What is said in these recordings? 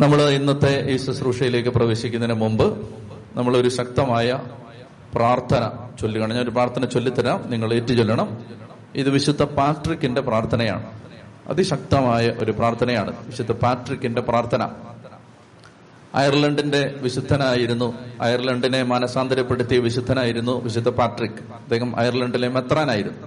നമ്മൾ ഇന്നത്തെ ഈ ശുശ്രൂഷയിലേക്ക് പ്രവേശിക്കുന്നതിന് മുമ്പ് നമ്മൾ ഒരു ശക്തമായ പ്രാർത്ഥന ചൊല്ലുകയാണ്. ഞാൻ ഒരു പ്രാർത്ഥന ചൊല്ലിത്തരാം. നിങ്ങൾ ഏറ്റു ചൊല്ലണം. ഇത് വിശുദ്ധ പാട്രിക്കിന്റെ പ്രാർത്ഥനയാണ്. അതിശക്തമായ ഒരു പ്രാർത്ഥനയാണ്. വിശുദ്ധ പാട്രിക്കിന്റെ പ്രാർത്ഥന. അയർലൻഡിന്റെ വിശുദ്ധനായിരുന്നു. അയർലൻഡിനെ മാനസാന്തരപ്പെടുത്തിയ വിശുദ്ധനായിരുന്നു വിശുദ്ധ പാട്രിക്. അദ്ദേഹം അയർലൻഡിലെ മെത്രാനായിരുന്നു.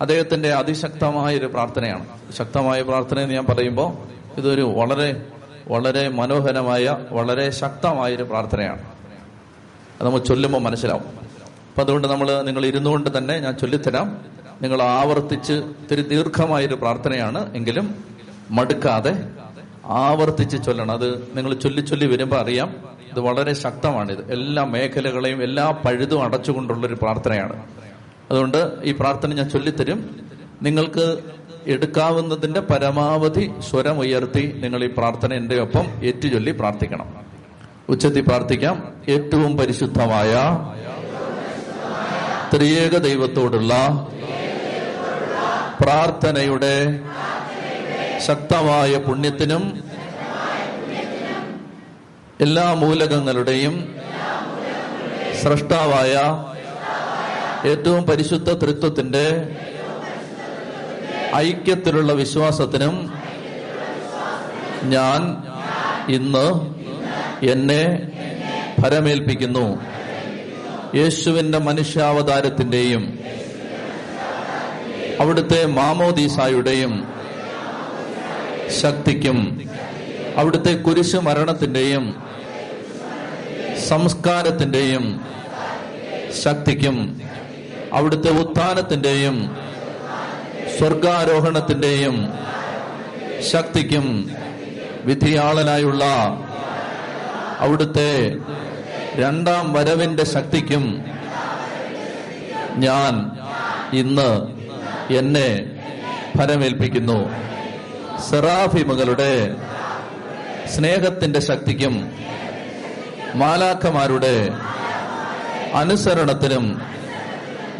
അദ്ദേഹത്തിന്റെ അതിശക്തമായ ഒരു പ്രാർത്ഥനയാണ്. ശക്തമായ പ്രാർത്ഥന എന്ന് ഞാൻ പറയുമ്പോൾ ഇതൊരു വളരെ വളരെ മനോഹരമായ വളരെ ശക്തമായ ഒരു പ്രാർത്ഥനയാണ്. അത് നമ്മൾ ചൊല്ലുമ്പോൾ മനസ്സിലാവും. അപ്പൊ അതുകൊണ്ട് നമ്മൾ നിങ്ങൾ ഇരുന്നുകൊണ്ട് തന്നെ ഞാൻ ചൊല്ലിത്തരാം. നിങ്ങൾ ആവർത്തിച്ച് ഇത്തിരി ദീർഘമായൊരു പ്രാർത്ഥനയാണ്. എങ്കിലും മടുക്കാതെ ആവർത്തിച്ച് ചൊല്ലണം. അത് നിങ്ങൾ ചൊല്ലി ചൊല്ലി വരുമ്പോൾ അറിയാം. ഇത് വളരെ ശക്തമാണിത്. എല്ലാ മേഖലകളെയും എല്ലാ പഴുതും അടച്ചുകൊണ്ടുള്ളൊരു പ്രാർത്ഥനയാണ്. അതുകൊണ്ട് ഈ പ്രാർത്ഥന ഞാൻ ചൊല്ലിത്തരും. നിങ്ങൾക്ക് എടുക്കാവുന്നതിന്റെ പരമാവധി സ്വരം ഉയർത്തി നിങ്ങൾ ഈ പ്രാർത്ഥന എന്റെ ഒപ്പം ഏറ്റുചൊല്ലി പ്രാർത്ഥിക്കണം. ഉച്ചത്തി പ്രാർത്ഥിക്കാം. ഏറ്റവും പരിശുദ്ധമായ ത്രിയേക ദൈവത്തോടുള്ള പ്രാർത്ഥനയുടെ ശക്തമായ പുണ്യത്തിനും എല്ലാ മൂലകങ്ങളുടെയും സൃഷ്ടാവായ ഏറ്റവും പരിശുദ്ധ തൃത്വത്തിന്റെ ഐക്യത്തിലുള്ള വിശ്വാസത്തിനും ഞാൻ ഇന്ന് എന്നെ ഫരമേൽപ്പിക്കുന്നു യേശുവിന്റെ മനുഷ്യാവതാരത്തിന്റെയും അവിടുത്തെ മാമോദീസായുടെയും ശക്തിക്കും അവിടുത്തെ കുരിശു മരണത്തിന്റെയും സംസ്കാരത്തിന്റെയും ശക്തിക്കും അവിടുത്തെ ഉത്ഥാനത്തിന്റെയും സ്വർഗാരോഹണത്തിന്റെയും ശക്തിക്കും വിധിയാളനായുള്ള അവിടുത്തെ രണ്ടാം വരവിന്റെ ശക്തിക്കും ഞാൻ ഇന്ന് എന്നെ ഫലമേൽപ്പിക്കുന്നു സെറാഫിമകളുടെ സ്നേഹത്തിന്റെ ശക്തിക്കും മാലാഖമാരുടെ അനുസരണത്തിനും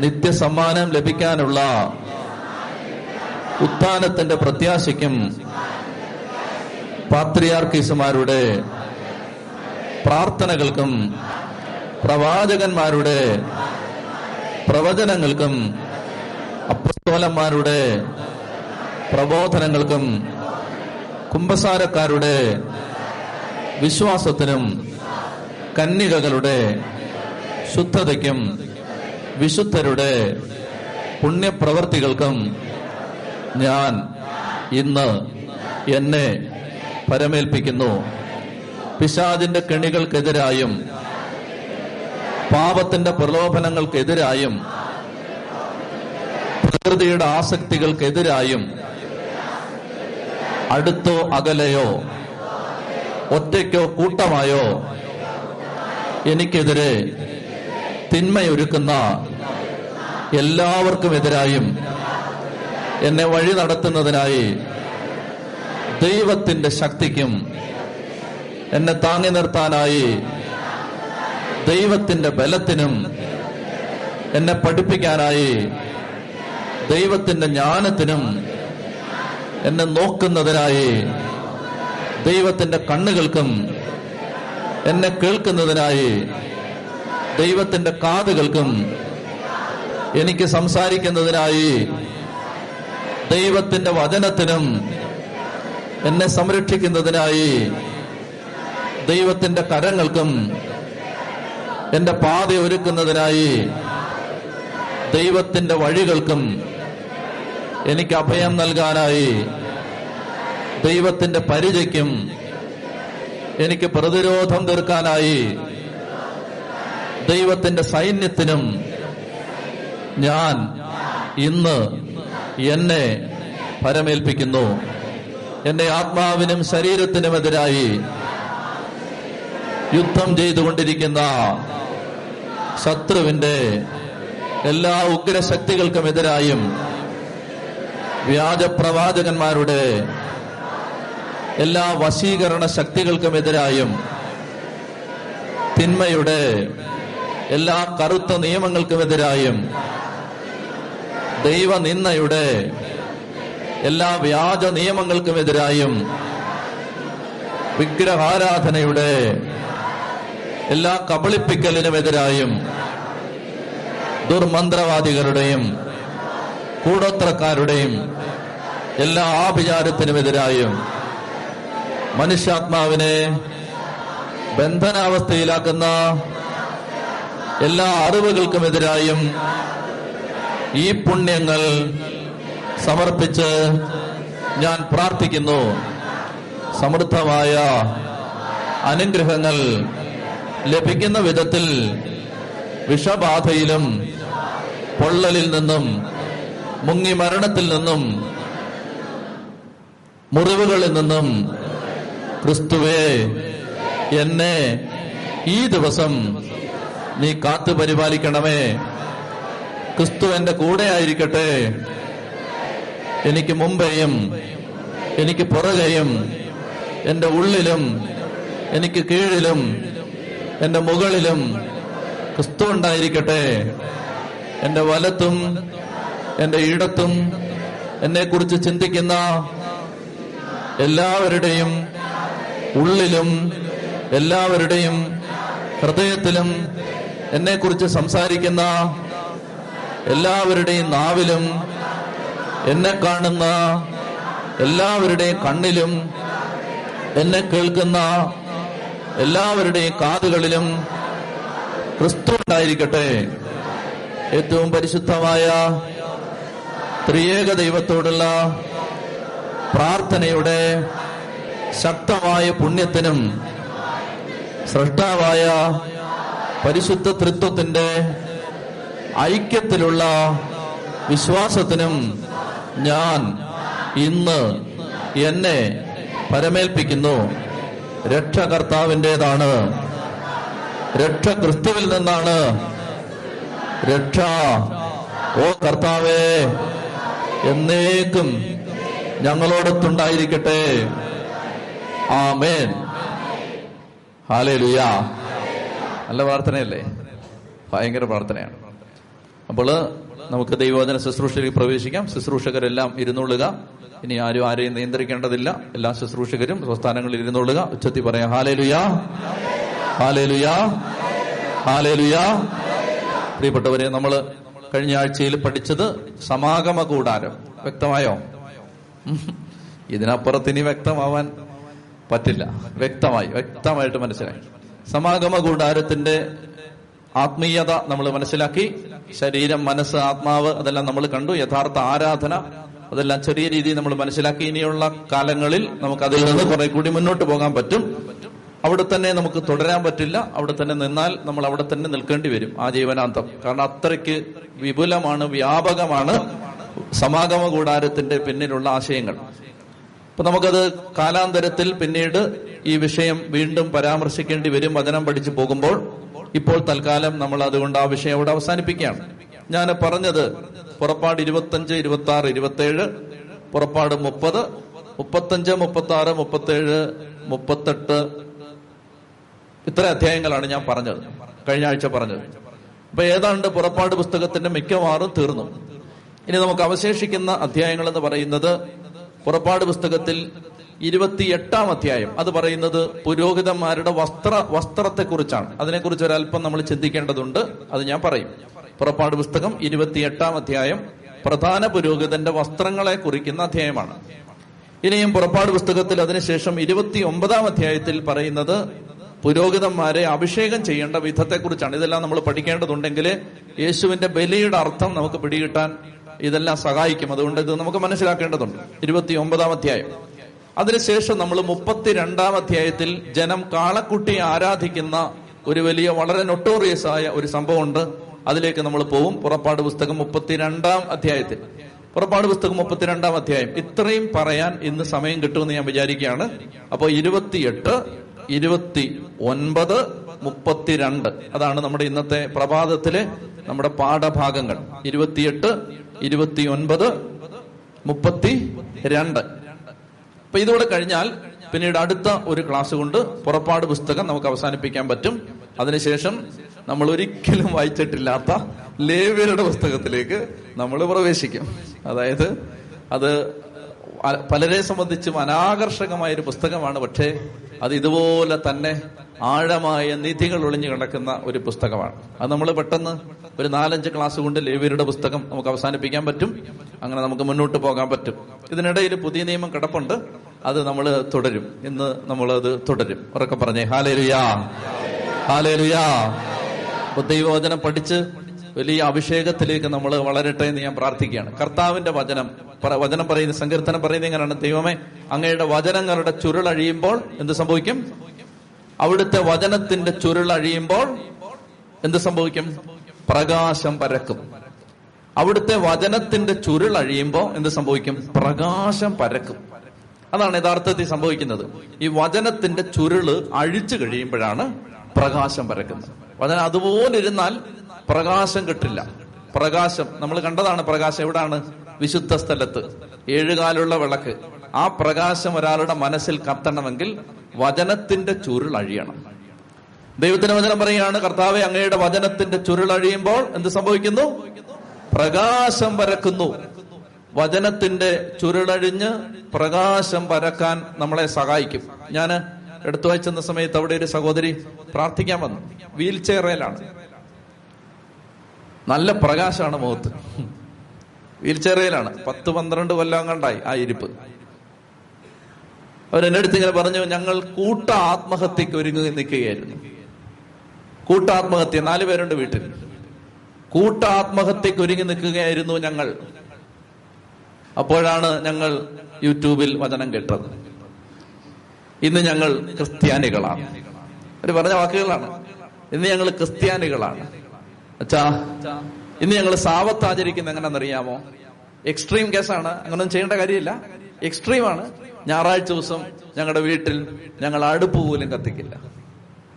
നിത്യസമ്മാനം ലഭിക്കാനുള്ള ഉത്ഥാനത്തിന്റെ പ്രത്യാശയ്ക്കും പാത്രിയാർക്കീസുമാരുടെ പ്രാർത്ഥനകൾക്കും പ്രവാചകന്മാരുടെ പ്രവചനങ്ങൾക്കും അപ്പസ്തോലന്മാരുടെ പ്രബോധനങ്ങൾക്കും കുംഭസാരക്കാരുടെ വിശ്വാസത്തിനും കന്യകകളുടെ ശുദ്ധതയ്ക്കും വിശുദ്ധരുടെ പുണ്യപ്രവർത്തികൾക്കും ഞാൻ ഇന്ന് എന്നെ പരമേൽപ്പിക്കുന്നു. പിശാദിന്റെ കെണികൾക്കെതിരായും പാപത്തിന്റെ പ്രലോഭനങ്ങൾക്കെതിരായും പ്രകൃതിയുടെ ആസക്തികൾക്കെതിരായും അടുത്തോ അകലെയോ ഒറ്റയ്ക്കോ കൂട്ടമായോ എനിക്കെതിരെ തിന്മയൊരുക്കുന്ന എല്ലാവർക്കുമെതിരായും എന്നെ വഴി നടത്തുന്നതിനായി ദൈവത്തിന്റെ ശക്തിക്കും എന്നെ താങ്ങി നിർത്താനായി ദൈവത്തിന്റെ ബലത്തിനും എന്നെ പഠിപ്പിക്കാനായി ദൈവത്തിന്റെ ജ്ഞാനത്തിനും എന്നെ നോക്കുന്നതിനായി ദൈവത്തിന്റെ കണ്ണുകൾക്കും എന്നെ കേൾക്കുന്നതിനായി ദൈവത്തിന്റെ കാതുകൾക്കും എനിക്ക് സംസാരിക്കുന്നതിനായി ദൈവത്തിന്റെ വചനത്തിനും എന്നെ സംരക്ഷിക്കുന്നതിനായി ദൈവത്തിന്റെ കരങ്ങൾക്കും എന്റെ പാത ഒരുക്കുന്നതിനായി ദൈവത്തിന്റെ വഴികൾക്കും എനിക്ക് അഭയം നൽകാനായി ദൈവത്തിന്റെ പരിചയ്ക്കും എനിക്ക് പ്രതിരോധം തീർക്കാനായി ദൈവത്തിന്റെ സൈന്യത്തിനും ഞാൻ ഇന്ന് എന്നെ പരമേൽപ്പിക്കുന്നു. എന്റെ ആത്മാവിനും ശരീരത്തിനുമെതിരായി യുദ്ധം ചെയ്തുകൊണ്ടിരിക്കുന്ന ശത്രുവിന്റെ എല്ലാ ഉഗ്രശക്തികൾക്കുമെതിരായും വ്യാജപ്രവാചകന്മാരുടെ എല്ലാ വശീകരണ ശക്തികൾക്കുമെതിരായും തിന്മയുടെ എല്ലാ കറുത്ത നിയമങ്ങൾക്കുമെതിരായും ദൈവനിന്ദയുടെ എല്ലാ വ്യാജ നിയമങ്ങൾക്കുമെതിരായും വിഗ്രഹാരാധനയുടെ എല്ലാ കബളിപ്പിക്കലിനുമെതിരായും ദുർമന്ത്രവാദികളുടെയും കൂടോത്രക്കാരുടെയും എല്ലാ ആഭിചാരത്തിനുമെതിരായും മനുഷ്യാത്മാവിനെ ബന്ധനാവസ്ഥയിലാക്കുന്ന എല്ലാ അറിവുകൾക്കുമെതിരായും ഈ പുണ്യങ്ങൾ സമർപ്പിച്ച് ഞാൻ പ്രാർത്ഥിക്കുന്നു. സമൃദ്ധമായ അനുഗ്രഹങ്ങൾ ലഭിക്കുന്ന വിധത്തിൽ വിഷബാധയിലും പൊള്ളലിൽ നിന്നും മുങ്ങി മരണത്തിൽ നിന്നും മുറിവുകളിൽ നിന്നും ക്രിസ്തുവേ എന്നെ ഈ ദിവസം നീ കാത്തു പരിപാലിക്കണമേ. ക്രിസ്തു എന്റെ കൂടെ ആയിരിക്കട്ടെ. എനിക്ക് മുമ്പേയും എനിക്ക് പുറകെയും എന്റെ ഉള്ളിലും എനിക്ക് കീഴിലും എന്റെ മുകളിലും ക്രിസ്തു ഉണ്ടായിരിക്കട്ടെ. എന്റെ വലത്തും എന്റെ ഇടത്തും എന്നെ കുറിച്ച് ചിന്തിക്കുന്ന എല്ലാവരുടെയും ഉള്ളിലും എല്ലാവരുടെയും ഹൃദയത്തിലും എന്നെക്കുറിച്ച് സംസാരിക്കുന്ന എല്ലാവരുടെയും നാവിലും എന്നെ കാണുന്ന എല്ലാവരുടെയും കണ്ണിലും എന്നെ കേൾക്കുന്ന എല്ലാവരുടെയും കാതുകളിലും ക്രിസ്തു ഉണ്ടായിരിക്കട്ടെ. ഏറ്റവും പരിശുദ്ധമായ ത്രിയേക ദൈവത്തോടുള്ള പ്രാർത്ഥനയുടെ ശക്തമായ പുണ്യത്തിനും സൃഷ്ടാവായ പരിശുദ്ധ തൃത്വത്തിന്റെ ഐക്യത്തിലുള്ള വിശ്വാസത്തിനും ഞാൻ ഇന്ന് എന്നെ പരമേൽപ്പിക്കുന്നു. രക്ഷ കർത്താവിന്റെതാണ് രക്ഷ ക്രിസ്തുവിൽ നിന്നാണ്. രക്ഷ. ഓ കർത്താവേ എന്നേക്കും ഞങ്ങളോടൊത്തുണ്ടായിരിക്കട്ടെ. ആമേൻ. ഹാലേ ലുയാ നല്ല പ്രാർത്ഥനയല്ലേ? ഭയങ്കര പ്രാർത്ഥനയാണ്. അപ്പോൾ നമുക്ക് ദൈവവചന ശുശ്രൂഷയിൽ പ്രവേശിക്കാം. ശുശ്രൂഷകരെല്ലാം ഇരുന്നുള്ളുക ഇനി ആരും ആരെയും നിയന്ത്രിക്കേണ്ടതില്ല. എല്ലാ ശുശ്രൂഷകരും സംസ്ഥാനങ്ങളിൽ ഇരുന്നുള്ളുക ഉച്ചത്തി പറയാം ഹാലേലുയാ. ഹാലേലുയാ. ഹാലേലുയാ. ഹാലേ പ്രിയപ്പെട്ടവരെ നമ്മൾ കഴിഞ്ഞ ആഴ്ചയിൽ പഠിച്ചത് സമാഗമ കൂടാരം. വ്യക്തമായോ? ഉം. ഇതിനപ്പുറത്ത് ഇനി വ്യക്തമാവാൻ പറ്റില്ല. വ്യക്തമായി. വ്യക്തമായിട്ട് മനസ്സിലായി. സമാഗമ കൂടാരത്തിന്റെ ആത്മീയത നമ്മൾ മനസ്സിലാക്കി ശരീരം മനസ്സ് ആത്മാവ് അതെല്ലാം നമ്മൾ കണ്ടു യഥാർത്ഥ ആരാധന അതെല്ലാം ചെറിയ രീതിയിൽ നമ്മൾ മനസ്സിലാക്കി. ഇനിയുള്ള കാലങ്ങളിൽ നമുക്ക് അതിൽ നിന്ന് കുറെ കൂടി മുന്നോട്ട് പോകാൻ പറ്റും. അവിടെ തന്നെ നമുക്ക് തുടരാൻ പറ്റില്ല. അവിടെ തന്നെ നിന്നാൽ നമ്മൾ അവിടെ തന്നെ നിൽക്കേണ്ടി വരും ആ ജീവനാന്തം. കാരണം അത്രയ്ക്ക് വിപുലമാണ് വ്യാപകമാണ് സമാഗമ കൂടാരത്തിന്റെ പിന്നിലുള്ള ആശയങ്ങൾ. അപ്പൊ നമുക്കത് കാലാന്തരത്തിൽ പിന്നീട് ഈ വിഷയം വീണ്ടും പരാമർശിക്കേണ്ടി വരും. വചനം പഠിച്ചു പോകുമ്പോൾ ഇപ്പോൾ തൽക്കാലം നമ്മൾ അതുകൊണ്ട് ആ വിഷയം അവിടെ അവസാനിപ്പിക്കുകയാണ്. ഞാൻ പറഞ്ഞത് പുറപ്പാട് ഇരുപത്തഞ്ച് ഇരുപത്തി ആറ് ഇരുപത്തേഴ് പുറപ്പാട് മുപ്പത് മുപ്പത്തഞ്ച് മുപ്പത്തി ആറ് മുപ്പത്തേഴ് മുപ്പത്തെട്ട്. ഇത്ര അധ്യായങ്ങളാണ് ഞാൻ പറഞ്ഞത്. കഴിഞ്ഞ ആഴ്ച പറഞ്ഞത്. അപ്പൊ ഏതാണ്ട് പുറപ്പാട് പുസ്തകത്തിന്റെ മിക്കവാറും തീർന്നു. ഇനി നമുക്ക് അവശേഷിക്കുന്ന അധ്യായങ്ങൾ എന്ന് പറയുന്നത് പുറപ്പാട് പുസ്തകത്തിൽ ഇരുപത്തിയെട്ടാം അധ്യായം അത് പറയുന്നത് പുരോഹിതന്മാരുടെ വസ്ത്ര വസ്ത്രത്തെക്കുറിച്ചാണ്. അതിനെക്കുറിച്ച് ഒരല്പം നമ്മൾ ചിന്തിക്കേണ്ടതുണ്ട്. അത് ഞാൻ പറയും. പുറപ്പാട് പുസ്തകം ഇരുപത്തിയെട്ടാം അധ്യായം പ്രധാന പുരോഹിതന്റെ വസ്ത്രങ്ങളെ കുറിക്കുന്ന അധ്യായമാണ്. ഇനിയും പുറപ്പാട് പുസ്തകത്തിൽ അതിനുശേഷം ഇരുപത്തി ഒമ്പതാം അധ്യായത്തിൽ പറയുന്നത് പുരോഹിതന്മാരെ അഭിഷേകം ചെയ്യേണ്ട വിധത്തെക്കുറിച്ചാണ്. ഇതെല്ലാം നമ്മൾ പഠിക്കേണ്ടതുണ്ടെങ്കിൽ യേശുവിന്റെ ബലിയുടെ അർത്ഥം നമുക്ക് പിടികിട്ടാൻ ഇതെല്ലാം സഹായിക്കും. അതുകൊണ്ട് ഇത് നമുക്ക് മനസ്സിലാക്കേണ്ടതുണ്ട്. ഇരുപത്തി ഒമ്പതാം അധ്യായം അതിനുശേഷം നമ്മൾ മുപ്പത്തിരണ്ടാം അധ്യായത്തിൽ ജനം കാളക്കുട്ടിയെ ആരാധിക്കുന്ന ഒരു വലിയ വളരെ നൊട്ടോറിയസ് ആയ ഒരു സംഭവം ഉണ്ട് അതിലേക്ക് നമ്മൾ പോവും. പുറപ്പാട് പുസ്തകം മുപ്പത്തിരണ്ടാം അധ്യായത്തിൽ. പുറപ്പാട് പുസ്തകം മുപ്പത്തിരണ്ടാം അധ്യായം. ഇത്രയും പറയാൻ ഇന്ന് സമയം കിട്ടുമെന്ന് ഞാൻ വിചാരിക്കുകയാണ്. അപ്പോൾ ഇരുപത്തിയെട്ട് ഇരുപത്തി ഒൻപത് മുപ്പത്തിരണ്ട്. അതാണ് നമ്മുടെ ഇന്നത്തെ പ്രഭാതത്തിലെ നമ്മുടെ പാഠഭാഗങ്ങൾ. ഇരുപത്തിയെട്ട് ഇരുപത്തി ഒൻപത് മുപ്പത്തി രണ്ട് അപ്പൊ ഇതോടെ കഴിഞ്ഞാൽ പിന്നീട് അടുത്ത ഒരു ക്ലാസ് കൊണ്ട് പുറപ്പാട് പുസ്തകം നമുക്ക് അവസാനിപ്പിക്കാൻ പറ്റും. അതിനുശേഷം നമ്മൾ ഒരിക്കലും വായിച്ചിട്ടില്ലാത്ത ലേവ്യരുടെ പുസ്തകത്തിലേക്ക് നമ്മൾ പ്രവേശിക്കും. അതായത് അത് പലരെ സംബന്ധിച്ചും അനാകർഷകമായ ഒരു പുസ്തകമാണ്. പക്ഷേ അത് ഇതുപോലെ തന്നെ ആഴമായ നിധികൾ ഒളിഞ്ഞു കിടക്കുന്ന ഒരു പുസ്തകമാണ്. അത് നമ്മൾ പെട്ടെന്ന് ഒരു നാലഞ്ച് ക്ലാസ് കൊണ്ട് ലേവിയുടെ പുസ്തകം നമുക്ക് അവസാനിപ്പിക്കാൻ പറ്റും. അങ്ങനെ നമുക്ക് മുന്നോട്ട് പോകാൻ പറ്റും. ഇതിനിടയിൽ പുതിയ നിയമം കിടപ്പുണ്ട്. അത് നമ്മൾ തുടരും. ഇന്ന് നമ്മൾ അത് തുടരും. ഉറക്കെ പറഞ്ഞേ ഹാലേലുയാ. ഹാലേലുയാ. ദൈവവചനം പഠിച്ച് വലിയ അഭിഷേകത്തിലേക്ക് നമ്മൾ വളരട്ടെ എന്ന് ഞാൻ പ്രാർത്ഥിക്കുകയാണ്. കർത്താവിന്റെ വചനം വചനം പറയുന്ന സങ്കീർത്തനം പറയുന്നത് എങ്ങനെയാണ്? ദൈവമേ അങ്ങയുടെ വചനങ്ങളുടെ ചുരുളഴിയുമ്പോൾ എന്ത് സംഭവിക്കും? അവിടുത്തെ വചനത്തിന്റെ ചുരുളഴിയുമ്പോൾ എന്ത് സംഭവിക്കും? പ്രകാശം പരക്കും. അവിടുത്തെ വചനത്തിന്റെ ചുരുളഴിയുമ്പോൾ എന്ത് സംഭവിക്കും? പ്രകാശം പരക്കും. അതാണ് യഥാർത്ഥത്തിൽ സംഭവിക്കുന്നത്. ഈ വചനത്തിന്റെ ചുരുൾ അഴിച്ചു കഴിയുമ്പോഴാണ് പ്രകാശം പരക്കുന്നത്. വചനം അതുപോലെ ഇരുന്നാൽ പ്രകാശം കിട്ടില്ല. പ്രകാശം നമ്മൾ കണ്ടതാണ് പ്രകാശം എവിടാണ്? വിശുദ്ധ സ്ഥലത്ത്. ഏഴുകാലുള്ള വിളക്ക്. ആ പ്രകാശം ഒരാളുടെ മനസ്സിൽ കത്തണമെങ്കിൽ വചനത്തിന്റെ ചുരുൾ അഴിയണം. ദൈവത്തിന്റെ വചനം പറയുകയാണ് കർത്താവെ അങ്ങയുടെ വചനത്തിന്റെ ചുരുളഴിയുമ്പോൾ എന്ത് സംഭവിക്കുന്നു? പ്രകാശം പരക്കുന്നു. വചനത്തിന്റെ ചുരുളഴിഞ്ഞ് പ്രകാശം പരക്കാൻ നമ്മളെ സഹായിക്കും. ഞാൻ എടുത്തു വായിച്ചെന്ന സമയത്ത് അവിടെ ഒരു സഹോദരി പ്രാർത്ഥിക്കാൻ വന്നു. വീൽ ചെയറയിലാണ് നല്ല പ്രകാശമാണ് മുഖത്ത്. വീൽ ചെയറയിലാണ് പത്ത് പന്ത്രണ്ട് കൊല്ലം കണ്ടായി ആ ഇരിപ്പ്. അവരെന്നെ അടുത്ത് ഇങ്ങനെ പറഞ്ഞു ഞങ്ങൾ കൂട്ട ആത്മഹത്യക്ക് ഒരുങ്ങി നിൽക്കുകയായിരുന്നു. കൂട്ട ആത്മഹത്യ നാല് പേരുണ്ട് വീട്ടിൽ. കൂട്ട ആത്മഹത്യക്ക് ഒരുങ്ങി നിൽക്കുകയായിരുന്നു ഞങ്ങൾ. അപ്പോഴാണ് ഞങ്ങൾ യൂട്യൂബിൽ വചനം കേട്ടത്. ഇന്ന് ഞങ്ങൾ ക്രിസ്ത്യാനികളാണ്. അവർ പറഞ്ഞ വാക്കുകളാണ്. ഇന്ന് ഞങ്ങൾ ക്രിസ്ത്യാനികളാണ്. അച്ഛാ ഇന്ന് ഞങ്ങൾ സാവത്ത് ആചരിക്കുന്ന എങ്ങനെയാണെന്നറിയാമോ? എക്സ്ട്രീം കേസാണ്. അങ്ങനൊന്നും ചെയ്യേണ്ട കാര്യമില്ല. എക്സ്ട്രീമാണ്. ഞായറാഴ്ച ദിവസം ഞങ്ങളുടെ വീട്ടിൽ ഞങ്ങൾ അടുപ്പ് പോലും കത്തിക്കില്ല.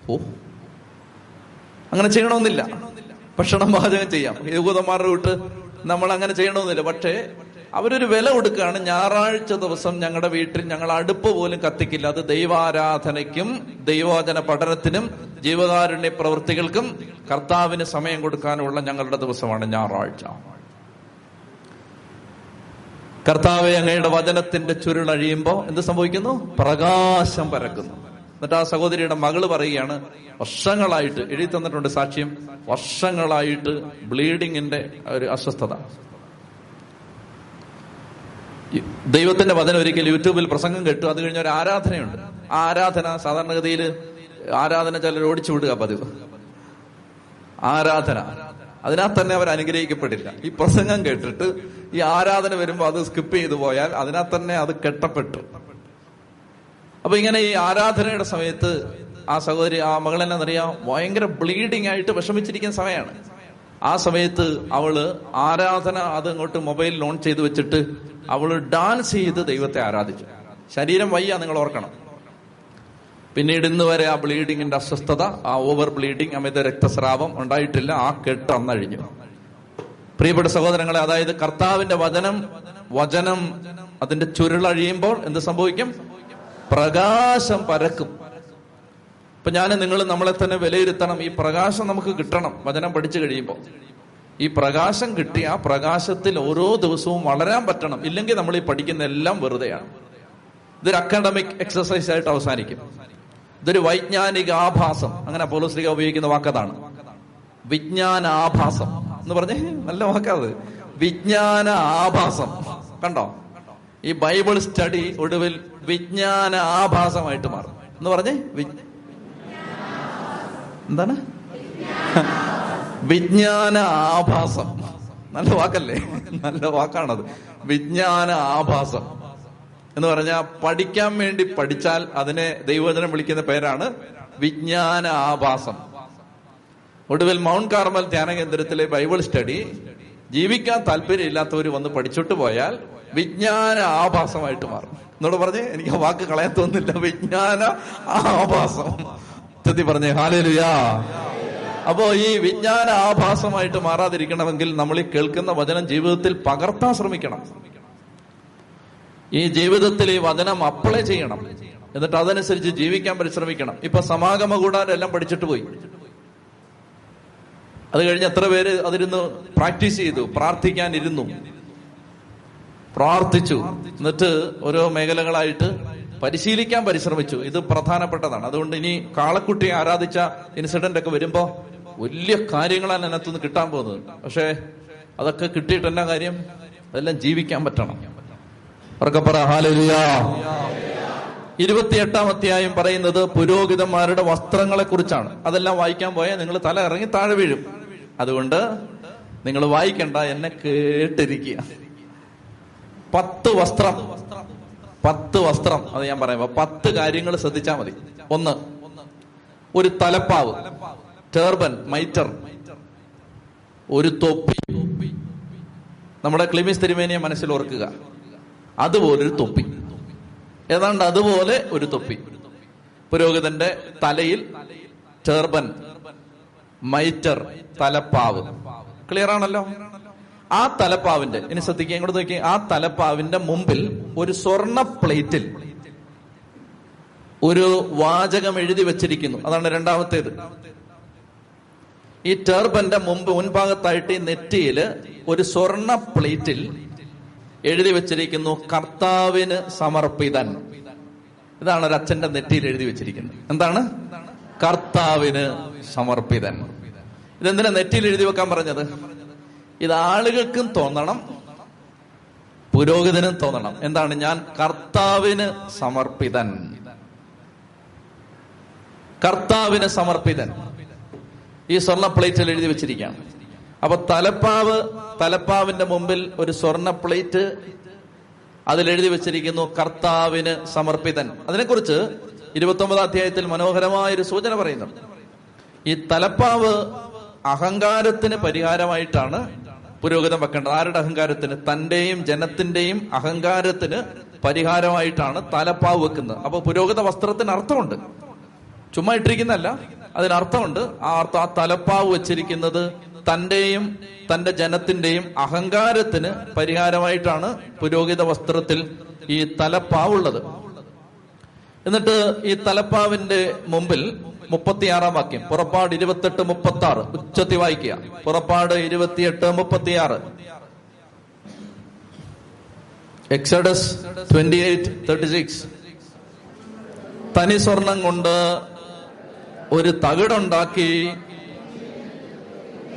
ഓ. അങ്ങനെ ചെയ്യണമെന്നില്ല. ഭക്ഷണം പാചകം ചെയ്യാം. യഹൂദന്മാരുടെ വീട്ട് നമ്മൾ അങ്ങനെ ചെയ്യണമെന്നില്ല. പക്ഷേ അവരൊരു വില കൊടുക്കുകയാണ്. ഞായറാഴ്ച ദിവസം ഞങ്ങളുടെ വീട്ടിൽ ഞങ്ങൾ അടുപ്പ് പോലും കത്തിക്കില്ല. അത് ദൈവാരാധനയ്ക്കും ദൈവവചന പഠനത്തിനും ജീവകാരുണ്യ പ്രവൃത്തികൾക്കും കർത്താവിന് സമയം കൊടുക്കാനുള്ള ഞങ്ങളുടെ ദിവസമാണ് ഞായറാഴ്ച. കർത്താവെ അങ്ങയുടെ വചനത്തിന്റെ ചുരുളഴിയുമ്പോ എന്ത് സംഭവിക്കുന്നു? പ്രകാശം പരക്കുന്നു. എന്നിട്ട് ആ സഹോദരിയുടെ മകൾ പറയുകയാണ് വർഷങ്ങളായിട്ട് എഴുതി തന്നിട്ടുണ്ട് സാക്ഷ്യം വർഷങ്ങളായിട്ട് ബ്ലീഡിങ്ങിന്റെ ഒരു അസ്വസ്ഥത. ദൈവത്തിന്റെ വചനം ഒരിക്കൽ യൂട്യൂബിൽ പ്രസംഗം കേട്ടു അത് കഴിഞ്ഞ ഒരു ആരാധനയുണ്ട്. ആ ആരാധന സാധാരണഗതിയിൽ ആരാധന ചിലർ ഓടിച്ചു വിടുക പതിവ്. ആരാധന. അതിനകത്ത് തന്നെ അവർ അനുഗ്രഹിക്കപ്പെടില്ല. ഈ പ്രസംഗം കേട്ടിട്ട് ഈ ആരാധന വരുമ്പോൾ അത് സ്കിപ്പ് ചെയ്തു പോയാൽ അതിനാൽ തന്നെ അത് കെട്ടപ്പെട്ടു. അപ്പൊ ഇങ്ങനെ ഈ ആരാധനയുടെ സമയത്ത് ആ സഹോദരി ആ മകളെന്നറിയാം ഭയങ്കര ബ്ലീഡിങ് ആയിട്ട് വിഷമിച്ചിരിക്കുന്ന സമയമാണ് ആ സമയത്ത് അവൾ ആരാധന അത് അങ്ങോട്ട് മൊബൈലിൽ ഓൺ ചെയ്ത് വെച്ചിട്ട് അവൾ ഡാൻസ് ചെയ്ത് ദൈവത്തെ ആരാധിച്ചു. ശരീരം വയ്യ നിങ്ങൾ ഓർക്കണം. പിന്നീട് ഇന്ന് വരെ ആ ബ്ലീഡിങ്ങിന്റെ അസ്വസ്ഥത ആ ഓവർ ബ്ലീഡിങ് അമിത രക്തസ്രാവം ഉണ്ടായിട്ടില്ല. ആ കെട്ട് അന്നഴിഞ്ഞു. പ്രിയപ്പെട്ട സഹോദരങ്ങളെ അതായത് കർത്താവിന്റെ വചനം വചനം അതിന്റെ ചുരുളഴിയുമ്പോൾ എന്ത് സംഭവിക്കും? പ്രകാശം പരക്കും. ഇപ്പൊ ഞാൻ നിങ്ങൾ നമ്മളെ തന്നെ വിലയിരുത്തണം. ഈ പ്രകാശം നമുക്ക് കിട്ടണം. വചനം പഠിച്ചു കഴിയുമ്പോൾ. ഈ പ്രകാശം കിട്ടി ആ പ്രകാശത്തിൽ ഓരോ ദിവസവും വളരാൻ പറ്റണം. ഇല്ലെങ്കിൽ നമ്മൾ ഈ പഠിക്കുന്ന എല്ലാം വെറുതെയാണ്. ഇതൊരു അക്കാഡമിക് എക്സസൈസ് ആയിട്ട് അവസാനിക്കും. ഇതൊരു വൈജ്ഞാനിക ആഭാസം. അങ്ങനെ പോലീസ്ലിക ഉപയോഗിക്കുന്ന വാക്കതാണ്. വിജ്ഞാന ആഭാസം. എന്ന് പറഞ്ഞേ നല്ല വാക്കാത് വിജ്ഞാന ആഭാസം. കണ്ടോ? ഈ ബൈബിൾ സ്റ്റഡി ഒടുവിൽ വിജ്ഞാന ആഭാസമായിട്ട് മാറും. എന്ന് പറഞ്ഞേ എന്താണ്? വിജ്ഞാന ആഭാസം. നല്ല വാക്കല്ലേ? നല്ല വാക്കാണത്. വിജ്ഞാന ആഭാസം. എന്ന് പറഞ്ഞാൽ പഠിക്കാൻ വേണ്ടി പഠിച്ചാൽ അതിനെ ദൈവവചനം വിളിക്കുന്ന പേരാണ് വിജ്ഞാന ആഭാസം ഒടുവിൽ മൗണ്ട് കാർമൽ ധ്യാന കേന്ദ്രത്തിലെ ബൈബിൾ സ്റ്റഡി ജീവിക്കാൻ താല്പര്യമില്ലാത്തവർ വന്ന് പഠിച്ചിട്ട് പോയാൽ വിജ്ഞാന ആഭാസമായിട്ട് മാറും. എന്നോട് പറഞ്ഞേ എനിക്ക് ആ വാക്ക് കളയാൻ തോന്നുന്നില്ല. വിജ്ഞാന ആഭാസം. ചെത്തി പറഞ്ഞേ ഹാലേലുയാ. അപ്പോ ഈ വിജ്ഞാന ആഭാസമായിട്ട് മാറാതിരിക്കണമെങ്കിൽ നമ്മൾ ഈ കേൾക്കുന്ന വചനം ജീവിതത്തിൽ പകർത്താൻ ശ്രമിക്കണം. ഈ ജീവിതത്തിൽ ഈ വചനം അപ്ലൈ ചെയ്യണം. എന്നിട്ട് അതനുസരിച്ച് ജീവിക്കാൻ പരിശ്രമിക്കണം. ഇപ്പൊ സമാഗമ കൂടാരം എല്ലാം പഠിച്ചിട്ട് പോയി. അത് കഴിഞ്ഞ് എത്ര പേര് അതിരുന്ന് പ്രാക്ടീസ് ചെയ്തു പ്രാർത്ഥിക്കാൻ ഇരുന്നു പ്രാർത്ഥിച്ചു. എന്നിട്ട് ഓരോ മേഖലകളായിട്ട് പരിശീലിക്കാൻ പരിശ്രമിച്ചു. ഇത് പ്രധാനപ്പെട്ടതാണ്. അതുകൊണ്ട് ഇനി കാളക്കുട്ടിയെ ആരാധിച്ച ഇൻസിഡന്റ് ഒക്കെ വരുമ്പോ വലിയ കാര്യങ്ങളാണ് അതിനകത്തുനിന്ന് കിട്ടാൻ പോകുന്നത്. പക്ഷേ അതൊക്കെ കിട്ടിയിട്ട് എന്നാ കാര്യം? അതെല്ലാം ജീവിക്കാൻ പറ്റണം. ഇരുപത്തിയെട്ടാം അധ്യായം പറയുന്നത് പുരോഹിതന്മാരുടെ വസ്ത്രങ്ങളെ കുറിച്ചാണ് അതെല്ലാം വായിക്കാൻ പോയാൽ നിങ്ങൾ തല ഇറങ്ങി താഴെ വീഴും. അതുകൊണ്ട് നിങ്ങൾ വായിക്കണ്ട എന്നെ കേട്ടിരിക്കുക. പത്ത് വസ്ത്രം. പത്ത് വസ്ത്രം. അത് ഞാൻ പറയാം. പത്ത് കാര്യങ്ങൾ ശ്രദ്ധിച്ചാൽ മതി. ഒന്ന് ഒരു തലപ്പാവ്. Turban mitre. ഒരു തൊപ്പി. നമ്മുടെ ക്ലിമിസ് തിരുമേനിയെ മനസ്സിൽ ഓർക്കുക. അതുപോലൊരു തൊപ്പി. ഏതാണ്ട് അതുപോലെ ഒരു തൊപ്പി. പുരോഹിതന്റെ തലയിൽ ചേർബൻ മൈറ്റർ തലപ്പാവ്. ക്ലിയർ ആണല്ലോ? ആ തലപ്പാവിന്റെ ഇനി ശ്രദ്ധിക്കുക ഇങ്ങോട്ട് നോക്കി. ആ തലപ്പാവിന്റെ മുമ്പിൽ ഒരു സ്വർണ പ്ലേറ്റിൽ ഒരു വാചകം എഴുതി വെച്ചിരിക്കുന്നു. അതാണ് രണ്ടാമത്തേത്. ഈ ടെർബന്റെ മുമ്പ് മുൻഭാഗത്തായിട്ട് ഈ നെറ്റിയിൽ ഒരു സ്വർണ പ്ലേറ്റിൽ എഴുതി വെച്ചിരിക്കുന്നു കർത്താവിന് സമർപ്പിതൻ. ഇതാണ് ഒരു അച്ഛന്റെ നെറ്റിയിൽ എഴുതി വെച്ചിരിക്കുന്നത്. എന്താണ്? കർത്താവിന് സമർപ്പിതൻ. ഇതെന്തിനാ നെറ്റിയിൽ എഴുതി വെക്കാൻ പറഞ്ഞത്? ഇത് ആളുകൾക്കും തോന്നണം പുരോഹിതനും തോന്നണം. എന്താണ്? ഞാൻ കർത്താവിന് സമർപ്പിതൻ. കർത്താവിന് സമർപ്പിതൻ. ഈ സ്വർണ പ്ലേറ്റിൽ എഴുതി വെച്ചിരിക്കുകയാണ്. അപ്പൊ തലപ്പാവ് തലപ്പാവിന്റെ മുമ്പിൽ ഒരു സ്വർണ പ്ലേറ്റ് അതിൽ എഴുതി വെച്ചിരിക്കുന്നു കർത്താവിന് സമർപ്പിതൻ. അതിനെക്കുറിച്ച് ഇരുപത്തി ഒമ്പതാം അധ്യായത്തിൽ മനോഹരമായ ഒരു സൂചന പറയുന്നു. ഈ തലപ്പാവ് അഹങ്കാരത്തിന് പരിഹാരമായിട്ടാണ് പുരോഗതം വെക്കേണ്ടത്. ആരുടെ അഹങ്കാരത്തിന്? തന്റെയും ജനത്തിന്റെയും അഹങ്കാരത്തിന് പരിഹാരമായിട്ടാണ് തലപ്പാവ് വെക്കുന്നത്. അപ്പൊ പുരോഗത വസ്ത്രത്തിന് അർത്ഥമുണ്ട്. ചുമ്മാ ഇട്ടിരിക്കുന്നല്ല അതിനർത്ഥമുണ്ട്. ആ അർത്ഥം ആ തലപ്പാവ് വെച്ചിരിക്കുന്നത് തന്റെയും തന്റെ ജനത്തിന്റെയും അഹങ്കാരത്തിന് പരിഹാരമായിട്ടാണ് പുരോഹിത വസ്ത്രത്തിൽ ഈ തലപ്പാവുള്ളത് എന്നിട്ട് ഈ തലപ്പാവിന്റെ മുമ്പിൽ മുപ്പത്തിയാറാം വാക്യം പുറപ്പാട് ഇരുപത്തെട്ട് മുപ്പത്തി ആറ് ഉച്ചത്തി വായിക്കുക. പുറപ്പാട് ഇരുപത്തിയെട്ട് മുപ്പത്തിയാറ്. Exodus twenty eight thirty six. തനി സ്വർണം കൊണ്ട് ഒരു തകിടുണ്ടാക്കി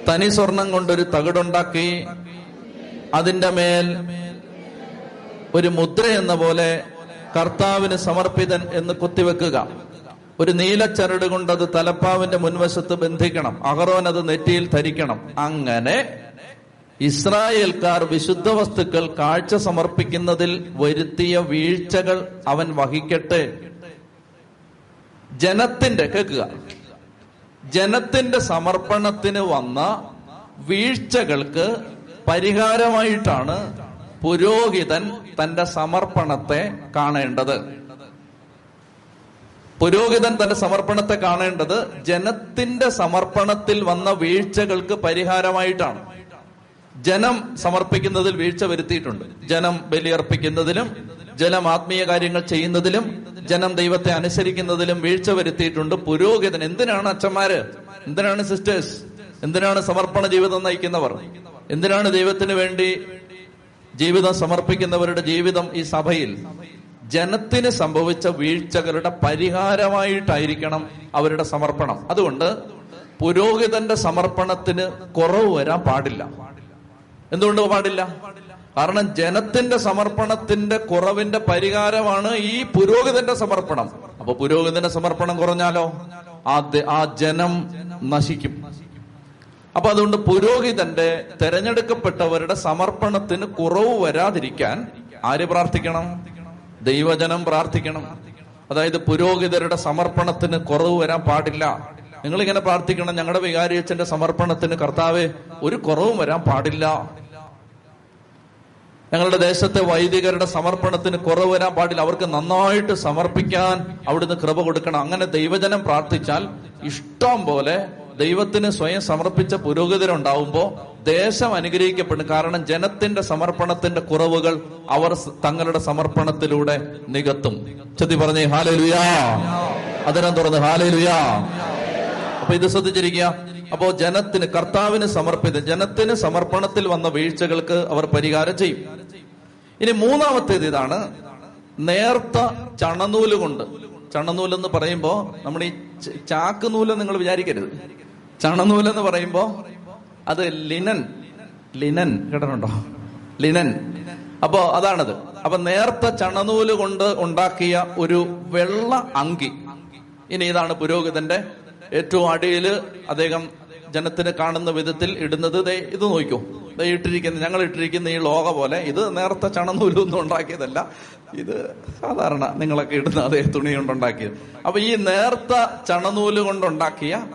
തനി സ്വർണം കൊണ്ടൊരു തകിടുണ്ടാക്കി അതിന്റെ മേൽ ഒരു മുദ്ര എന്ന പോലെ കർത്താവിന് സമർപ്പിതൻ എന്ന് കുത്തിവെക്കുക. ഒരു നീല ചരട് കൊണ്ട് അത് തലപ്പാവിന്റെ മുൻവശത്ത് ബന്ധിക്കണം. അഹറോൻ അത് നെറ്റിയിൽ ധരിക്കണം. അങ്ങനെ ഇസ്രായേൽക്കാർ വിശുദ്ധ വസ്തുക്കൾ കാഴ്ച സമർപ്പിക്കുന്നതിൽ വരുത്തിയ വീഴ്ചകൾ അവൻ വഹിക്കട്ടെ. ജനത്തിന്റെ കേൾക്കുക. ജനത്തിന്റെ സമർപ്പണത്തിന് വന്ന വീഴ്ചകൾക്ക് പരിഹാരമായിട്ടാണ് പുരോഹിതൻ തന്റെ സമർപ്പണത്തെ കാണേണ്ടത്. പുരോഹിതൻ തന്റെ സമർപ്പണത്തെ കാണേണ്ടത് ജനത്തിന്റെ സമർപ്പണത്തിൽ വന്ന വീഴ്ചകൾക്ക് പരിഹാരമായിട്ടാണ്. ജനം സമർപ്പിക്കുന്നതിൽ വീഴ്ച വരുത്തിയിട്ടുണ്ട്. ജനം ബലിയർപ്പിക്കുന്നതിലും ജനം ആത്മീയ കാര്യങ്ങൾ ചെയ്യുന്നതിലും ജനം ദൈവത്തെ അനുസരിക്കുന്നതിലും വീഴ്ച വരുത്തിയിട്ടുണ്ട്. പുരോഹിതൻ എന്തിനാണ് അച്ഛന്മാര്? എന്തിനാണ് സിസ്റ്റേഴ്സ് എന്തിനാണ് സമർപ്പണ ജീവിതം നയിക്കുന്നവർ? എന്തിനാണ് ദൈവത്തിന് വേണ്ടി ജീവിതം സമർപ്പിക്കുന്നവരുടെ ജീവിതം ഈ സഭയിൽ? ജനത്തിന് സംഭവിച്ച വീഴ്ചകളുടെ പരിഹാരമായിട്ടായിരിക്കണം അവരുടെ സമർപ്പണം. അതുകൊണ്ട് പുരോഹിതന്റെ സമർപ്പണത്തിന് കുറവ് വരാൻ പാടില്ല. എന്തുകൊണ്ട് പാടില്ല? കാരണം ജനത്തിന്റെ സമർപ്പണത്തിന്റെ കുറവിന്റെ പരിഹാരമാണ് ഈ പുരോഹിതന്റെ സമർപ്പണം. അപ്പൊ പുരോഹിതന്റെ സമർപ്പണം കുറഞ്ഞാലോ? ആ ആ ജനം നശിക്കും. അപ്പൊ അതുകൊണ്ട് പുരോഹിതന്റെ തെരഞ്ഞെടുക്കപ്പെട്ടവരുടെ സമർപ്പണത്തിന് കുറവ് വരാതിരിക്കാൻ ആര് പ്രാർത്ഥിക്കണം? ദൈവജനം പ്രാർത്ഥിക്കണം. അതായത് പുരോഹിതരുടെ സമർപ്പണത്തിന് കുറവ് വരാൻ പാടില്ല. നിങ്ങൾ ഇങ്ങനെ പ്രാർത്ഥിക്കണം ഞങ്ങളുടെ വികാരിയച്ഛന്റെ സമർപ്പണത്തിന് കർത്താവ് ഒരു കുറവും വരാൻ പാടില്ല. ഞങ്ങളുടെ ദേശത്തെ വൈദികരുടെ സമർപ്പണത്തിന് കുറവ് വരാൻ പാടില്ല. അവർക്ക് നന്നായിട്ട് സമർപ്പിക്കാൻ അവിടുന്ന് കൃപ കൊടുക്കണം. അങ്ങനെ ദൈവജനം പ്രാർത്ഥിച്ചാൽ ഇഷ്ടം പോലെ ദൈവത്തിന് സ്വയം സമർപ്പിച്ച പുരോഗതിരുണ്ടാവുമ്പോ ദേശം അനുഗ്രഹിക്കപ്പെടും. കാരണം ജനത്തിന്റെ സമർപ്പണത്തിന്റെ കുറവുകൾ അവർ തങ്ങളുടെ സമർപ്പണത്തിലൂടെ നികത്തും. ചെത്തി പറഞ്ഞേ ഹാലലുയാ. അതിനം തുറന്ന് ഹാലലുയാ. അപ്പൊ ഇത് ശ്രദ്ധിച്ചിരിക്കുക. അപ്പോ ജനത്തിന് കർത്താവിന് സമർപ്പിത ജനത്തിന് സമർപ്പണത്തിൽ വന്ന വീഴ്ചകൾക്ക് അവർ പരിഹാരം ചെയ്യും. ഇനി മൂന്നാമത്തേത് ഇതാണ് നേർത്ത ചണനൂൽ കൊണ്ട് ചണനൂൽ എന്ന് പറയുമ്പോ നമ്മൾ ഈ ചാക്ക് നൂൽ നിങ്ങൾ വിചാരിക്കരുത്. ചണനൂൽ എന്ന് പറയുമ്പോ അത് ലിനൻ ലിനൻ കേട്ടിട്ടുണ്ടോ? ലിനൻ. അപ്പോ അതാണത്. അപ്പൊ നേർത്ത ചണനൂൽ കൊണ്ട് ഉണ്ടാക്കിയ ഒരു വെള്ള അങ്കി. ഇനി ഇതാണ് പുരോഹിതന്റെ ഏറ്റവും അടിയിൽ അദ്ദേഹം ജനത്തിന് കാണുന്ന വിധത്തിൽ ഇടുന്നത്. ഇത് നോക്കൂ. ഇട്ടിരിക്കുന്ന ഞങ്ങൾ ഇട്ടിരിക്കുന്ന ഈ ലോക പോലെ ഇത് നേരത്തെ ചണനൂലൊന്നും ഉണ്ടാക്കിയതല്ല. ഇത് സാധാരണ നിങ്ങളൊക്കെ ഇടുന്ന അതേ തുണി കൊണ്ടുണ്ടാക്കിയത്. അപ്പൊ ഈ നേർത്ത ചണനൂൽ കൊണ്ടുണ്ടാക്കിയ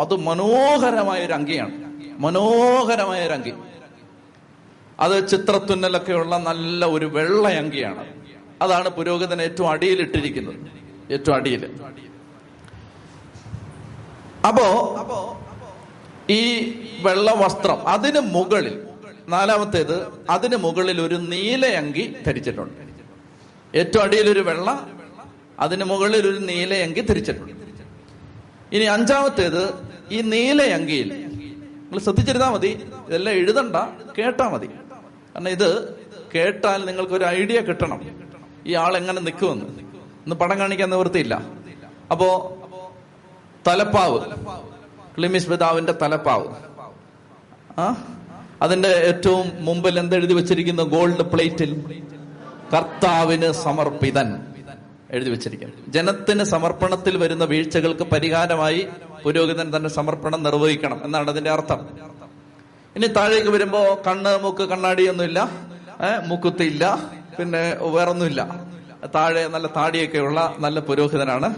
അത് മനോഹരമായ ഒരു അങ്കിയാണ്. മനോഹരമായ ഒരു അങ്കി. അത് ചിത്രത്തുന്നലൊക്കെയുള്ള നല്ല ഒരു വെള്ള അങ്കിയാണ്. അതാണ് പുരോഹിതൻ ഏറ്റവും അടിയിൽ ഇട്ടിരിക്കുന്നത്. ഏറ്റവും അടിയിൽ. അപ്പോ ഈ വെള്ള വസ്ത്രം അതിന് മുകളിൽ നാലാമത്തേത് അതിന് മുകളിൽ ഒരു നീലയങ്കി ധരിച്ചിട്ടുണ്ട്. ഏറ്റവും അടിയിൽ ഒരു വെള്ള അതിന് മുകളിൽ ഒരു നീലയങ്കി ധരിച്ചിട്ടുണ്ട്. ഇനി അഞ്ചാമത്തേത് ഈ നീലയങ്കിയിൽ നിങ്ങൾ ശ്രദ്ധിച്ചിരുന്നാ മതി ഇതെല്ലാം എഴുതണ്ട കേട്ടാ മതി. കാരണം ഇത് കേട്ടാൽ നിങ്ങൾക്ക് ഒരു ഐഡിയ കിട്ടണം ഈ ആൾ എങ്ങനെ നിൽക്കുമെന്ന്. ഇന്ന് പടം കാണിക്കാൻ നിവൃത്തിയില്ല. അപ്പോ തലപ്പാവ് ക്ലിമിസ് പിതാവിന്റെ തലപ്പാവ്. ആ? അതിന്റെ ഏറ്റവും മുമ്പിൽ എന്തെഴുതി വെച്ചിരിക്കുന്ന ഗോൾഡ് പ്ലേറ്റിൽ കർത്താവിന് സമർപ്പിതൻ. എഴുതി വെച്ചിരിക്കുന്നു ജനത്തിന് സമർപ്പണത്തിൽ വരുന്ന വീഴ്ചകൾക്ക് പരിഹാരമായി പുരോഹിതൻ തന്റെ സമർപ്പണം നിർവഹിക്കണം എന്നാണ് അതിന്റെ അർത്ഥം. ഇനി താഴേക്ക് വരുമ്പോ കണ്ണ് മൂക്ക് കണ്ണാടിയൊന്നുമില്ല. ഏഹ് മൂക്കുത്തിയില്ല. പിന്നെ വേറൊന്നുമില്ല. താഴെ നല്ല താടിയൊക്കെയുള്ള നല്ല പുരോഹിതനാണ്.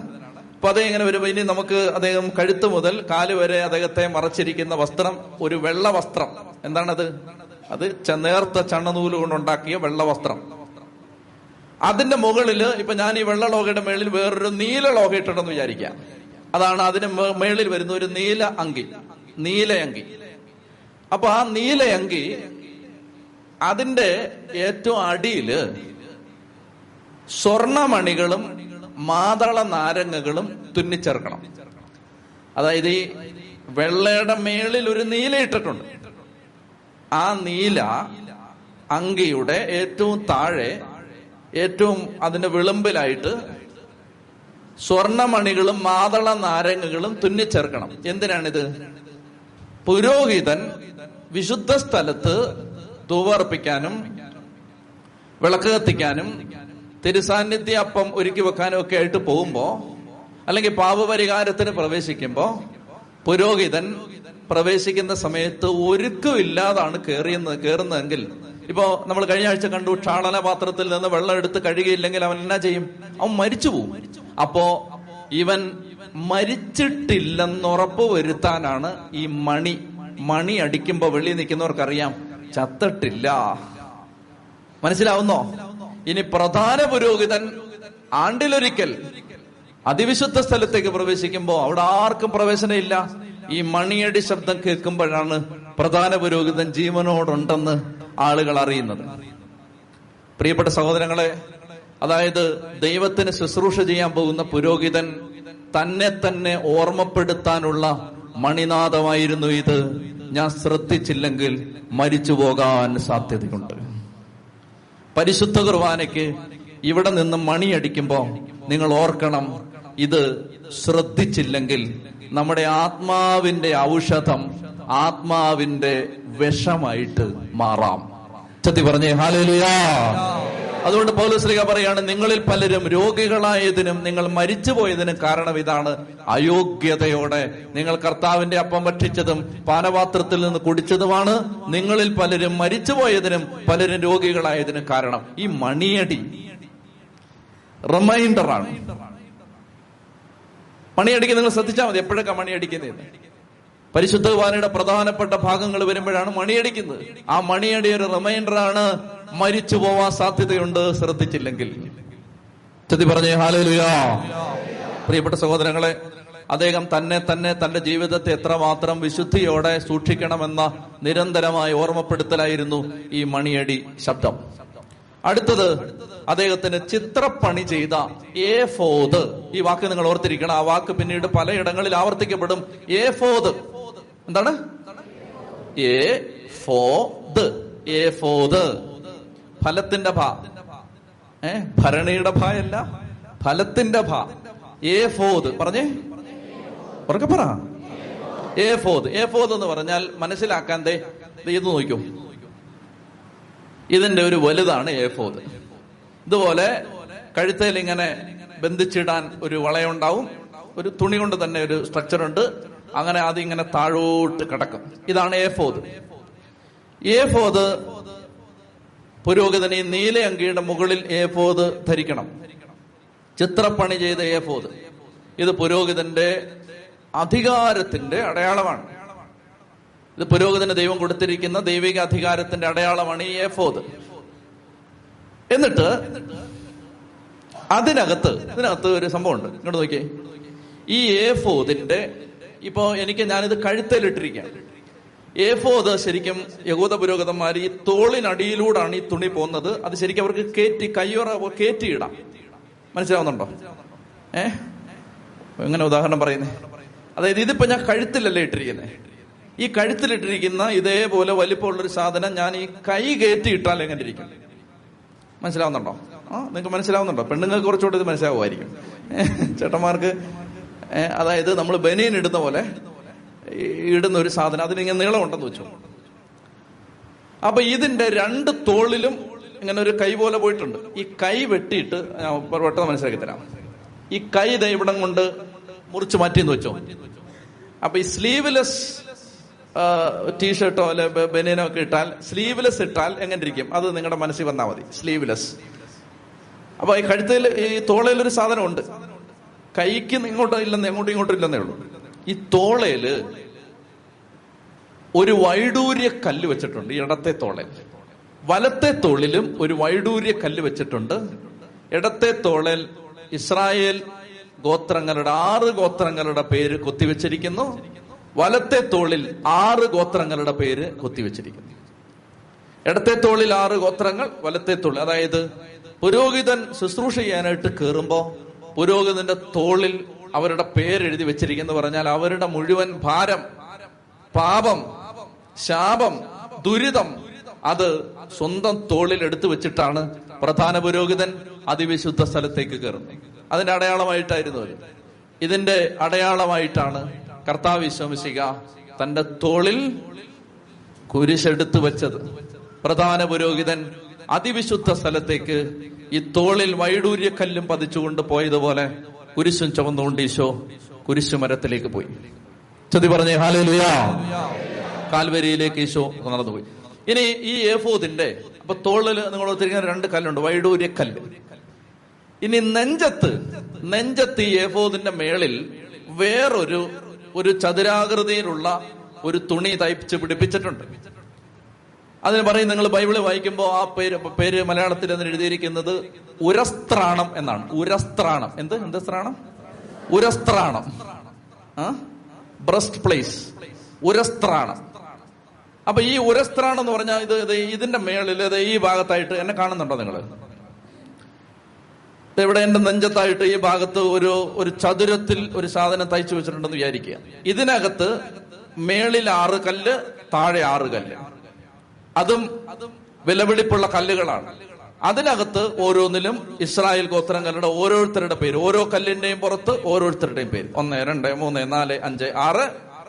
അപ്പൊ അദ്ദേഹം ഇങ്ങനെ വരുമ്പോ ഇനി നമുക്ക് അദ്ദേഹം കഴുത്ത് മുതൽ കാൽ വരെ അദ്ദേഹത്തെ മറച്ചിരിക്കുന്ന വസ്ത്രം ഒരു വെള്ള വസ്ത്രം. എന്താണത്? അത് നേർത്ത ചണ്ണനൂൽ കൊണ്ടുണ്ടാക്കിയ വെള്ള വസ്ത്രം. അതിന്റെ മുകളിൽ ഇപ്പൊ ഞാൻ ഈ വെള്ള ലോകയുടെ മേളിൽ വേറൊരു നീല ലോക ഇട്ടിട്ടെന്ന് വിചാരിക്കാം അതാണ് അതിന് മേളിൽ വരുന്ന ഒരു നീല അങ്കി. നീല അങ്കി. അപ്പൊ ആ നീല അങ്കി അതിന്റെ ഏറ്റവും അടിയിൽ സ്വർണമണികളും മാതള നാരങ്ങകളും തുന്നിച്ചേർക്കണം അതായത് ഈ വെള്ളയുടെ മേളിൽ ഒരു നീല ഇട്ടിട്ടുണ്ട്. ആ നീല അങ്കിയുടെ ഏറ്റവും താഴെ ഏറ്റവും അതിന്റെ വിളിമ്പിലായിട്ട് സ്വർണമണികളും മാതള നാരങ്ങകളും തുന്നിച്ചേർക്കണം എന്തിനാണിത്? പുരോഹിതൻ വിശുദ്ധ സ്ഥലത്ത് തൂവർപ്പിക്കാനും വിളക്ക് കത്തിക്കാനും തിരുസാന്നിധ്യ അപ്പം ഒരുക്കി വെക്കാനും ഒക്കെ ആയിട്ട് പോകുമ്പോ അല്ലെങ്കിൽ പാപപരിഹാരത്തിന് പ്രവേശിക്കുമ്പോ പുരോഹിതൻ പ്രവേശിക്കുന്ന സമയത്ത് ഒരുക്കമില്ലാതാണ് കയറിയെന്ന് കയറുന്നതെങ്കിൽ ഇപ്പോ നമ്മൾ കഴിഞ്ഞ ആഴ്ച കണ്ടു ക്ഷാളന പാത്രത്തിൽ നിന്ന് വെള്ളം എടുത്ത് കഴുകിയില്ലെങ്കിൽ അവൻ എന്നാ ചെയ്യും? അവൻ മരിച്ചു പോവും. അപ്പോ ഇവൻ മരിച്ചിട്ടില്ലെന്ന് ഉറപ്പ് വരുത്താനാണ് ഈ മണി. മണി അടിക്കുമ്പോ വെളിയിൽ നിൽക്കുന്നവർക്കറിയാം ചത്തിട്ടില്ല. മനസ്സിലാവുന്നോ? ഇനി പ്രധാന പുരോഹിതൻ ആണ്ടിലൊരിക്കൽ അതിവിശുദ്ധ സ്ഥലത്തേക്ക് പ്രവേശിക്കുമ്പോൾ അവിടെ ആർക്കും പ്രവേശനമില്ല. ഈ മണിയടി ശബ്ദം കേൾക്കുമ്പോഴാണ് പ്രധാന പുരോഹിതൻ ജീവനോടുണ്ടെന്ന് ആളുകൾ അറിയുന്നത്. പ്രിയപ്പെട്ട സഹോദരങ്ങളെ അതായത് ദൈവത്തിന് ശുശ്രൂഷ ചെയ്യാൻ പോകുന്ന പുരോഹിതൻ തന്നെ തന്നെ ഓർമ്മപ്പെടുത്താനുള്ള മണിനാഥമായിരുന്നു ഇത്. ഞാൻ ശ്രദ്ധിച്ചില്ലെങ്കിൽ മരിച്ചു പോകാൻ സാധ്യതയുണ്ട്. പരിശുദ്ധ കുർബാനയ്ക്ക് ഇവിടെ നിന്ന് മണിയടിക്കുമ്പോ നിങ്ങൾ ഓർക്കണം ഇത് ശ്രദ്ധിച്ചില്ലെങ്കിൽ നമ്മുടെ ആത്മാവിന്റെ ഔഷധം ആത്മാവിന്റെ വിഷമായിട്ട് മാറാം. ചത്തി പറഞ്ഞേ ഹാലേലുയാ. അതുകൊണ്ട് പൗലശ്രീക പറയാണ് നിങ്ങളിൽ പലരും രോഗികളായതിനും നിങ്ങൾ മരിച്ചുപോയതിനും കാരണം ഇതാണ് അയോഗ്യതയോടെ. നിങ്ങൾ കർത്താവിന്റെ അപ്പം ഭക്ഷിച്ചതും പാനപാത്രത്തിൽ നിന്ന് കുടിച്ചതുമാണ്. നിങ്ങളിൽ പലരും മരിച്ചുപോയതിനും പലരും രോഗികളായതിനും കാരണം. ഈ മണിയടി റിമൈൻഡറാണ് മണിയടിക്ക് നിങ്ങൾ ശ്രദ്ധിച്ചാൽ മതി. എപ്പോഴൊക്കെ മണിയടിക്കുന്നത്? പരിശുദ്ധ കുർബാനയുടെ പ്രധാനപ്പെട്ട ഭാഗങ്ങൾ വരുമ്പോഴാണ് മണിയടിക്കുന്നത്. ആ മണിയടി ഒരു റിമൈൻഡർ ആണ് മരിച്ചു പോവാൻ സാധ്യതയുണ്ട്. ശ്രദ്ധിച്ചില്ലെങ്കിൽ. ചെത്തി പറഞ്ഞേ ഹാലേലുയാ. പ്രിയപ്പെട്ട സഹോദരങ്ങളെ അദ്ദേഹം തന്നെ തന്നെ തന്റെ ജീവിതത്തെ എത്രമാത്രം വിശുദ്ധിയോടെ സൂക്ഷിക്കണമെന്ന നിരന്തരമായ ഓർമ്മപ്പെടുത്തലായിരുന്നു ഈ മണിയടി ശബ്ദം. അടുത്തത് അദ്ദേഹത്തിന് ചിത്രപ്പണി ചെയ്ത ഏഫോദ്. ഈ വാക്ക് നിങ്ങൾ ഓർത്തിരിക്കണം. ആ വാക്ക് പിന്നീട് പലയിടങ്ങളിൽ ആവർത്തിക്കപ്പെടും. ഏഫോദ്. എന്താണ്? എ ഫോ ഫോദ് ദ ഫലത്തിന്റെ ഭ. ഏ? ഭരണിയുടെ ഭയല്ല. ഫലത്തിന്റെ ഭ. എ ഫോത് പറഞ്ഞേ? ഉറക്കെ പറ. ഏ ഫോത് ഏ ഫോത് എന്ന് പറഞ്ഞാൽ മനസ്സിലാക്കാൻ ദേ ദേ ഇത് നോക്കൂ. ഇതിന്റെ ഒരു വലുതാണ് എ ഫോത് ഇതുപോലെ കഴുത്തേൽ ഇങ്ങനെ ബന്ധിച്ചിടാൻ ഒരു വളയുണ്ടാവും. ഒരു തുണി കൊണ്ട് തന്നെ ഒരു സ്ട്രക്ചർ ഉണ്ട്. അങ്ങനെ അതിങ്ങനെ താഴോട്ട് കിടക്കും. ഇതാണ് എ ഫോത് പുരോഹിതൻ നീല അങ്കിയുടെ മുകളിൽ ഫോത് ധരിക്കണം. ചിത്രപ്പണി ചെയ്ത ഫോത് ഇത് പുരോഹിതന്റെ അധികാരത്തിന്റെ അടയാളമാണ്. ഇത് പുരോഹിതന് ദൈവം കൊടുത്തിരിക്കുന്ന ദൈവിക അധികാരത്തിന്റെ അടയാളമാണ് ഈ എഫോത് എന്നിട്ട് അതിനകത്ത് ഇതിനകത്ത് ഒരു സംഭവമുണ്ട്. ഇങ്ങോട്ട് നോക്കിയേ. ഈ ഏഫോദിന്റെ ഇപ്പോ എനിക്ക് ഞാനിത് കഴുത്തലിട്ടിരിക്കുകയാണ്. അത് ശരിക്കും യഹൂദ പുരോഗതന്മാർ ഈ തോളിനടിയിലൂടാണ് ഈ തുണി പോകുന്നത്. അത് ശരിക്കും അവർക്ക് കയറ്റി കയ്യോറ കയറ്റിയിടാം മനസ്സിലാവുന്നുണ്ടോ? ഏ? എങ്ങനെ ഉദാഹരണം പറയുന്നേ? അതായത് ഇതിപ്പോ ഞാൻ കഴുത്തിലല്ലേ ഇട്ടിരിക്കുന്നത് ഈ കഴുത്തിലിട്ടിരിക്കുന്ന ഇതേപോലെ വലിപ്പമുള്ളൊരു സാധനം ഞാൻ ഈ കൈ കയറ്റി ഇട്ടാൽ എങ്ങനെ ഇരിക്കും? മനസ്സിലാവുന്നുണ്ടോ? ആ നിങ്ങൾക്ക് മനസ്സിലാവുന്നുണ്ടോ? പെണ്ണുങ്ങൾക്ക് കുറച്ചുകൂടെ ഇത് മനസ്സിലാവുമായിരിക്കും. ചേട്ടന്മാർക്ക് അതായത് നമ്മൾ ബനിയൻ ഇടുന്ന പോലെ ഇടുന്ന ഒരു സാധനം അതിനിങ്ങനെ നീളമുണ്ടെന്ന് വെച്ചു. അപ്പൊ ഇതിന്റെ രണ്ട് തോളിലും ഇങ്ങനെ ഒരു കൈ പോലെ പോയിട്ടുണ്ട്. ഈ കൈ വെട്ടിയിട്ട് പെട്ടെന്ന് മനസ്സിലാക്കി തരാം. ഈ കൈ ദൈവടം കൊണ്ട് മുറിച്ച് മാറ്റിയെന്ന് വെച്ചോ. അപ്പൊ ഈ സ്ലീവ്ലെസ് ടീഷർട്ടോ അല്ലെ ബനിയനോ ഒക്കെ ഇട്ടാൽ സ്ലീവ്ലെസ് ഇട്ടാൽ എങ്ങനെ ഇരിക്കും? അത് നിങ്ങളുടെ മനസ്സിൽ വന്നാൽ മതി. സ്ലീവ്ലെസ്. അപ്പൊ ഈ കഴുത്തിൽ ഈ തോളയിൽ ഒരു സാധനം ഉണ്ട് കൈക്ക് ഇങ്ങോട്ടോ ഇല്ലെന്ന് എങ്ങോട്ടും ഇങ്ങോട്ടും ഇല്ലെന്നേ ഉള്ളൂ. ഈ തോളയിൽ ഒരു വൈഡൂര്യ കല്ല് വെച്ചിട്ടുണ്ട് ഇടത്തെ തോളയിൽ വലത്തെ തോളിലും ഒരു വൈഡൂര്യ കല്ല് വെച്ചിട്ടുണ്ട്. ഇടത്തെ തോളൽ ഇസ്രായേൽ ഗോത്രങ്ങളുടെ ആറ് ഗോത്രങ്ങളുടെ പേര് കൊത്തിവെച്ചിരിക്കുന്നു. വലത്തെ തോളിൽ ആറ് ഗോത്രങ്ങളുടെ പേര് കൊത്തിവെച്ചിരിക്കുന്നു. ഇടത്തെ തോളിൽ ആറ് ഗോത്രങ്ങൾ വലത്തെ തോളിൽ അതായത് പുരോഹിതൻ ശുശ്രൂഷ ചെയ്യാനായിട്ട് കയറുമ്പോ പുരോഹിതന്റെ തോളിൽ അവരുടെ പേരെഴുതി വെച്ചിരിക്കുന്നു പറഞ്ഞാൽ അവരുടെ മുഴുവൻ ഭാരം പാപം ശാപം ദുരിതം അത് സ്വന്തം തോളിൽ എടുത്തു വെച്ചിട്ടാണ് പ്രധാന പുരോഹിതൻ അതിവിശുദ്ധ സ്ഥലത്തേക്ക് കയറുന്നത്. അതിന്റെ അടയാളമായിട്ടായിരുന്നു ഇതിന്റെ അടയാളമായിട്ടാണ് കർത്താവ് വിശ്വസിക്ക തന്റെ തോളിൽ കുരിശെടുത്തു വെച്ചത്. പ്രധാന പുരോഹിതൻ അതിവിശുദ്ധ സ്ഥലത്തേക്ക് ഈ തോളിൽ വൈഡൂര്യക്കല്ലും പതിച്ചുകൊണ്ട് പോയതുപോലെ കുരിശും ചുമന്നുകൊണ്ട് ഈശോ കുരിശുമരത്തിലേക്ക് പോയി. ചതി പറഞ്ഞേ ഹാലുയാ കാൽവരിയിലേക്ക് ഈശോ നടന്നുപോയി. ഇനി ഈ ഏഫോദിന്റെ അപ്പൊ തോളിൽ നിങ്ങൾ ഒത്തിരിക്കുന്ന രണ്ട് കല്ലുണ്ട് വൈഡൂര്യക്കല്ല്. ഇനി നെഞ്ചത്ത് നെഞ്ചത്ത് ഈ ഏഫോദിന്റെ മേളിൽ വേറൊരു ഒരു ചതുരാകൃതിയിലുള്ള ഒരു തുണി തയ്പ്പിച്ച് പിടിപ്പിച്ചിട്ടുണ്ട്. അതിന് പറയും നിങ്ങൾ ബൈബിൾ വായിക്കുമ്പോൾ ആ പേര് പേര് മലയാളത്തിൽ അതിന് എഴുതിയിരിക്കുന്നത് ഉരസ്ത്രാണം എന്നാണ്. ഉരസ്ത്രാണം. എന്ത്? എന്ത് സ്ത്രാണം? ഉരസ്ത്രാണം. ആ? Breastplate. ഉരസ്ത്രാണം. അപ്പൊ ഈ ഉരസ്ത്രാണം എന്ന് പറഞ്ഞാൽ ഇത് ഇത് ഇതിന്റെ മേളിൽ ഇത് ഈ ഭാഗത്തായിട്ട് എന്നെ കാണുന്നുണ്ടോ നിങ്ങൾ? ദേ ഇവിടെ എന്റെ നെഞ്ചത്തായിട്ട് ഈ ഭാഗത്ത് ഒരു ഒരു ചതുരത്തിൽ ഒരു സാധനം തയ്ച്ചു വെച്ചിട്ടുണ്ടെന്ന് വിചാരിക്കുക. ഇതിനകത്ത് മേളിൽ ആറ് കല്ല് താഴെ ആറ് കല്ല്. അതും വിലപിടിപ്പുള്ള കല്ലുകളാണ്. അതിനകത്ത് ഓരോന്നിലും ഇസ്രായേൽ ഗോത്രങ്ങളുടെ ഓരോരുത്തരുടെ പേര്. ഓരോ കല്ലിന്റെയും പുറത്ത് ഓരോരുത്തരുടെയും പേര്. ഒന്ന് രണ്ട് മൂന്ന് നാല് അഞ്ച് ആറ്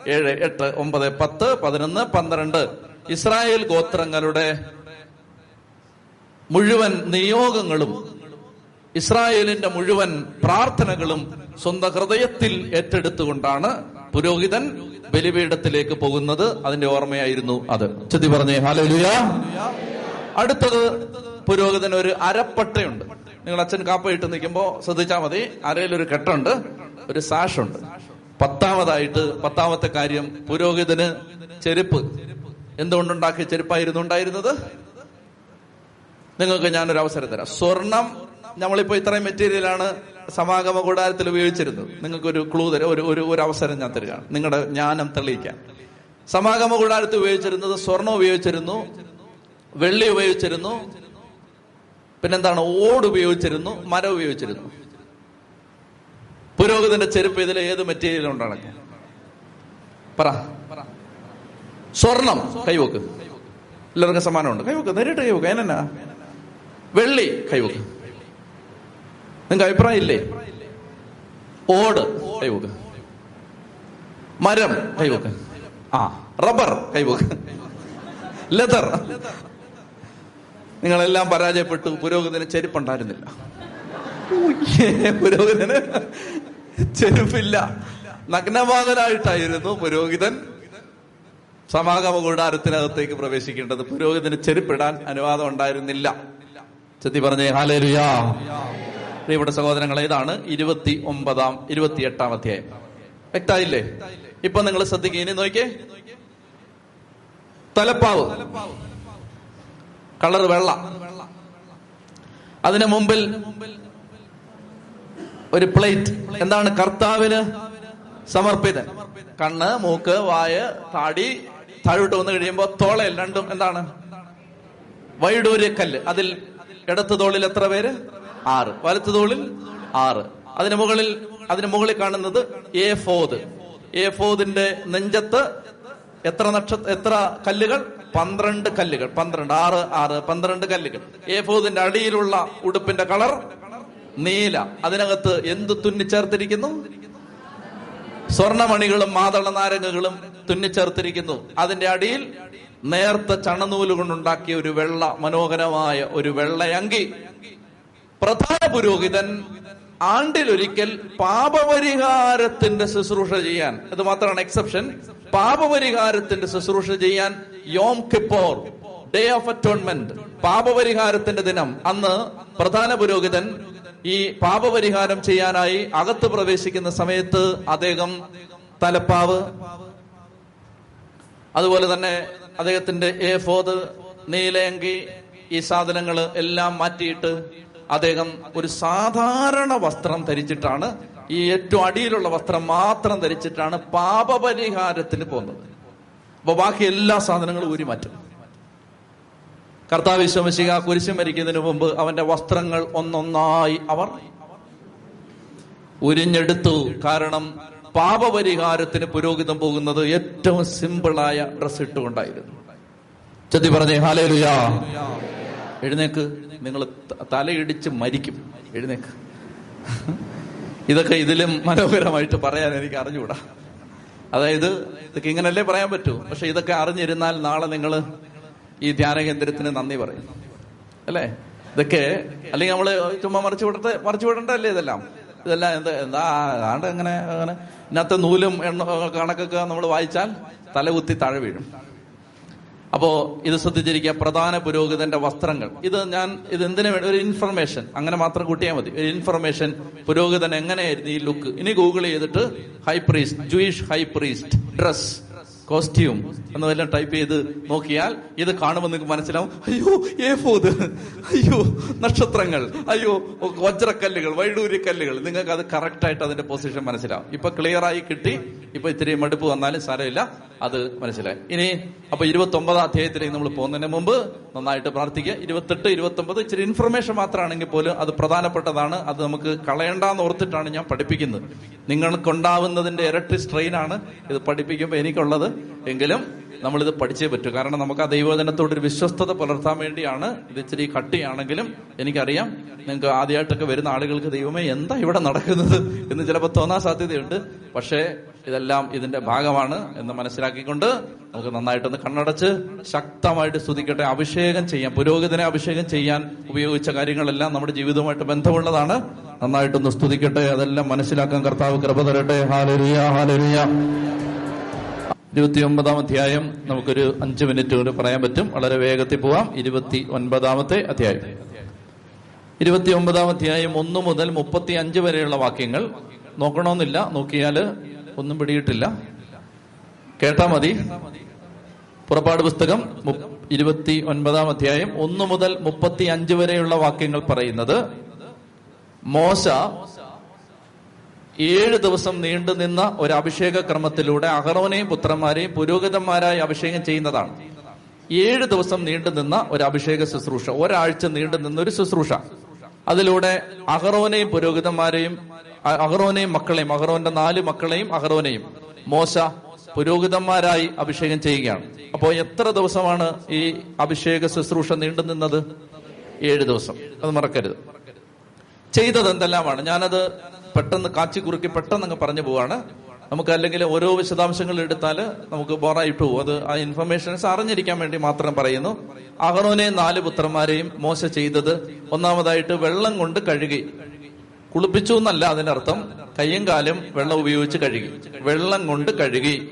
ഏഴ് എട്ട് ഒമ്പത് പത്ത് പതിനൊന്ന് പന്ത്രണ്ട്. ഇസ്രായേൽ ഗോത്രങ്ങളുടെ മുഴുവൻ നിയോഗങ്ങളും ഇസ്രായേലിന്റെ മുഴുവൻ പ്രാർത്ഥനകളും സ്വന്തം ഹൃദയത്തിൽ ഏറ്റെടുത്തുകൊണ്ടാണ് പുരോഹിതൻ ബലിപീഠത്തിലേക്ക് പോകുന്നത് അതിന്റെ ഓർമ്മയായിരുന്നു അത്. ചെത്തി പറഞ്ഞേ ഹാലലുയ. അടുത്തത് പുരോഹിതന് ഒരു അരപ്പട്ടയുണ്ട്. നിങ്ങൾ അച്ഛൻ കാപ്പയിട്ട് നിൽക്കുമ്പോ ശ്രദ്ധിച്ചാൽ മതി അരയിലൊരു കെട്ടുണ്ട് ഒരു സാഷുണ്ട്. പത്താമതായിട്ട് പത്താമത്തെ കാര്യം പുരോഹിതന് ചെരുപ്പ്. എന്തുകൊണ്ടുണ്ടാക്കിയ ചെരുപ്പായിരുന്നു ഉണ്ടായിരുന്നത്? നിങ്ങൾക്ക് ഞാനൊരു അവസരം തരാം. സ്വർണം നമ്മളിപ്പോ ഇത്രയും മെറ്റീരിയലാണ് സമാഗമ കൂടാരത്തിൽ ഉപയോഗിച്ചിരുന്നു. നിങ്ങൾക്ക് ഒരു ക്ലൂ തരാം. ഒരു ഒരു ഒരു അവസരം ഞാൻ തരികയാണ്. നിങ്ങളുടെ ജ്ഞാനം തെളിയിക്കാൻ. സമാഗമ കൂടാരത്തിൽ ഉപയോഗിച്ചിരുന്നത് സ്വർണം ഉപയോഗിച്ചിരുന്നു. വെള്ളി ഉപയോഗിച്ചിരുന്നു. പിന്നെന്താണ്? ഓട് ഉപയോഗിച്ചിരുന്നു. മരം ഉപയോഗിച്ചിരുന്നു. പുരോഹിതന്റെ ചെരുപ്പ് ഇതിൽ ഏത് മെറ്റീരിയൽ ഉണ്ടാണ് പറ. സ്വർണം. കൈവക്ക്. എല്ലാവർക്കും സമ്മാനമുണ്ട്. കൈവക്ക്. നേരിട്ട് കൈവക്ക്. അതിനെന്നാ? വെള്ളി കൈവക്ക്. നിങ്ങൾക്ക് അഭിപ്രായം ഇല്ലേ? ഓട്. കൈവക്ക്. മരം. കൈവക്ക്. ആ റബ്ബർ. കൈവക്ക്. ലെതർ. നിങ്ങളെല്ലാം പരാജയപ്പെട്ടു. പുരോഗതിന് ചെരുപ്പുണ്ടായിരുന്നില്ല. പുരോഹിതന് ചെരുപ്പില്ല. നഗ്നപാതനായിട്ടായിരുന്നു പുരോഹിതൻ സമാഗമ കൂടാരത്തിനകത്തേക്ക് പ്രവേശിക്കേണ്ടത്. പുരോഹിതന് ചെരുപ്പിടാൻ അനുവാദം ഉണ്ടായിരുന്നില്ല. ചെത്തി പറഞ്ഞേ ഹാലേലുയാ. പ്രിയപ്പെട്ട സഹോദരങ്ങളെ ഇതാണ് ഇരുപത്തി ഒമ്പതാം ഇരുപത്തി എട്ടാം അധ്യായം. വ്യക്തായില്ലേ? ഇപ്പൊ നിങ്ങൾ ശ്രദ്ധിക്കുക ഇനി നോക്കിയേ. തലപ്പാവ്. കളർ വെള്ള. അതിന് മുമ്പിൽ ഒരു പ്ലേറ്റ്. എന്താണ് കർത്താവിന് സമർപ്പിതൻ? കണ്ണ് മൂക്ക് വായ താടി താഴോട്ട് വന്നു കഴിയുമ്പോ തോളയിൽ രണ്ടും എന്താണ്? വൈഡൂര്യക്കല്ല്. അതിൽ ഇടത്ത് തോളിൽ എത്ര പേര്? ആറ്. വലത്തു തോളിൽ ആറ്. അതിന് മുകളിൽ അതിന് മുകളിൽ കാണുന്നത് എ ഫോദ്. എ ഫോദിന്റെ നെഞ്ചത്ത് എത്ര നക്ഷത്ര എത്ര കല്ലുകൾ? പന്ത്രണ്ട് കല്ലുകൾ. പന്ത്രണ്ട്. ആറ് ആറ് പന്ത്രണ്ട് കല്ലുകൾ. എ ഫോദിന്റെ അടിയിലുള്ള ഉടുപ്പിന്റെ കളർ നീല. അതിനകത്ത് എന്ത് തുന്നിച്ചേർത്തിരിക്കുന്നു? സ്വർണമണികളും മാതള നാരങ്ങകളും തുന്നിച്ചേർത്തിരിക്കുന്നു. അതിന്റെ അടിയിൽ നേർത്ത ചണനൂൽ കൊണ്ടുണ്ടാക്കിയ ഒരു വെള്ള മനോഹരമായ ഒരു വെള്ളയങ്കി. പ്രധാന പുരോഹിതൻ ആണ്ടിലൊരിക്കൽ പാപപരിഹാരത്തിന്റെ ശുശ്രൂഷ ചെയ്യാൻ അത് മാത്രമാണ് എക്സെപ്ഷൻ പാപപരിഹാരത്തിന്റെ ശുശ്രൂഷ ചെയ്യാൻ Yom Kippur day of atonement പാപപരിഹാരത്തിന്റെ ദിനം. അന്ന് പ്രധാന പുരോഹിതൻ ഈ പാപപരിഹാരം ചെയ്യാനായി അകത്ത് പ്രവേശിക്കുന്ന സമയത്ത് അദ്ദേഹം തലപ്പാവ് അതുപോലെ തന്നെ അദ്ദേഹത്തിന്റെ എ ഫോത് നീലയങ്കി ഈ സാധനങ്ങൾ എല്ലാം മാറ്റിയിട്ട് അദ്ദേഹം ഒരു സാധാരണ വസ്ത്രം ധരിച്ചിട്ടാണ് ഈ ഏറ്റവും അടിയിലുള്ള വസ്ത്രം മാത്രം ധരിച്ചിട്ടാണ് പാപപരിഹാരത്തിന് പോകുന്നത്. അപ്പൊ ബാക്കി എല്ലാ സാധനങ്ങളും ഊരി മാറ്റും. കർത്താവ് വിശ്വമശിക കുരിശു മരിക്കുന്നതിന് മുമ്പ് അവന്റെ വസ്ത്രങ്ങൾ ഒന്നൊന്നായി അവർ ഉരിഞ്ഞെടുത്തു. കാരണം പാപപരിഹാരത്തിന് പുരോഹിതം പോകുന്നത് ഏറ്റവും സിമ്പിളായ ഡ്രസ് ഇട്ടുകൊണ്ടായിരുന്നു. ചെത്തി പറഞ്ഞേ ഹാലേലുയാ എഴുന്നേക്ക്. നിങ്ങൾ തലയിടിച്ച് മരിക്കും. എഴുന്നേക്ക്. ഇതൊക്കെ ഇതിലും മനോഹരമായിട്ട് പറയാൻ എനിക്ക് അറിഞ്ഞുകൂടാ അതായത് ഇതൊക്കെ ഇങ്ങനല്ലേ പറയാൻ പറ്റൂ? പക്ഷെ ഇതൊക്കെ അറിഞ്ഞിരുന്നാൽ നാളെ നിങ്ങൾ ഈ ധ്യാന കേന്ദ്രത്തിന് നന്ദി പറയും. അല്ലേ? ഇതൊക്കെ അല്ലെങ്കിൽ നമ്മൾ ചുമ്മാ മറിച്ചു വിടട്ടെ മറിച്ചു വിടണ്ടല്ലേ ഇതെല്ലാം? ഇതെല്ലാം എന്താ എന്താ ആണ്ട് അങ്ങനെ അങ്ങനെ. ഇതിനകത്ത് നൂലും എണ്ണ കണക്കൊക്കെ നമ്മൾ വായിച്ചാൽ തല കുത്തി താഴെ വീഴും. അപ്പോ ഇത് ശ്രദ്ധിച്ചിരിക്കുക പ്രധാന പുരോഹിതന്റെ വസ്ത്രങ്ങൾ. ഇത് ഞാൻ ഇത് എന്തിനു വേണ്ടി? ഒരു ഇൻഫർമേഷൻ അങ്ങനെ മാത്രം കൂട്ടിയാൽ മതി. ഒരു ഇൻഫർമേഷൻ പുരോഹിതൻ എങ്ങനെയായിരുന്നു ഈ ലുക്ക് ഇനി ഗൂഗിൾ ചെയ്തിട്ട് high priest Jewish high priest dress costume എന്നതെല്ലാം type ചെയ്ത് നോക്കിയാൽ ഇത് കാണുമ്പോൾ നിങ്ങൾക്ക് മനസ്സിലാവും. അയ്യോ ഏ ഫോത് അയ്യോ നക്ഷത്രങ്ങൾ. അയ്യോ വജ്രക്കല്ലുകൾ വൈഡൂര്യക്കല്ലുകൾ. നിങ്ങൾക്ക് അത് കറക്റ്റ് ആയിട്ട് അതിന്റെ പൊസിഷൻ മനസ്സിലാവും. ഇപ്പൊ ക്ലിയർ ആയി കിട്ടി. ഇപ്പൊ ഇത്തിരി മടുപ്പ് വന്നാലും സാരമില്ല. അത് മനസ്സിലായി. ഇനി അപ്പൊ ഇരുപത്തി ഒമ്പതാം അധ്യായത്തിലേക്ക് നമ്മൾ പോകുന്നതിന് മുമ്പ് നന്നായിട്ട് പ്രാർത്ഥിക്കുക. ഇരുപത്തെട്ട് ഇരുപത്തി ഒമ്പത് ഇച്ചിരി ഇൻഫർമേഷൻ മാത്രമാണെങ്കിൽ പോലും അത് പ്രധാനപ്പെട്ടതാണ്. അത് നമുക്ക് കളയണ്ടെന്ന് ഓർത്തിട്ടാണ് ഞാൻ പഠിപ്പിക്കുന്നത്. നിങ്ങൾക്കുണ്ടാവുന്നതിന്റെ ഇരട്ടി സ്ട്രെയിൻ ആണ് ഇത് പഠിപ്പിക്കുമ്പോൾ എനിക്കുള്ളത്. എങ്കിലും നമ്മളിത് പഠിച്ചേ പറ്റൂ. കാരണം നമുക്ക് ആ ദൈവജനത്തോട് ഒരു വിശ്വസ്തത പുലർത്താൻ വേണ്ടിയാണ് ഇത് ഇച്ചിരി കട്ടിയാണെങ്കിലും എനിക്കറിയാം നിങ്ങൾക്ക് ആദ്യമായിട്ടൊക്കെ വരുന്ന ആളുകൾക്ക് ദൈവമേ എന്താ ഇവിടെ നടക്കുന്നത് എന്ന് ചിലപ്പോൾ തോന്നാൻ സാധ്യതയുണ്ട്. പക്ഷേ ഇതെല്ലാം ഇതിന്റെ ഭാഗമാണ് എന്ന് മനസ്സിലാക്കിക്കൊണ്ട് നമുക്ക് നന്നായിട്ടൊന്ന് കണ്ണടച്ച് ശക്തമായിട്ട് സ്തുതിക്കട്ടെ. അഭിഷേകം ചെയ്യാൻ പുരോഹിതനെ അഭിഷേകം ചെയ്യാൻ ഉപയോഗിച്ച കാര്യങ്ങളെല്ലാം നമ്മുടെ ജീവിതവുമായിട്ട് ബന്ധമുള്ളതാണ്. നന്നായിട്ടൊന്ന് സ്തുതിക്കട്ടെ. അതെല്ലാം മനസ്സിലാക്കാൻ കർത്താവ് കൃപ തരട്ടെ. ഹാലരിയ ഹാലരിയ ഇരുപത്തി ഒമ്പതാം അധ്യായം നമുക്കൊരു അഞ്ച് മിനിറ്റ് കൊണ്ട് പറയാൻ പറ്റും. വളരെ വേഗത്തിൽ പോവാം. ഇരുപത്തി ഒൻപതാമത്തെ അധ്യായം. ഇരുപത്തി ഒമ്പതാം അധ്യായം ഒന്ന് മുതൽ മുപ്പത്തി അഞ്ച് വരെയുള്ള വാക്യങ്ങൾ. നോക്കണമെന്നില്ല നോക്കിയാൽ ഒന്നും പിടിയിട്ടില്ല. കേട്ടാ മതി. പുറപ്പാട് പുസ്തകം ഇരുപത്തി ഒൻപതാം അധ്യായം ഒന്ന് മുതൽ മുപ്പത്തി അഞ്ച് വരെയുള്ള വാക്യങ്ങൾ പറയുന്നത് മോശ ഏഴ് ദിവസം നീണ്ടു നിന്ന ഒരു അഭിഷേക ക്രമത്തിലൂടെ അഹറോനെയും പുത്രന്മാരെയും പുരോഹിതന്മാരായി അഭിഷേകം ചെയ്യുന്നതാണ്. ഏഴ് ദിവസം നീണ്ടു നിന്ന ഒരു അഭിഷേക ശുശ്രൂഷ. ഒരാഴ്ച നീണ്ടു നിന്ന ഒരു ശുശ്രൂഷ. അതിലൂടെ അഹറോനെയും പുരോഹിതന്മാരെയും അഹറോനെയും മക്കളെയും അഹറോന്റെ നാല് മക്കളെയും അഹറോനെയും മോശ പുരോഹിതന്മാരായി അഭിഷേകം ചെയ്യുകയാണ്. അപ്പോൾ എത്ര ദിവസമാണ് ഈ അഭിഷേക ശുശ്രൂഷ നീണ്ടു നിന്നത്? ഏഴ് ദിവസം. അത് മറക്കരുത്. ചെയ്തത് എന്തെല്ലാമാണ്? ഞാനത് പെട്ടെന്ന് കാച്ചി കുറുക്കി പെട്ടെന്ന് അങ്ങ് പറഞ്ഞു പോവാണ്. നമുക്ക് അല്ലെങ്കിൽ ഓരോ വിശദാംശങ്ങൾ എടുത്താൽ നമുക്ക് ബോറായിട്ട് പോകും അത് ആ ഇൻഫർമേഷൻസ് അറിഞ്ഞിരിക്കാൻ വേണ്ടി മാത്രം പറയുന്നു. അഹറോനെ നാല് പുത്രന്മാരെയും മോശ ചെയ്തത് ഒന്നാമതായിട്ട് വെള്ളം കൊണ്ട് കഴുകി. കുളിപ്പിച്ചു എന്നല്ല അതിനർത്ഥം. കയ്യും കാലും വെള്ളം ഉപയോഗിച്ച് കഴുകി. വെള്ളം കൊണ്ട് കഴുകി.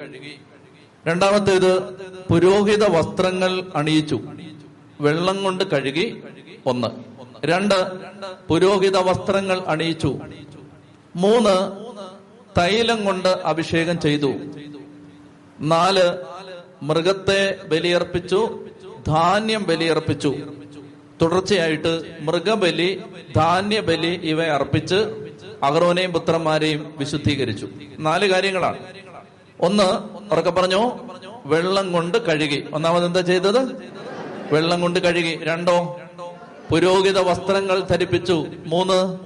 രണ്ടാമത്തേത് പുരോഹിത വസ്ത്രങ്ങൾ അണിയിച്ചു. വെള്ളം കൊണ്ട് കഴുകി ഒന്ന്. രണ്ട് പുരോഹിത വസ്ത്രങ്ങൾ അണിയിച്ചു. മൂന്ന് തൈലം കൊണ്ട് അഭിഷേകം ചെയ്തു. നാല് മൃഗത്തെ ബലിയർപ്പിച്ചു ധാന്യം ബലിയർപ്പിച്ചു. തുടർച്ചയായിട്ട് മൃഗബലി ധാന്യബലി ഇവ അർപ്പിച്ച് അഹറോനെയും പുത്രന്മാരെയും വിശുദ്ധീകരിച്ചു. നാല് കാര്യങ്ങളാണ്. ഒന്ന് ഉറക്കെ പറഞ്ഞു വെള്ളം കൊണ്ട് കഴുകി. ഒന്നാമത് എന്താ ചെയ്തത്? വെള്ളം കൊണ്ട് കഴുകി. രണ്ടോ? പുരോഹിത വസ്ത്രങ്ങൾ ധരിപ്പിച്ചു. മൂന്ന്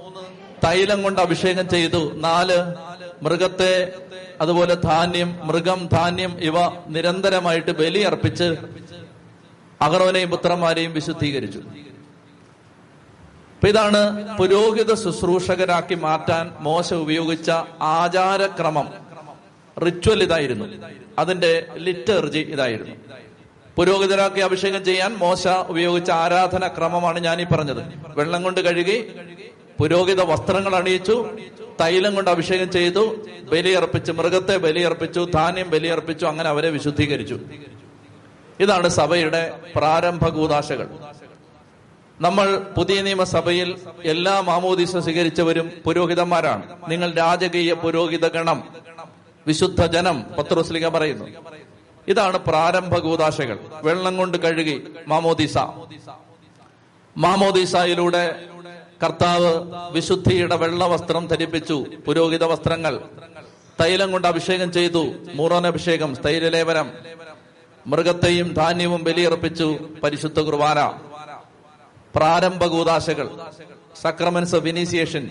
തൈലം കൊണ്ട് അഭിഷേകം ചെയ്തു. നാല് മൃഗത്തെ അതുപോലെ ധാന്യം മൃഗം ധാന്യം ഇവ നിരന്തരമായിട്ട് ബലി അർപ്പിച്ച് അഹറോനെയും പുത്രന്മാരെയും വിശുദ്ധീകരിച്ചു. ഇതാണ് പുരോഹിത ശുശ്രൂഷകരാക്കി മാറ്റാൻ മോശ ഉപയോഗിച്ച ആചാരക്രമം. റിച്വൽ ഇതായിരുന്നു. അതിന്റെ ലിറ്റർജി ഇതായിരുന്നു. പുരോഹിതരാക്കി അഭിഷേകം ചെയ്യാൻ മോശ ഉപയോഗിച്ച ആരാധന ക്രമമാണ് ഞാൻ ഈ പറഞ്ഞത്. വെള്ളം കൊണ്ട് കഴുകി പുരോഹിത വസ്ത്രങ്ങൾ അണിയിച്ചു തൈലം കൊണ്ട് അഭിഷേകം ചെയ്തു ബലിയർപ്പിച്ചു മൃഗത്തെ ബലിയർപ്പിച്ചു ധാന്യം ബലിയർപ്പിച്ചു അങ്ങനെ അവരെ വിശുദ്ധീകരിച്ചു. ഇതാണ് സഭയുടെ പ്രാരംഭ കൂതാശകൾ നമ്മൾ പുതിയ നിയമസഭയിൽ എല്ലാ മാമോദീസ സ്വീകരിച്ചവരും പുരോഹിതന്മാരാണ്. നിങ്ങൾ രാജകീയ പുരോഹിത ഗണം വിശുദ്ധ ജനം പത്രോസ്ലിക പറയുന്നു. ഇതാണ് പ്രാരംഭ കൂതാശകൾ വെള്ളം കൊണ്ട് കഴുകി മാമോദീസ. മാമോദിസയിലൂടെ കർത്താവ് വിശുദ്ധിയുടെ വെള്ള വസ്ത്രം ധരിപ്പിച്ചു. പുരോഹിത വസ്ത്രങ്ങൾ. തൈലം കൊണ്ട് അഭിഷേകം ചെയ്തു. മൂറോൻ അഭിഷേകം സ്ഥൈര്യലേപനം മൃഗത്തെയും ധാന്യവും ബലിയർപ്പിച്ചു. പരിശുദ്ധ കുർബാന. പ്രാരംഭ കൂതാശകൾ sacraments of initiation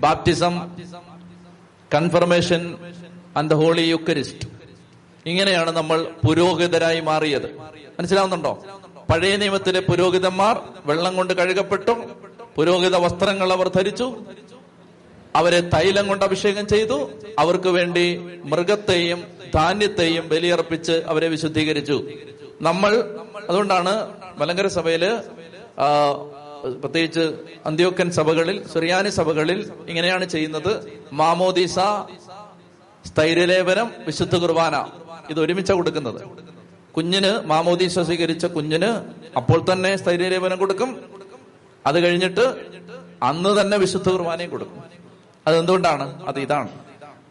baptism confirmation and holy Eucharist. ഇങ്ങനെയാണ് നമ്മൾ പുരോഹിതരായി മാറിയത്. മനസ്സിലാവുന്നുണ്ടോ? പഴയ നിയമത്തിലെ പുരോഹിതന്മാർ വെള്ളം കൊണ്ട് കഴുകപ്പെട്ടു. പുരോഹിത വസ്ത്രങ്ങൾ അവർ ധരിച്ചു. അവരെ തൈലം കൊണ്ട് അഭിഷേകം ചെയ്തു. അവർക്ക് വേണ്ടി മൃഗത്തെയും ധാന്യത്തെയും ബലിയർപ്പിച്ച് അവരെ വിശുദ്ധീകരിച്ചു. നമ്മൾ അതുകൊണ്ടാണ് മലങ്കര സഭയിൽ പ്രത്യേകിച്ച് അന്ത്യോക്കൻ സഭകളിൽ സുറിയാനി സഭകളിൽ ഇങ്ങനെയാണ് ചെയ്യുന്നത്. മാമോദീസ സ്ഥൈര്യലേപനം വിശുദ്ധ കുർബാന. ഇത് ഒരുമിച്ച കൊടുക്കുന്നത്. കുഞ്ഞിന് മാമോദീസ സ്വീകരിച്ച കുഞ്ഞിന് അപ്പോൾ തന്നെ സ്ഥൈര്യലേപനം കൊടുക്കും. അത് കഴിഞ്ഞിട്ട് അന്ന് തന്നെ വിശുദ്ധ കുർബാനയും കൊടുക്കും. അതെന്തുകൊണ്ടാണ്? അത് ഇതാണ്.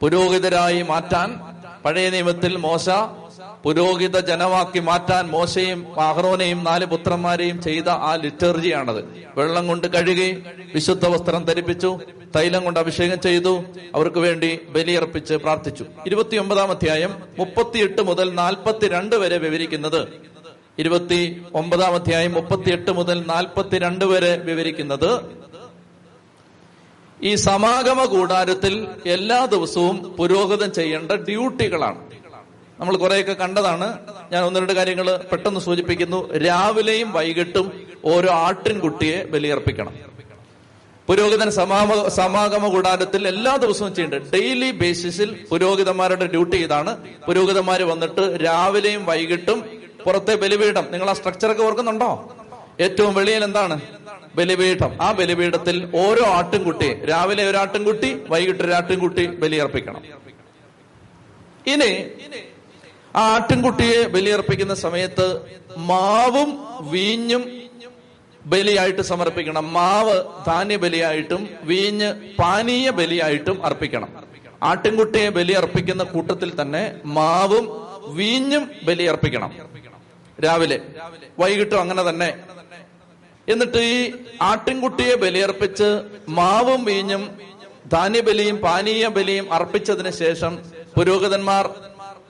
പുരോഹിതരായി മാറ്റാൻ പഴയ നിയമത്തിൽ മോശ പുരോഹിത ജനമാക്കി മാറ്റാൻ മോശയും അഹ്റോനെയും നാല് പുത്രന്മാരെയും ചെയ്ത ആ ലിറ്റർജിയാണത്. വെള്ളം കൊണ്ട് കഴുകി വിശുദ്ധ വസ്ത്രം ധരിപ്പിച്ചു തൈലം കൊണ്ട് അഭിഷേകം ചെയ്തു അവർക്ക് വേണ്ടി ബലിയർപ്പിച്ച് പ്രാർത്ഥിച്ചു. ഇരുപത്തിയൊമ്പതാം അധ്യായം മുപ്പത്തിയെട്ട് മുതൽ നാൽപ്പത്തിരണ്ട് വരെ വിവരിക്കുന്നത് ഇരുപത്തി ഒമ്പതാം അധ്യായം മുപ്പത്തിയെട്ട് മുതൽ നാൽപ്പത്തിരണ്ട് വരെ വിവരിക്കുന്നത് ഈ സമാഗമ കൂടാരത്തിൽ എല്ലാ ദിവസവും പുരോഗതം ചെയ്യേണ്ട ഡ്യൂട്ടികളാണ്. നമ്മൾ കുറെയൊക്കെ കണ്ടതാണ്. ഞാൻ ഒന്ന് രണ്ട് കാര്യങ്ങൾ പെട്ടെന്ന് സൂചിപ്പിക്കുന്നു. രാവിലെയും വൈകിട്ടും ഓരോ ആട്ടിൻകുട്ടിയെ ബലിയർപ്പിക്കണം. പുരോഹിതൻ സമാഗമ സമാഗമ കൂടാരത്തിൽ എല്ലാ ദിവസവും ചെയ്യേണ്ടത് ഡെയിലി ബേസിസിൽ പുരോഹിതന്മാരുടെ ഡ്യൂട്ടി ഇതാണ്. പുരോഹിതന്മാർ വന്നിട്ട് രാവിലെയും വൈകിട്ടും പുറത്തെ ബലിപീഠം. നിങ്ങൾ ആ സ്ട്രക്ചറൊക്കെ ഓർക്കുന്നുണ്ടോ? ഏറ്റവും വെളിയിൽ എന്താണ്? ബലിപീഠം. ആ ബലിപീഠത്തിൽ ഓരോ ആട്ടിൻകുട്ടി രാവിലെ ഒരു ആട്ടിൻകുട്ടി വൈകിട്ട് ഒരു ആട്ടിൻകുട്ടി ബലിയർപ്പിക്കണം. ഇനി ആ ആട്ടിൻകുട്ടിയെ ബലിയർപ്പിക്കുന്ന സമയത്ത് മാവും വീഞ്ഞും ബലിയായിട്ട് സമർപ്പിക്കണം. മാവ് ധാന്യ ബലിയായിട്ടും വീഞ്ഞ് പാനീയ ബലിയായിട്ടും അർപ്പിക്കണം. ആട്ടിൻകുട്ടിയെ ബലിയർപ്പിക്കുന്ന കൂട്ടത്തിൽ തന്നെ മാവും വീഞ്ഞും ബലി അർപ്പിക്കണം രാവിലെ. വൈകിട്ടും അങ്ങനെ തന്നെ. എന്നിട്ട് ഈ ആട്ടിൻകുട്ടിയെ ബലിയർപ്പിച്ച് മാവും വീഞ്ഞും ധാന്യബലിയും പാനീയ ബലിയും അർപ്പിച്ചതിന് ശേഷം പുരോഹിതന്മാർ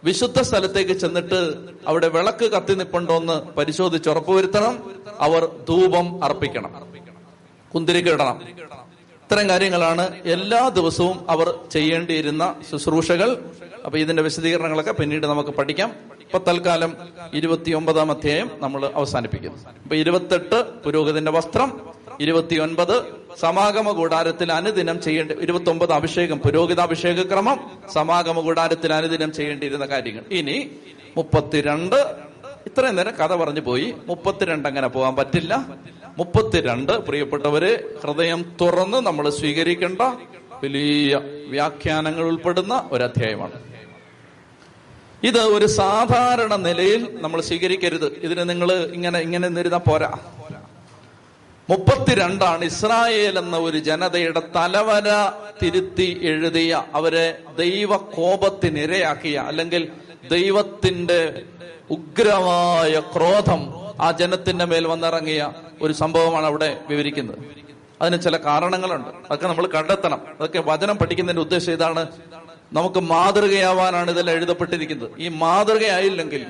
വിശുദ്ധ സ്ഥലത്തേക്ക് ചെന്നിട്ട് അവിടെ വിളക്ക് കത്തി നിപ്പുണ്ടോന്ന് പരിശോധിച്ച് ഉറപ്പുവരുത്തണം. അവർ ധൂപം അർപ്പിക്കണം. കുന്തിരിക്ക ഇടണം. ഇത്തരം കാര്യങ്ങളാണ് എല്ലാ ദിവസവും അവർ ചെയ്യേണ്ടിയിരുന്ന ശുശ്രൂഷകൾ. അപ്പൊ ഇതിന്റെ വിശദീകരണങ്ങളൊക്കെ പിന്നീട് നമുക്ക് പഠിക്കാം. ഇപ്പൊ തൽക്കാലം ഇരുപത്തി ഒമ്പതാം അധ്യായം നമ്മൾ അവസാനിപ്പിക്കുന്നു. ഇപ്പൊ ഇരുപത്തെട്ട് പുരോഹിതന്റെ വസ്ത്രം ഇരുപത്തിയൊൻപത് സമാഗമ കൂടാരത്തിൽ അനുദിനം ചെയ്യേണ്ട ഇരുപത്തി ഒമ്പത് അഭിഷേകം പുരോഹിതാഭിഷേക ക്രമം സമാഗമ കൂടാരത്തിൽ അനുദിനം ചെയ്യേണ്ടിയിരുന്ന കാര്യങ്ങൾ. ഇനി മുപ്പത്തിരണ്ട് ഇത്രയും നേരം കഥ പറഞ്ഞു പോയി. മുപ്പത്തിരണ്ട് അങ്ങനെ പോകാൻ പറ്റില്ല. മുപ്പത്തിരണ്ട് പ്രിയപ്പെട്ടവര് ഹൃദയം തുറന്ന് നമ്മൾ സ്വീകരിക്കേണ്ട വലിയ വ്യാഖ്യാനങ്ങൾ ഉൾപ്പെടുന്ന ഒരു അധ്യായമാണ് ഇത് ഒരു സാധാരണ നിലയിൽ നമ്മൾ സ്വീകരിക്കരുത്. ഇതിന് നിങ്ങൾ ഇങ്ങനെ ഇങ്ങനെ നിരുന്ന പോരാ. മുപ്പത്തിരണ്ടാണ് ഇസ്രായേൽ എന്ന ഒരു ജനതയുടെ തലവര തിരുത്തി എഴുതിയ അവരെ ദൈവ കോപത്തിനിരയാക്കിയ അല്ലെങ്കിൽ ദൈവത്തിന്റെ ഉഗ്രമായ ക്രോധം ആ ജനത്തിന്റെ മേൽ വന്നിറങ്ങിയ ഒരു സംഭവമാണ് അവിടെ വിവരിക്കുന്നത്. അതിന് ചില കാരണങ്ങളുണ്ട്. അതൊക്കെ നമ്മൾ കണ്ടെത്തണം. അതൊക്കെ വചനം പഠിക്കുന്നതിന്റെ ഉദ്ദേശം ഇതാണ്. നമുക്ക് മാതൃകയാവാനാണ് ഇതെല്ലാം എഴുതപ്പെട്ടിരിക്കുന്നത്. ഈ മാതൃകയായില്ലെങ്കിൽ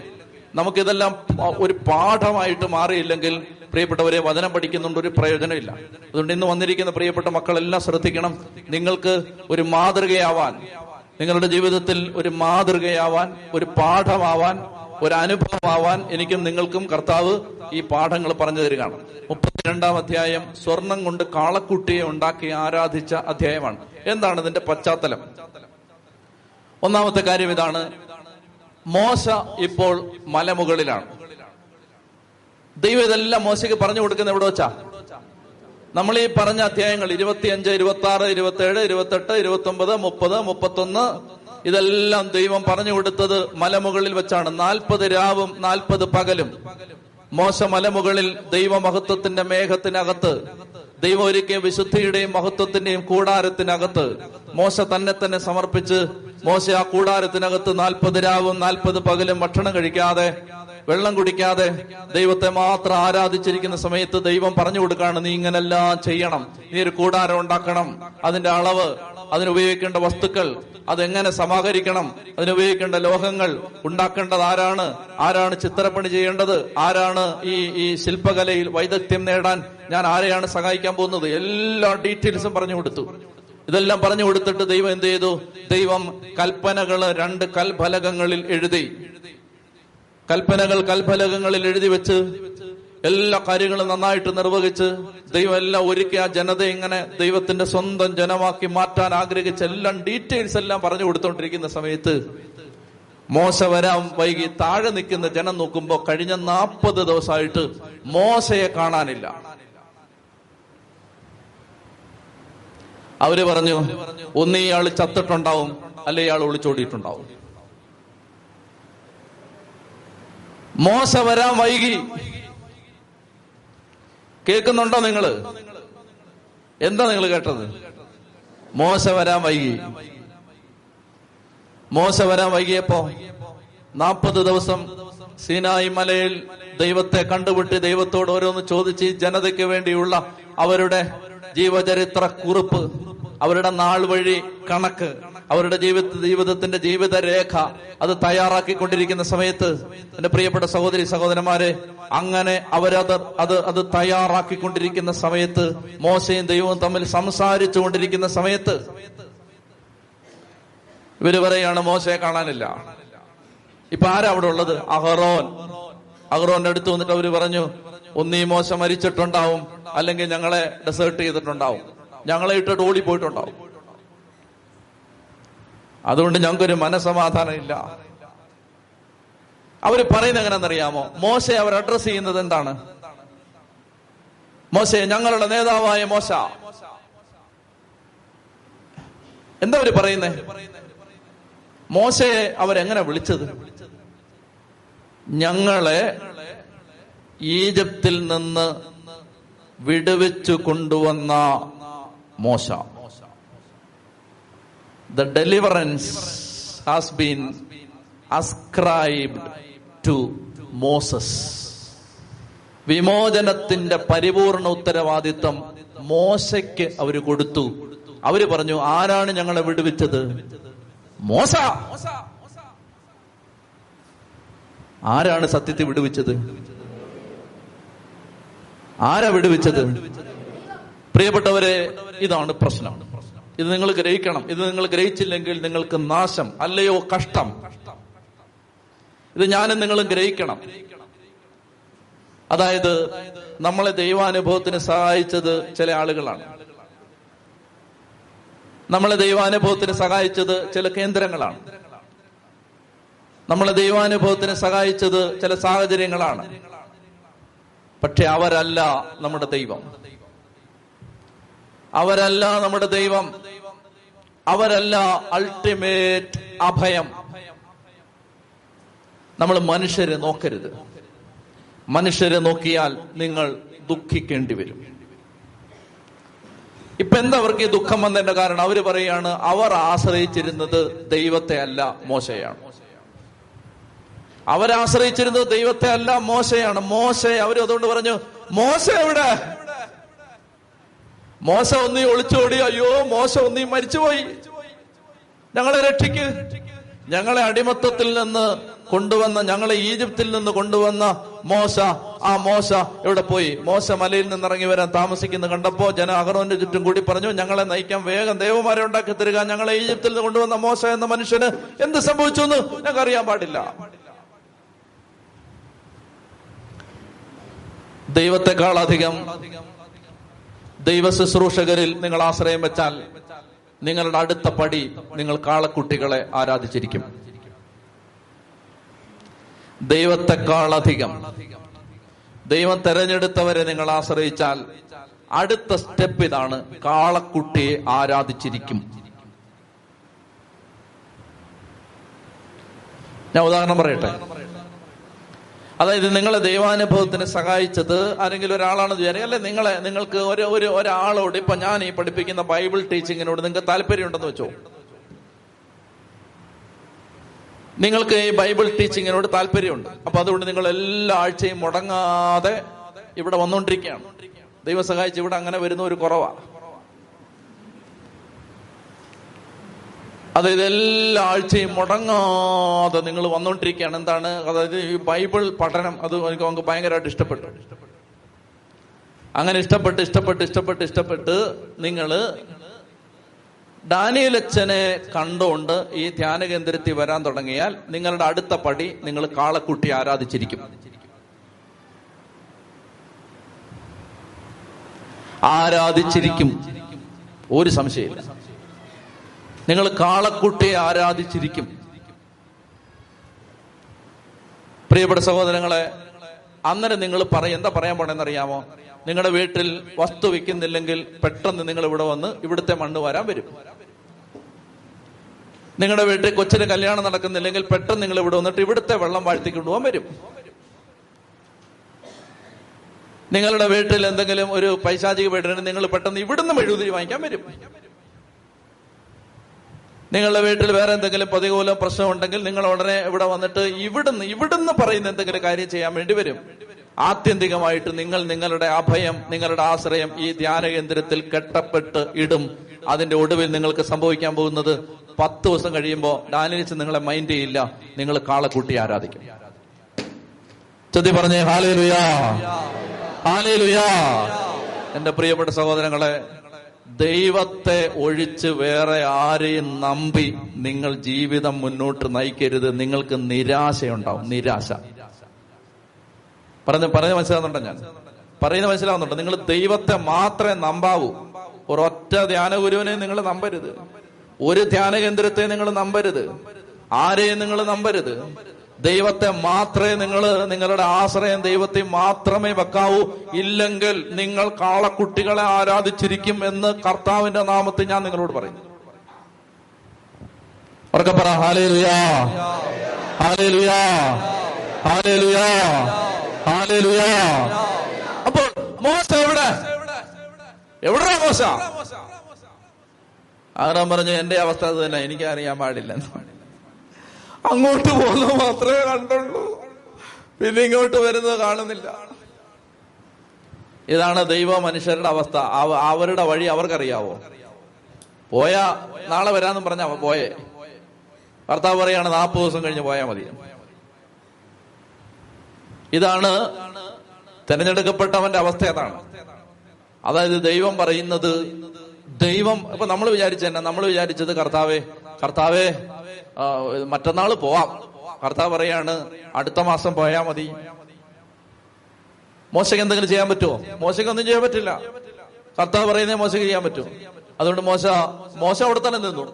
നമുക്കിതെല്ലാം ഒരു പാഠമായിട്ട് മാറിയില്ലെങ്കിൽ പ്രിയപ്പെട്ടവരെ വചനം പഠിക്കുന്നുണ്ട് ഒരു പ്രയോജനമില്ല. അതുകൊണ്ട് ഇന്ന് വന്നിരിക്കുന്ന പ്രിയപ്പെട്ട മക്കളെല്ലാം ശ്രദ്ധിക്കണം. നിങ്ങൾക്ക് ഒരു മാതൃകയാവാൻ നിങ്ങളുടെ ജീവിതത്തിൽ ഒരു മാതൃകയാവാൻ ഒരു പാഠമാവാൻ ഒരു അനുഭവമാവാൻ എനിക്കും നിങ്ങൾക്കും കർത്താവ് ഈ പാഠങ്ങൾ പറഞ്ഞു തരികയാണ്. മുപ്പത്തിരണ്ടാം അധ്യായം സ്വർണം കൊണ്ട് കാളക്കുട്ടിയെ ഉണ്ടാക്കി ആരാധിച്ച അധ്യായമാണ്. എന്താണ് ഇതിന്റെ പശ്ചാത്തലം? ഒന്നാമത്തെ കാര്യം ഇതാണ്. മോശ ഇപ്പോൾ മലമുകളിലാണ്. ദൈവം ഇതെല്ലാം മോശയ്ക്ക് പറഞ്ഞു കൊടുക്കുന്ന എവിടെ വെച്ചാ? നമ്മൾ ഈ പറഞ്ഞ അധ്യായങ്ങൾ ഇരുപത്തിയഞ്ച് ഇരുപത്തി ആറ് ഇരുപത്തി ഏഴ് ഇരുപത്തെട്ട് ഇരുപത്തി ഒമ്പത് മുപ്പത് മുപ്പത്തൊന്ന് ഇതെല്ലാം ദൈവം പറഞ്ഞു കൊടുത്തത് മലമുകളിൽ വെച്ചാണ്. നാൽപ്പത് രാവും നാൽപ്പത് പകലും. മോശ മലമുകളിൽ ദൈവമഹത്വത്തിന്റെ മേഘത്തിനകത്ത് ദൈവം ഒരുക്കിയ വിശുദ്ധിയുടെയും മഹത്വത്തിന്റെയും കൂടാരത്തിനകത്ത് മോശ തന്നെ തന്നെ സമർപ്പിച്ച് മോശ ആ കൂടാരത്തിനകത്ത് നാൽപ്പത് രാവും നാൽപ്പത് പകലും ഭക്ഷണം കഴിക്കാതെ വെള്ളം കുടിക്കാതെ ദൈവത്തെ മാത്രം ആരാധിച്ചിരിക്കുന്ന സമയത്ത് ദൈവം പറഞ്ഞു കൊടുക്കാണ് നീ ഇങ്ങനെല്ലാം ചെയ്യണം. നീ ഒരു കൂടാരം ഉണ്ടാക്കണം. അതിന്റെ അളവ് അതിനുപയോഗിക്കേണ്ട വസ്തുക്കൾ അതെങ്ങനെ സമാഹരിക്കണം? അതിനുപയോഗിക്കേണ്ട ലോഹങ്ങൾ ഉണ്ടാക്കേണ്ടത് ആരാണ്? ആരാണ് ചിത്രപ്പണി ചെയ്യേണ്ടത്? ആരാണ് ഈ ഈ ശില്പകലയിൽ വൈദഗ്ധ്യം നേടാൻ ഞാൻ ആരെയാണ് സഹായിക്കാൻ പോകുന്നത്? എല്ലാ ഡീറ്റെയിൽസും പറഞ്ഞു കൊടുത്തു. ഇതെല്ലാം പറഞ്ഞു കൊടുത്തിട്ട് ദൈവം എന്ത് ചെയ്തു? ദൈവം കൽപ്പനകൾ രണ്ട് കൽഫലകങ്ങളിൽ എഴുതി. കൽപ്പനകൾ കൽഫലകങ്ങളിൽ എഴുതി വെച്ച് എല്ലാ കാര്യങ്ങളും നന്നായിട്ട് നിർവഹിച്ച് ദൈവം എല്ലാം ഒരുക്കി ആ ജനതയെ ഇങ്ങനെ ദൈവത്തിന്റെ സ്വന്തം ജനമാക്കി മാറ്റാൻ ആഗ്രഹിച്ച എല്ലാം ഡീറ്റെയിൽസ് എല്ലാം പറഞ്ഞു കൊടുത്തോണ്ടിരിക്കുന്ന സമയത്ത് മോശ വരാൻ വൈകി താഴെ നിൽക്കുന്ന ജനം നോക്കുമ്പോ കഴിഞ്ഞ നാൽപ്പത് ദിവസമായിട്ട് മോശയെ കാണാനില്ല. അവർ പറഞ്ഞു ഒന്ന് ഇയാൾ ചത്തിട്ടുണ്ടാവും അല്ലെ ഇയാൾ ഒളിച്ചോടിയിട്ടുണ്ടാവും? മോശ വരാൻ വൈകി കേൾക്കുന്നുണ്ടോ നിങ്ങൾ? എന്താ നിങ്ങൾ കേട്ടത്? മോശ വരാൻ വൈകി. മോശ വരാൻ വൈകിയപ്പോ നാൽപ്പത് ദിവസം സീനായി മലയിൽ ദൈവത്തെ കണ്ടുപിട്ട് ദൈവത്തോട് ഓരോന്ന് ചോദിച്ച് ജനതയ്ക്ക് വേണ്ടിയുള്ള അവരുടെ ജീവചരിത്ര കുറിപ്പ് അവരുടെ നാൾ വഴി കണക്ക്. അവരുടെ ജീവിത ജീവിതത്തിന്റെ ജീവിതരേഖ അത് തയ്യാറാക്കിക്കൊണ്ടിരിക്കുന്ന സമയത്ത് എന്റെ പ്രിയപ്പെട്ട സഹോദരി സഹോദരന്മാരെ അങ്ങനെ അവരത് അത് അത് തയ്യാറാക്കിക്കൊണ്ടിരിക്കുന്ന സമയത്ത് മോശയും ദൈവവും തമ്മിൽ സംസാരിച്ചു കൊണ്ടിരിക്കുന്ന സമയത്ത് ഇവർ പറയാണ് മോശയെ കാണാനില്ല. ഇപ്പൊ ആരാ അവിടെ ഉള്ളത്? അഹറോൻ. അഹറോന്റെ അടുത്ത് വന്നിട്ട് അവർ പറഞ്ഞു ഒന്നീ മോശം മരിച്ചിട്ടുണ്ടാവും അല്ലെങ്കിൽ ഞങ്ങളെ ഡെസേർട്ട് ചെയ്തിട്ടുണ്ടാവും. ഞങ്ങളെ ഇട്ടിട്ട് ഓടിപ്പോയിട്ടുണ്ടാവും. അതുകൊണ്ട് ഞങ്ങൾക്കൊരു മനസമാധാനം ഇല്ല അവർ പറയുന്നത് എങ്ങനെന്നറിയാമോ മോശ അവർ അഡ്രസ് ചെയ്യുന്നത് എന്താണ്? മോശ ഞങ്ങളുടെ നേതാവായ മോശ. എന്താ അവർ പറയുന്നേ? മോശയെ അവരെങ്ങനെ വിളിച്ചത്? ഞങ്ങളെ ഈജിപ്തിൽ നിന്ന് വിടുവിച്ചു കൊണ്ടുവന്ന മോശ. The deliverance has been ascribed to Moses വിമോചനത്തിന്റെ പരിപൂർണ ഉത്തരവാദിത്വം മോശയ്ക്ക് അവർ കൊടുത്തു. അവർ പറഞ്ഞു ആരാണ് ഞങ്ങളെ വിടുവിച്ചത്? മോശ. ആരാണ് സത്യത്തെ വിടുവിച്ചത്? ആരാ വിടുവിച്ചത്? പ്രിയപ്പെട്ടവരെ ഇതാണ് പ്രശ്നം. ഇത് നിങ്ങൾ ഗ്രഹിക്കണം. ഇത് നിങ്ങൾ ഗ്രഹിച്ചില്ലെങ്കിൽ നിങ്ങൾക്ക് നാശം അല്ലയോ കഷ്ടം. ഇത് ഞാനും നിങ്ങളും ഗ്രഹിക്കണം. അതായത് നമ്മളെ ദൈവാനുഭവത്തിന് സഹായിച്ചത് ചില ആളുകളാണ്. നമ്മളെ ദൈവാനുഭവത്തിന് സഹായിച്ചത് ചില കേന്ദ്രങ്ങളാണ്. നമ്മളെ ദൈവാനുഭവത്തിന് സഹായിച്ചത് ചില സാഹചര്യങ്ങളാണ്. പക്ഷെ അവരല്ല നമ്മുടെ ദൈവം. അവരല്ല നമ്മുടെ ദൈവം. അവരല്ല അൾട്ടിമേറ്റ് അഭയം. നമ്മൾ മനുഷ്യരെ നോക്കരുത്. മനുഷ്യരെ നോക്കിയാൽ നിങ്ങൾ ദുഃഖിക്കേണ്ടി വരും. ഇപ്പൊ എന്താ അവർക്ക് ഈ ദുഃഖം വന്നതിന്റെ കാരണം? അവർ പറയാണ് അവർ ആശ്രയിച്ചിരുന്നത് ദൈവത്തെ അല്ല മോശയാണ്. അവരാശ്രയിച്ചിരുന്നത് ദൈവത്തെ അല്ല മോശയാണ്. മോശ അവർ അതുകൊണ്ട് പറഞ്ഞു മോശ എവിടെ? മോശ ഒന്നി ഒളിച്ചോടി അയ്യോ മോശ ഒന്നി മരിച്ചുപോയി. ഞങ്ങളെ രക്ഷിക്ക്. ഞങ്ങളെ അടിമത്തത്തിൽ നിന്ന് കൊണ്ടുവന്ന ഞങ്ങളെ ഈജിപ്തിൽ നിന്ന് കൊണ്ടുവന്ന മോശ ആ മോശ എവിടെ പോയി? മോശ മലയിൽ നിന്ന് ഇറങ്ങി വരാൻ താമസിക്കുന്ന. കണ്ടപ്പോ ജന അഹറോന്റെ ചുറ്റും കൂടി പറഞ്ഞു ഞങ്ങളെ നയിക്കാൻ വേഗം ദേവമാരെ ഉണ്ടാക്കി തരിക. ഞങ്ങളെ ഈജിപ്തിൽ നിന്ന് കൊണ്ടുവന്ന മോശ എന്ന മനുഷ്യന് എന്ത് സംഭവിച്ചു എന്ന് ഞങ്ങൾക്ക് അറിയാൻ പാടില്ല. ദൈവത്തെക്കാൾ അധികം ദൈവ ശുശ്രൂഷകരിൽ നിങ്ങൾ ആശ്രയം വെച്ചാൽ നിങ്ങളുടെ അടുത്ത പടി നിങ്ങൾ കാളക്കുട്ടികളെ ആരാധിച്ചിരിക്കും. ദൈവത്തെക്കാളധികം ദൈവം തെരഞ്ഞെടുത്തവരെ നിങ്ങൾ ആശ്രയിച്ചാൽ അടുത്ത സ്റ്റെപ്പ് ഇതാണ് കാളക്കുട്ടിയെ ആരാധിച്ചിരിക്കും. ഞാൻ ഉദാഹരണം പറയട്ടെ? അതായത് നിങ്ങളെ ദൈവാനുഭവത്തിന് സഹായിച്ചത് ആരെങ്കിലും ഒരാളാണെന്ന് വിചാരിക്കുക. അല്ലെ? നിങ്ങളെ നിങ്ങൾക്ക് ഒരു ഒരു ഒരാളോട് ഇപ്പൊ ഞാൻ ഈ പഠിപ്പിക്കുന്ന ബൈബിൾ ടീച്ചിങ്ങിനോട് നിങ്ങൾക്ക് താല്പര്യമുണ്ടെന്ന് വെച്ചോ? നിങ്ങൾക്ക് ഈ ബൈബിൾ ടീച്ചിങ്ങിനോട് താല്പര്യമുണ്ട്. അപ്പൊ അതുകൊണ്ട് നിങ്ങൾ എല്ലാ ആഴ്ചയും മുടങ്ങാതെ ഇവിടെ വന്നുകൊണ്ടിരിക്കുകയാണ് ദൈവം സഹായിച്ച് ഇവിടെ അങ്ങനെ വരുന്ന ഒരു കുറവാ. അതായത് എല്ലാ ആഴ്ചയും മുടങ്ങാതെ നിങ്ങൾ വന്നുകൊണ്ടിരിക്കുകയാണ് എന്താണ്? അതായത് ഈ ബൈബിൾ പഠനം അത് എനിക്ക് നമുക്ക് ഭയങ്കരമായിട്ട് ഇഷ്ടപ്പെട്ടു. അങ്ങനെ ഇഷ്ടപ്പെട്ട് ഇഷ്ടപ്പെട്ട് ഇഷ്ടപ്പെട്ട് ഇഷ്ടപ്പെട്ട് നിങ്ങൾ ഡാനിയലച്ഛനെ കണ്ടുകൊണ്ട് ഈ ധ്യാന കേന്ദ്രത്തിൽ വരാൻ തുടങ്ങിയാൽ നിങ്ങളുടെ അടുത്ത പടി നിങ്ങൾ കാളക്കുട്ടി ആരാധിച്ചിരിക്കും. ആരാധിച്ചിരിക്കും. ഒരു സംശയമില്ല നിങ്ങൾ കാളക്കുട്ടിയെ ആരാധിച്ചിരിക്കും. പ്രിയപ്പെട്ട സഹോദരങ്ങളെ അന്നേരം നിങ്ങൾ പറയും എന്താ പറയാൻ പോണെന്ന് അറിയാമോ നിങ്ങളുടെ വീട്ടിൽ വസ്തു വെക്കുന്നില്ലെങ്കിൽ പെട്ടെന്ന് നിങ്ങൾ ഇവിടെ വന്ന് ഇവിടുത്തെ മണ്ണ് വരാൻ വരും. നിങ്ങളുടെ വീട്ടിൽ കൊച്ചിന് കല്യാണം നടക്കുന്നില്ലെങ്കിൽ പെട്ടെന്ന് നിങ്ങൾ ഇവിടെ വന്നിട്ട് ഇവിടുത്തെ വെള്ളം വാഴ്ത്തിക്കൊണ്ടുപോകാൻ വരും. നിങ്ങളുടെ വീട്ടിൽ എന്തെങ്കിലും ഒരു പൈശാചിക വീടിന് നിങ്ങൾ പെട്ടെന്ന് ഇവിടുന്ന് എഴുതി വാങ്ങിക്കാൻ വരും. നിങ്ങളുടെ വീട്ടിൽ വേറെ എന്തെങ്കിലും പ്രതികൂലം പ്രശ്നം ഉണ്ടെങ്കിൽ നിങ്ങൾ ഉടനെ ഇവിടെ വന്നിട്ട് ഇവിടുന്ന് ഇവിടുന്ന് പറയുന്ന എന്തെങ്കിലും കാര്യം ചെയ്യാൻ വേണ്ടി വരും. ആത്യന്തികമായിട്ട് നിങ്ങൾ നിങ്ങളുടെ അഭയം നിങ്ങളുടെ ആശ്രയം ഈ ധ്യാന കേന്ദ്രത്തിൽ കെട്ടപ്പെട്ട് ഇടും. അതിന്റെ ഒടുവിൽ നിങ്ങൾക്ക് സംഭവിക്കാൻ പോകുന്നത് പത്ത് ദിവസം കഴിയുമ്പോൾ ഡാനിച്ച് നിങ്ങളെ മൈൻഡ് ചെയ്യില്ല. നിങ്ങൾ കാളക്കൂട്ടി ആരാധിക്കും. ചതി പറഞ്ഞേ ഹാലേ ലുയാ ഹാലേ ലുയാ എന്റെ പ്രിയപ്പെട്ട സഹോദരങ്ങളെ ദൈവത്തെ ഒഴിച്ച് വേറെ ആരെയും നമ്പി നിങ്ങൾ ജീവിതം മുന്നോട്ട് നയിക്കരുത്. നിങ്ങൾക്ക് നിരാശയുണ്ടാവും. നിരാശ. പറഞ്ഞ പറഞ്ഞ മനസ്സിലാവുന്നുണ്ടോ ഞാൻ? പറയുന്നത് മനസ്സിലാവുന്നുണ്ടോ? നിങ്ങൾ ദൈവത്തെ മാത്രമേ നമ്പാവൂ. ഒരൊറ്റ ധ്യാന ഗുരുവിനെ നിങ്ങൾ നമ്പരുത്. ഒരു ധ്യാന കേന്ദ്രത്തെ നിങ്ങൾ നമ്പരുത്. ആരെയും നിങ്ങൾ നമ്പരുത്. ദൈവത്തെ മാത്രമേ നിങ്ങൾ നിങ്ങളുടെ ആശ്രയം ദൈവത്തെ മാത്രമേ വെക്കാവൂ. ഇല്ലെങ്കിൽ നിങ്ങൾ കാളക്കുട്ടികളെ ആരാധിച്ചിരിക്കും എന്ന് കർത്താവിന്റെ നാമത്തിൽ ഞാൻ നിങ്ങളോട് പറയും ഉറക്കെ പറ അപ്പോൾ മോശ എവിടെ? എവിടെ മോശ? ആഗ്രഹം പറഞ്ഞു എന്റെ അവസ്ഥ അത് തന്നെ എനിക്കറിയാൻ പാടില്ല. അങ്ങോട്ട് പോകുന്നത് മാത്രമേ കണ്ടുള്ളൂ. പിന്നെ ഇങ്ങോട്ട് വരുന്നത് കാണുന്നില്ല. ഇതാണ് ദൈവ മനുഷ്യരുടെ അവസ്ഥ. അവരുടെ വഴി അവർക്കറിയാവോ? പോയാ നാളെ വരാന്നും പറഞ്ഞ അവൻ പോയേ. ഭർത്താവ് പറയാണ് നാൽപ്പത് ദിവസം കഴിഞ്ഞ് പോയാൽ മതി. ഇതാണ് തെരഞ്ഞെടുക്കപ്പെട്ടവന്റെ അവസ്ഥ അതാണ്. അതായത് ദൈവം പറയുന്നത് ദൈവം ഇപ്പൊ നമ്മൾ വിചാരിച്ചു തന്നെ നമ്മൾ വിചാരിച്ചത് കർത്താവേ കർത്താവേ മറ്റന്നാൾ പോവാം. കർത്താവ് പറയാണ് അടുത്ത മാസം പോയാ മതി. മോശക്ക് എന്തെങ്കിലും ചെയ്യാൻ പറ്റുമോ? മോശക്ക് ഒന്നും ചെയ്യാൻ പറ്റില്ല. കർത്താവ് പറയുന്നേ മോശക്ക് ചെയ്യാൻ പറ്റും. അതുകൊണ്ട് മോശ മോശ അവിടെ തന്നെ നിന്നു.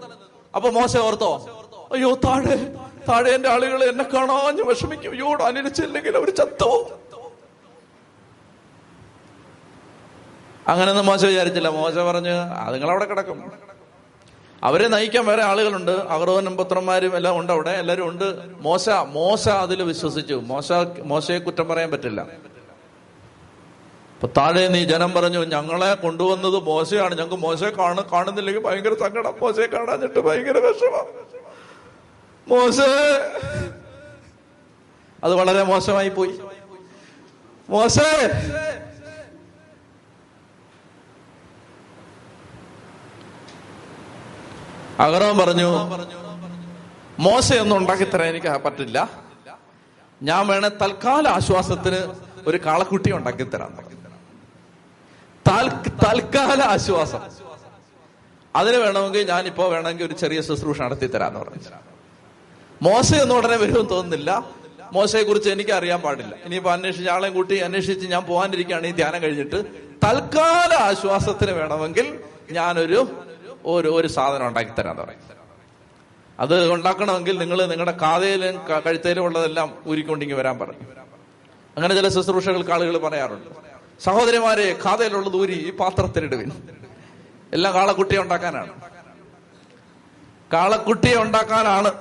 അപ്പൊ മോശ ഓർത്തോ അയ്യോ താഴെ താഴെ എന്റെ ആളുകൾ എന്നെ കാണാഞ്ഞ് വിഷമിക്കും. അയ്യോ അനുരിച്ചില്ലെങ്കിൽ അവർ ചത്തോ അങ്ങനെയൊന്നും മോശ വിചാരിച്ചില്ല. മോശ പറഞ്ഞ് അത് നിങ്ങളവിടെ കിടക്കും. അവരെ നയിക്കാൻ വേറെ ആളുകളുണ്ട്. അഹ്റോനും പുത്രന്മാരും എല്ലാം ഉണ്ട് അവിടെ. എല്ലാവരും ഉണ്ട്. മോശ മോശ അതിൽ വിശ്വസിച്ചു. മോശ മോശയെ കുറ്റം പറയാൻ പറ്റില്ല. അപ്പൊ താഴെ നീ ജനം പറഞ്ഞു ഞങ്ങളെ കൊണ്ടുവന്നത് മോശയാണ്. ഞങ്ങൾക്ക് മോശയെ കാണു കാണുന്നില്ലെങ്കിൽ ഭയങ്കര സങ്കടം. മോശയെ കാണാഞ്ഞിട്ട് ഭയങ്കര വിഷമം. മോശ! അത് വളരെ മോശമായി പോയി. മോശേ! അഗറോൻ പറഞ്ഞു മോശയൊന്നും ഉണ്ടാക്കിത്തരാൻ എനിക്ക് പറ്റില്ല. ഞാൻ വേണേ തൽക്കാല ആശ്വാസത്തിന് ഒരു കാളക്കുട്ടി ഉണ്ടാക്കി തരാൻ തൽക്കാല ആശ്വാസം. അതിന് വേണമെങ്കിൽ ഞാൻ ഇപ്പോ വേണമെങ്കിൽ ഒരു ചെറിയ ശുശ്രൂഷ നടത്തി തരാന്ന് പറഞ്ഞു. മോശയൊന്നും ഉടനെ വരുമെന്ന് തോന്നുന്നില്ല. മോശയെ കുറിച്ച് എനിക്ക് അറിയാൻ പാടില്ല. ഇനിയിപ്പോ അന്വേഷിച്ച് ആളെയും കൂട്ടി അന്വേഷിച്ച് ഞാൻ പോകാനിരിക്കുകയാണ് ഈ ധ്യാനം കഴിഞ്ഞിട്ട്. തൽക്കാല ആശ്വാസത്തിന് വേണമെങ്കിൽ ഞാനൊരു ഒരു ഒരു സാധനം ഉണ്ടാക്കി തരാൻ പറയും. അത് ഉണ്ടാക്കണമെങ്കിൽ നിങ്ങൾ നിങ്ങളുടെ കാതയിലും കഴുത്തയിലും ഉള്ളതെല്ലാം ഊരിക്കൊണ്ടിങ്ങി വരാൻ പറഞ്ഞു അങ്ങനെ ചില ശുശ്രൂഷകൾക്ക് ആളുകൾ പറയാറുണ്ട്. സഹോദരിമാരെ കാതയിലുള്ളത് ഊരി ഈ പാത്രത്തിലിടുവിൻ. എല്ലാം കാളക്കുട്ടിയെ ഉണ്ടാക്കാനാണ്. കാളക്കുട്ടിയെ ഉണ്ടാക്കാനാണ്.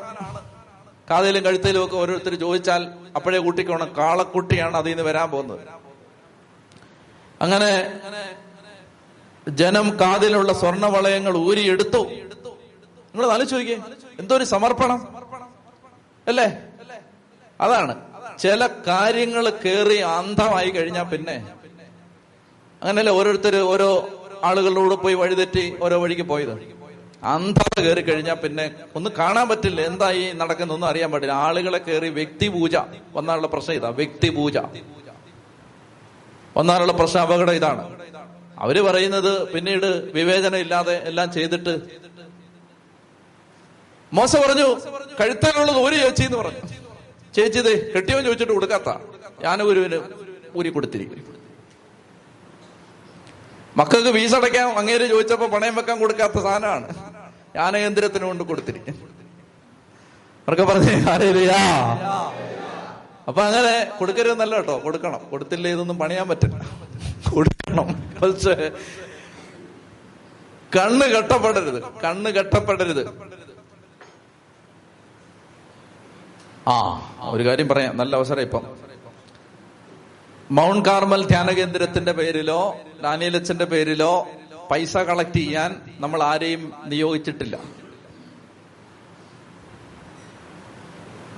കാതയിലും കഴുത്തയിലും ഒക്കെ ഓരോരുത്തർ ചോദിച്ചാൽ അപ്പോഴേ കൂട്ടിക്കോണം. കാളക്കുട്ടിയാണ് അതിൽ നിന്ന് വരാൻ പോകുന്നത്. അങ്ങനെ ജനം കാതിലുള്ള സ്വർണവളയങ്ങൾ ഊരിയെടുത്തു. നിങ്ങൾ ആലോചിച്ച് നോക്കിയേ. എന്തോ ഒരു സമർപ്പണം. അല്ലേ? അതാണ്. ചില കാര്യങ്ങൾ കേറി അന്ധമായി കഴിഞ്ഞാൽ പിന്നെ. അങ്ങനെയല്ലേ ഓരോരുത്തർ ഓരോ ആളുകളോട് പോയി വഴിതെറ്റി ഓരോ വഴിക്ക് പോയത്. അന്ധത കയറി കഴിഞ്ഞാൽ പിന്നെ ഒന്ന് കാണാൻ പറ്റില്ല എന്തായി നടക്കുന്നൊന്നും അറിയാൻ പറ്റില്ല ആളുകളെ കയറി വ്യക്തി പൂജ വന്നാലുള്ള പ്രശ്നം ഇതാ. വ്യക്തി പൂജ വന്നാലുള്ള പ്രശ്നം അപകടം ഇതാണ്. അവർ പറയുന്നത് പിന്നീട് വിവേചന ഇല്ലാതെ എല്ലാം ചെയ്തിട്ട് മോശ പറഞ്ഞു കഴുത്താലുള്ളത് ഒരു ചേച്ചി എന്ന് പറഞ്ഞു. ചേച്ചി കെട്ടിയോ കെട്ടിയവൻ ചോദിച്ചിട്ട് കൊടുക്കാത്ത. ഞാനൊരുവിന് ഊരി കൊടുത്തിരിക്കും മക്കൾക്ക് വീസ് അടയ്ക്കാൻ അങ്ങേര് ചോദിച്ചപ്പോ പണയം വെക്കാൻ കൊടുക്കാത്ത സാധനമാണ്. ജ്ഞാനകേന്ദ്രത്തിന് കൊണ്ട് കൊടുത്തിരിക്കും അവർക്ക് പറഞ്ഞു അപ്പൊ അങ്ങനെ കൊടുക്കരുതെന്നല്ല കേട്ടോ കൊടുക്കണം. കൊടുത്തില്ലേ ഇതൊന്നും പണിയാൻ പറ്റില്ല. കൊടുക്കണം. പക്ഷേ കണ്ണ് കെട്ടപ്പെടരുത്. കണ്ണ് കെട്ടപ്പെടരുത്. ആ ഒരു കാര്യം പറയാം. നല്ല അവസരം ഇപ്പം. മൗണ്ട് കാർമൽ ധ്യാന കേന്ദ്രത്തിന്റെ പേരിലോ ഡാനിയലച്ചന്റെ പേരിലോ പൈസ കളക്ട് ചെയ്യാൻ നമ്മൾ ആരെയും നിയോഗിച്ചിട്ടില്ല.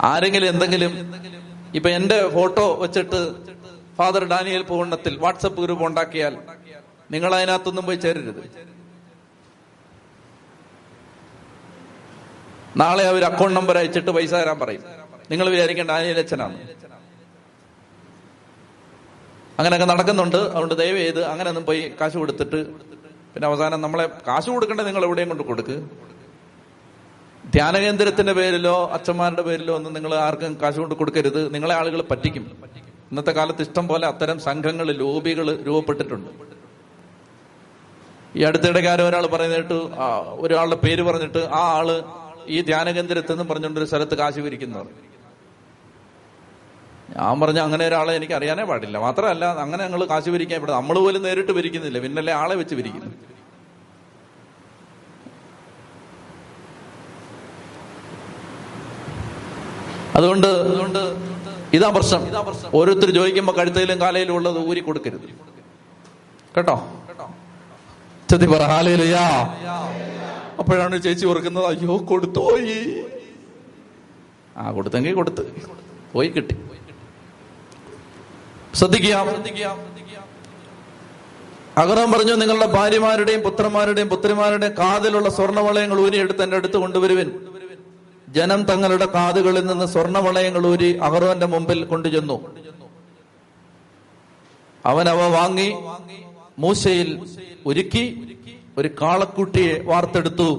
ആരെങ്കിലും എന്തെങ്കിലും ഇപ്പൊ എന്റെ ഫോട്ടോ വെച്ചിട്ട് ഫാദർ ഡാനിയൽ പൂർണത്തിൽ വാട്സപ്പ് ഗ്രൂപ്പ് ഉണ്ടാക്കിയാൽ നിങ്ങൾ അതിനകത്തൊന്നും പോയി ചേരരുത്. നാളെ അവർ അക്കൗണ്ട് നമ്പർ അയച്ചിട്ട് പൈസ തരാൻ പറയും. നിങ്ങൾ വിചാരിക്കേണ്ട ഡാനിയൽ അച്ഛനാണ്. അങ്ങനെയൊക്കെ നടക്കുന്നുണ്ട്. അതുകൊണ്ട് ദയവ് ചെയ്ത് അങ്ങനെ ഒന്നും പോയി കാശ് കൊടുത്തിട്ട് പിന്നെ അവസാനം നമ്മളെ കാശ് കൊടുക്കേണ്ട നിങ്ങൾ എവിടെയും കൊണ്ട് കൊടുക്ക്. ധ്യാനകേന്ദ്രത്തിന്റെ പേരിലോ അച്ഛന്മാരുടെ പേരിലോ ഒന്നും നിങ്ങൾ ആർക്കും കാശ് കൊണ്ട് കൊടുക്കരുത്. നിങ്ങളെ ആളുകൾ പറ്റിക്കും. ഇന്നത്തെ കാലത്ത് ഇഷ്ടം പോലെ അത്തരം സംഘങ്ങൾ ലോബികൾ രൂപപ്പെട്ടിട്ടുണ്ട്. ഈ അടുത്തിടയ്ക്ക് ആരോ ഒരാൾ പറയുന്നിട്ട് ഒരാളുടെ പേര് പറഞ്ഞിട്ട് ആ ആൾ ഈ ധ്യാനകേന്ദ്രത്തിൽ നിന്ന് പറഞ്ഞുകൊണ്ട് ഒരു സ്ഥലത്ത് കാശ് പിരിക്കുന്നവർ. ഞാൻ പറഞ്ഞ അങ്ങനെ ഒരാളെ എനിക്ക് അറിയാനേ പാടില്ല. മാത്രമല്ല അങ്ങനെ ഞങ്ങൾ കാശ് പിരിക്കാൻ ഇവിടെ നമ്മൾ പോലും നേരിട്ട് പിരിക്കുന്നില്ല. പിന്നല്ലേ ആളെ വെച്ച് പിരിക്കുന്നു. അതുകൊണ്ട് അതുകൊണ്ട് ഇതാ പ്രശ്നം. ഓരോരുത്തർ ചോദിക്കുമ്പോ കഴുത്തയിലും കാലയിലും ഉള്ളത് ഊരി കൊടുക്കരുത്. കേട്ടോ? ചെത്തി പറ അപ്പോഴാണ് ചേച്ചി ഓർക്കുന്നത് അയ്യോ കൊടുത്തോയി ആ കൊടുത്തെങ്കിൽ കൊടുത്ത്. പോയി കിട്ടി. ശ്രദ്ധിക്കാം. അകറം പറഞ്ഞു നിങ്ങളുടെ ഭാര്യമാരുടെയും പുത്രന്മാരുടെയും പുത്രിമാരുടെയും കാതിലുള്ള സ്വർണവളയങ്ങൾ ഊരിയെടുത്ത് എന്റെ അടുത്ത് കൊണ്ടുവരുവിൻ. ജനം തങ്ങളുടെ കാതുകളിൽ നിന്ന് സ്വർണവളയങ്ങൾ ഊരി അഹറോന്റെ മുമ്പിൽ കൊണ്ടുചെന്നു. അവൻ അവ വാങ്ങി മൂശയിൽ ഒരുക്കി ഒരു കാളക്കുട്ടിയെ വാർത്തെടുത്തു.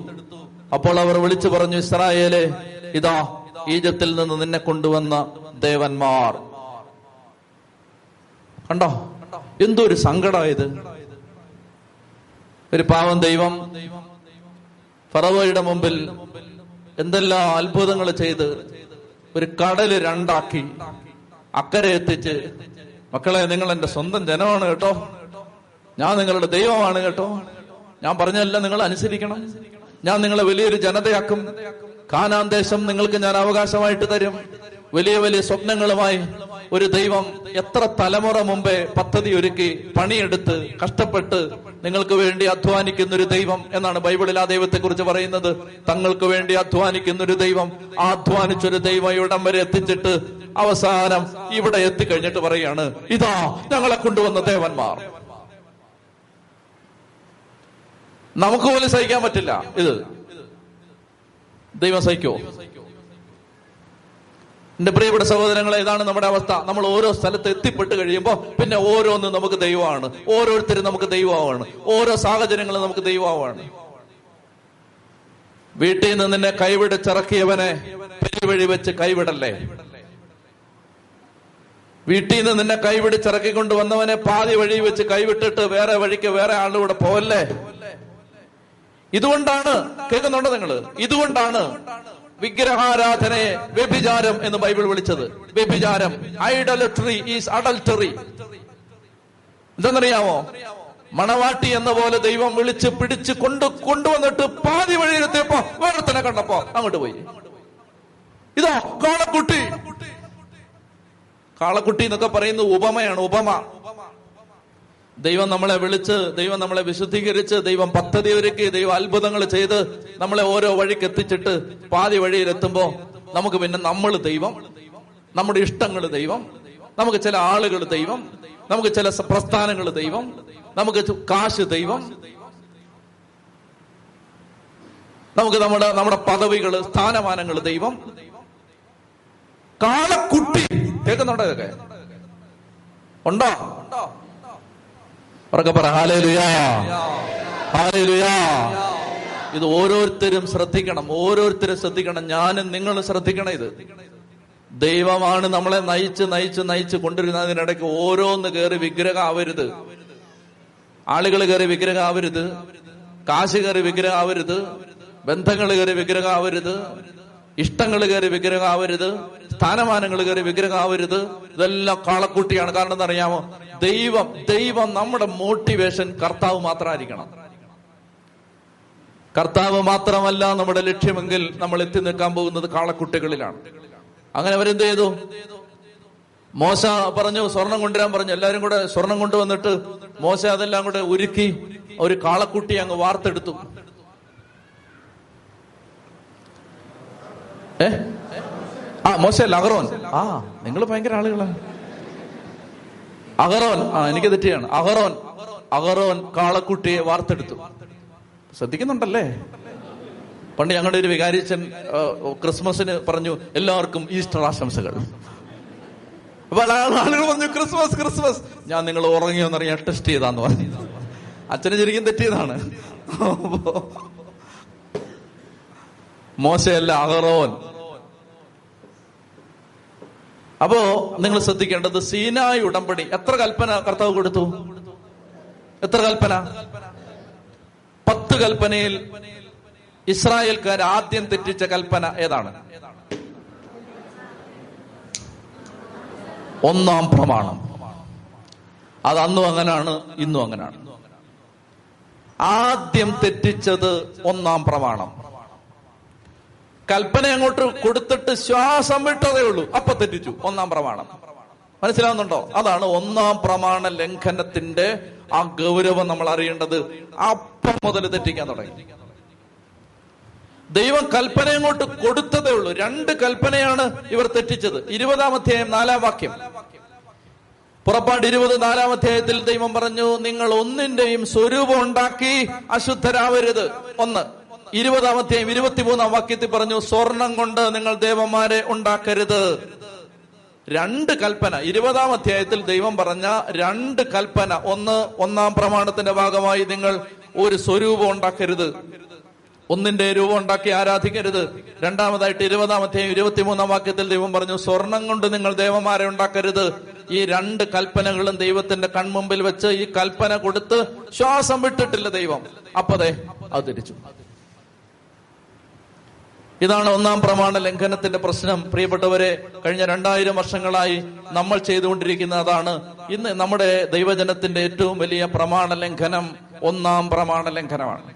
അപ്പോൾ അവർ വിളിച്ചു പറഞ്ഞു ഇസ്രായേലെ ഇതാ ഈജത്തിൽ നിന്ന് നിന്നെ കൊണ്ടുവന്ന ദേവന്മാർ. കണ്ടോ? എന്തോ ഒരു സങ്കടമായത് ഒരു പാവം ദൈവം ഫറവയുടെ മുമ്പിൽ എന്തെല്ലാം അത്ഭുതങ്ങൾ ചെയ്ത് ഒരു കടൽ രണ്ടാക്കി അക്കരെ എത്തിച്ച് മക്കളെ നിങ്ങൾ എന്റെ സ്വന്തം ജനമാണ് കേട്ടോ. ഞാൻ നിങ്ങളുടെ ദൈവമാണ് കേട്ടോ. ഞാൻ പറഞ്ഞല്ല നിങ്ങൾ അനുസരിക്കണം. ഞാൻ നിങ്ങളെ വലിയൊരു ജനതയാക്കും. കാനാന്തേശം നിങ്ങൾക്ക് ഞാൻ അവകാശമായിട്ട് തരും. വലിയ വലിയ സ്വപ്നങ്ങളുമായി ഒരു ദൈവം എത്ര തലമുറ മുമ്പേ പദ്ധതി ഒരുക്കി പണിയെടുത്ത് കഷ്ടപ്പെട്ട് നിങ്ങൾക്ക് വേണ്ടി അധ്വാനിക്കുന്ന ഒരു ദൈവം എന്നാണ് ബൈബിളിൽ ആ ദൈവത്തെ കുറിച്ച് പറയുന്നത്. തങ്ങൾക്ക് വേണ്ടി അധ്വാനിക്കുന്ന ഒരു ദൈവം ആ അധ്വാനിച്ചൊരു ദൈവം ഇവിടം വരെ എത്തിച്ചിട്ട് അവസാനം ഇവിടെ എത്തിക്കഴിഞ്ഞിട്ട് പറയാണ് ഇതാ ഞങ്ങളെ കൊണ്ടുവന്ന ദേവന്മാർ. നമുക്ക് പോലും സഹിക്കാൻ പറ്റില്ല ഇത്. ദൈവം സഹിക്കോ എന്റെ പ്രിയപ്പെട്ട സഹോദരങ്ങളെ ഇതാണ് നമ്മുടെ അവസ്ഥ. നമ്മൾ ഓരോ സ്ഥലത്ത് എത്തിപ്പെട്ട് കഴിയുമ്പോൾ പിന്നെ ഓരോന്ന് നമുക്ക് ദൈവമാണ്. ഓരോരുത്തരും നമുക്ക് ദൈവമാണ്. ഓരോ സാഹചര്യങ്ങളും നമുക്ക് ദൈവമാണ്. വീട്ടിൽ നിന്ന് നിന്നെ കൈവിടച്ചിറക്കിയവനെ പെരുവഴി വെച്ച് കൈവിടല്ലേ? വീട്ടിൽ നിന്ന് നിന്നെ കൈപിടിച്ചിറക്കിക്കൊണ്ട് വന്നവനെ പാതി വഴി വെച്ച് കൈവിട്ടിട്ട് വേറെ വഴിക്ക് വേറെ ആളുടെ പോവല്ലേ? ഇതുകൊണ്ടാണ് കേൾക്കുന്നുണ്ടോ നിങ്ങൾ? ഇതുകൊണ്ടാണ് വിഗ്രഹാരാധനയെ വ്യഭിചാരം എന്ന് ബൈബിൾ വിളിച്ചത്. വ്യഭിചാരം. ഐഡലട്രി ഈസ് അഡൽട്ടറി എന്തെന്നറിയാമോ മണവാട്ടി എന്ന പോലെ ദൈവം വിളിച്ച് പിടിച്ച് കൊണ്ട് കൊണ്ടുവന്നിട്ട് പാതി വഴിയിലെത്തിയപ്പോ വേറെ കണ്ടപ്പോ അങ്ങോട്ട് പോയി. ഇതാ കാളക്കുട്ടി. കാളക്കുട്ടി എന്നൊക്കെ പറയുന്ന ഉപമയാണ് ഉപമ. ദൈവം നമ്മളെ വിളിച്ച് ദൈവം നമ്മളെ വിശുദ്ധീകരിച്ച് ദൈവം പദ്ധതി ഒരുക്കി ദൈവം അത്ഭുതങ്ങൾ ചെയ്ത് നമ്മളെ ഓരോ വഴിക്ക് എത്തിച്ചിട്ട് പാതി വഴിയിലെത്തുമ്പോ നമുക്ക് പിന്നെ നമ്മൾ ദൈവം നമ്മുടെ ഇഷ്ടങ്ങൾ ദൈവം നമുക്ക് ചില ആളുകൾ ദൈവം നമുക്ക് ചില പ്രസ്ഥാനങ്ങൾ ദൈവം നമുക്ക് കാശ് ദൈവം നമുക്ക് നമ്മുടെ നമ്മുടെ പദവികൾ സ്ഥാനമാനങ്ങൾ ദൈവം. കാളക്കുട്ടി കേൾക്കുന്നുണ്ടോ ഇതൊക്കെ? ഉണ്ടോ? ഉറക്കെ പറ ഇത് ഓരോരുത്തരും ശ്രദ്ധിക്കണം ഓരോരുത്തരും ശ്രദ്ധിക്കണം. ഞാനും നിങ്ങളും ശ്രദ്ധിക്കണം ഇത്. ദൈവമാണ് നമ്മളെ നയിച്ച് നയിച്ച് നയിച്ച് കൊണ്ടിരുന്നതിനിടയ്ക്ക് ഓരോന്ന് കയറി വിഗ്രഹം ആവരുത് ആളുകൾ കയറി വിഗ്രഹം ആവരുത് കാശ് കയറി വിഗ്രഹം ആവരുത് ബന്ധങ്ങൾ കയറി വിഗ്രഹം ആവരുത് ഇഷ്ടങ്ങൾ കയറി വിഗ്രഹം ആവരുത് സ്ഥാനമാനങ്ങൾ കയറി വിഗ്രഹമാവരുത് ഇതെല്ലാം കാളക്കുട്ടിയാണ്. കാരണം എന്താ അറിയാമോ ദൈവം ദൈവം നമ്മുടെ മോട്ടിവേഷൻ കർത്താവ് മാത്രമായിരിക്കണം. കർത്താവ് മാത്രമല്ല നമ്മുടെ ലക്ഷ്യമെങ്കിൽ നമ്മൾ എത്തി നിൽക്കാൻ പോകുന്നത് കാളക്കുട്ടികളിലാണ്. അങ്ങനെ അവരെന്ത് ചെയ്തു? മോശ പറഞ്ഞു സ്വർണം കൊണ്ടുവരാൻ പറഞ്ഞു. എല്ലാരും കൂടെ സ്വർണം കൊണ്ടുവന്നിട്ട് മോശ അതെല്ലാം കൂടെ ഒരുക്കി ഒരു കാളക്കുട്ടി അങ്ങ് വാർത്തെടുത്തു. ഏ? ആ മോശല്ല അഹറോൻ ആ നിങ്ങൾ ഭയങ്കര ആളുകളാണ്. അഹറോൻ ആ എനിക്ക് തെറ്റിയാണ്. അഹറോൻ അഹറോൻ കാളക്കുട്ടിയെ വാർത്തെടുത്തു. ശ്രദ്ധിക്കുന്നുണ്ടല്ലേ? പണ്ട് ഞങ്ങളുടെ ഒരു വികാരിച്ചൻ ക്രിസ്മസിന് പറഞ്ഞു എല്ലാവർക്കും ഈസ്റ്റർ ആശംസകൾ. ആളുകൾ പറഞ്ഞു ക്രിസ്മസ് ക്രിസ്മസ്. ഞാൻ നിങ്ങൾ ഉറങ്ങിയോന്നറിയാൻ ടെസ്റ്റ് ചെയ്താന്ന് പറഞ്ഞു. അച്ഛന് ശരിക്കും തെറ്റിയതാണ്. മോശയല്ല അഹറോൻ അപ്പോ നിങ്ങൾ ശ്രദ്ധിക്കേണ്ടത് സീനായ ഉടമ്പടി. എത്ര കൽപ്പന കർത്താവ് കൊടുത്തു? എത്ര കൽപ്പന? പത്ത് കൽപ്പനയിൽ ഇസ്രായേൽക്കാർ ആദ്യം തെറ്റിച്ച കൽപ്പന ഏതാണ്? ഒന്നാം പ്രമാണം. അത് അന്നും അങ്ങനാണ് ഇന്നും അങ്ങനാണ്. ആദ്യം തെറ്റിച്ചത് ഒന്നാം പ്രമാണം. കൽപ്പന അങ്ങോട്ട് കൊടുത്തിട്ട് ശ്വാസം വിട്ടതേ ഉള്ളൂ. അപ്പൊ തെറ്റിച്ചു. ഒന്നാം പ്രമാണം. മനസ്സിലാവുന്നുണ്ടോ? അതാണ് ഒന്നാം പ്രമാണ ലംഘനത്തിന്റെ ആ ഗൗരവം നമ്മൾ അറിയേണ്ടത്. അപ്പം മുതൽ തെറ്റിക്കാൻ തുടങ്ങി. ദൈവം കൽപ്പന അങ്ങോട്ട് കൊടുത്തതേ ഉള്ളൂ. രണ്ട് കൽപ്പനയാണ് ഇവർ തെറ്റിച്ചത്. ഇരുപതാം അധ്യായം നാലാം വാക്യം. പുറപ്പാട് ഇരുപത് നാലാം അധ്യായത്തിൽ ദൈവം പറഞ്ഞു നിങ്ങൾ ഒന്നിന്റെയും സ്വരൂപം ഉണ്ടാക്കി അശുദ്ധരാവരുത്. ഒന്ന്. ഇരുപതാം അധ്യായം ഇരുപത്തിമൂന്നാം വാക്യത്തിൽ പറഞ്ഞു സ്വർണം കൊണ്ട് നിങ്ങൾ ദേവന്മാരെ ഉണ്ടാക്കരുത്. രണ്ട് കൽപ്പന. ഇരുപതാം അധ്യായത്തിൽ ദൈവം പറഞ്ഞ രണ്ട് കൽപ്പന. ഒന്ന് ഒന്നാം പ്രമാണത്തിന്റെ ഭാഗമായി നിങ്ങൾ ഒരു സ്വരൂപം ഉണ്ടാക്കരുത്. ഒന്നിന്റെ രൂപം ഉണ്ടാക്കി ആരാധിക്കരുത്. രണ്ടാമതായിട്ട് ഇരുപതാം അധ്യായം ഇരുപത്തിമൂന്നാം വാക്യത്തിൽ ദൈവം പറഞ്ഞു സ്വർണം കൊണ്ട് നിങ്ങൾ ദേവന്മാരെ ഉണ്ടാക്കരുത്. ഈ രണ്ട് കൽപ്പനകളും ദൈവത്തിന്റെ കൺമുമ്പിൽ വെച്ച് ഈ കൽപ്പന കൊടുത്ത് ശ്വാസം വിട്ടിട്ടില്ല ദൈവം. അപ്പതേ അവതരിച്ചു തിരിച്ചു. ഇതാണ് ഒന്നാം പ്രമാണ ലംഘനത്തിന്റെ പ്രശ്നം. പ്രിയപ്പെട്ടവരെ കഴിഞ്ഞ രണ്ടായിരം വർഷങ്ങളായി നമ്മൾ ചെയ്തുകൊണ്ടിരിക്കുന്ന അതാണ് ഇന്ന് നമ്മുടെ ദൈവജനത്തിന്റെ ഏറ്റവും വലിയ പ്രമാണ ലംഘനം ഒന്നാം പ്രമാണ ലംഘനമാണ്.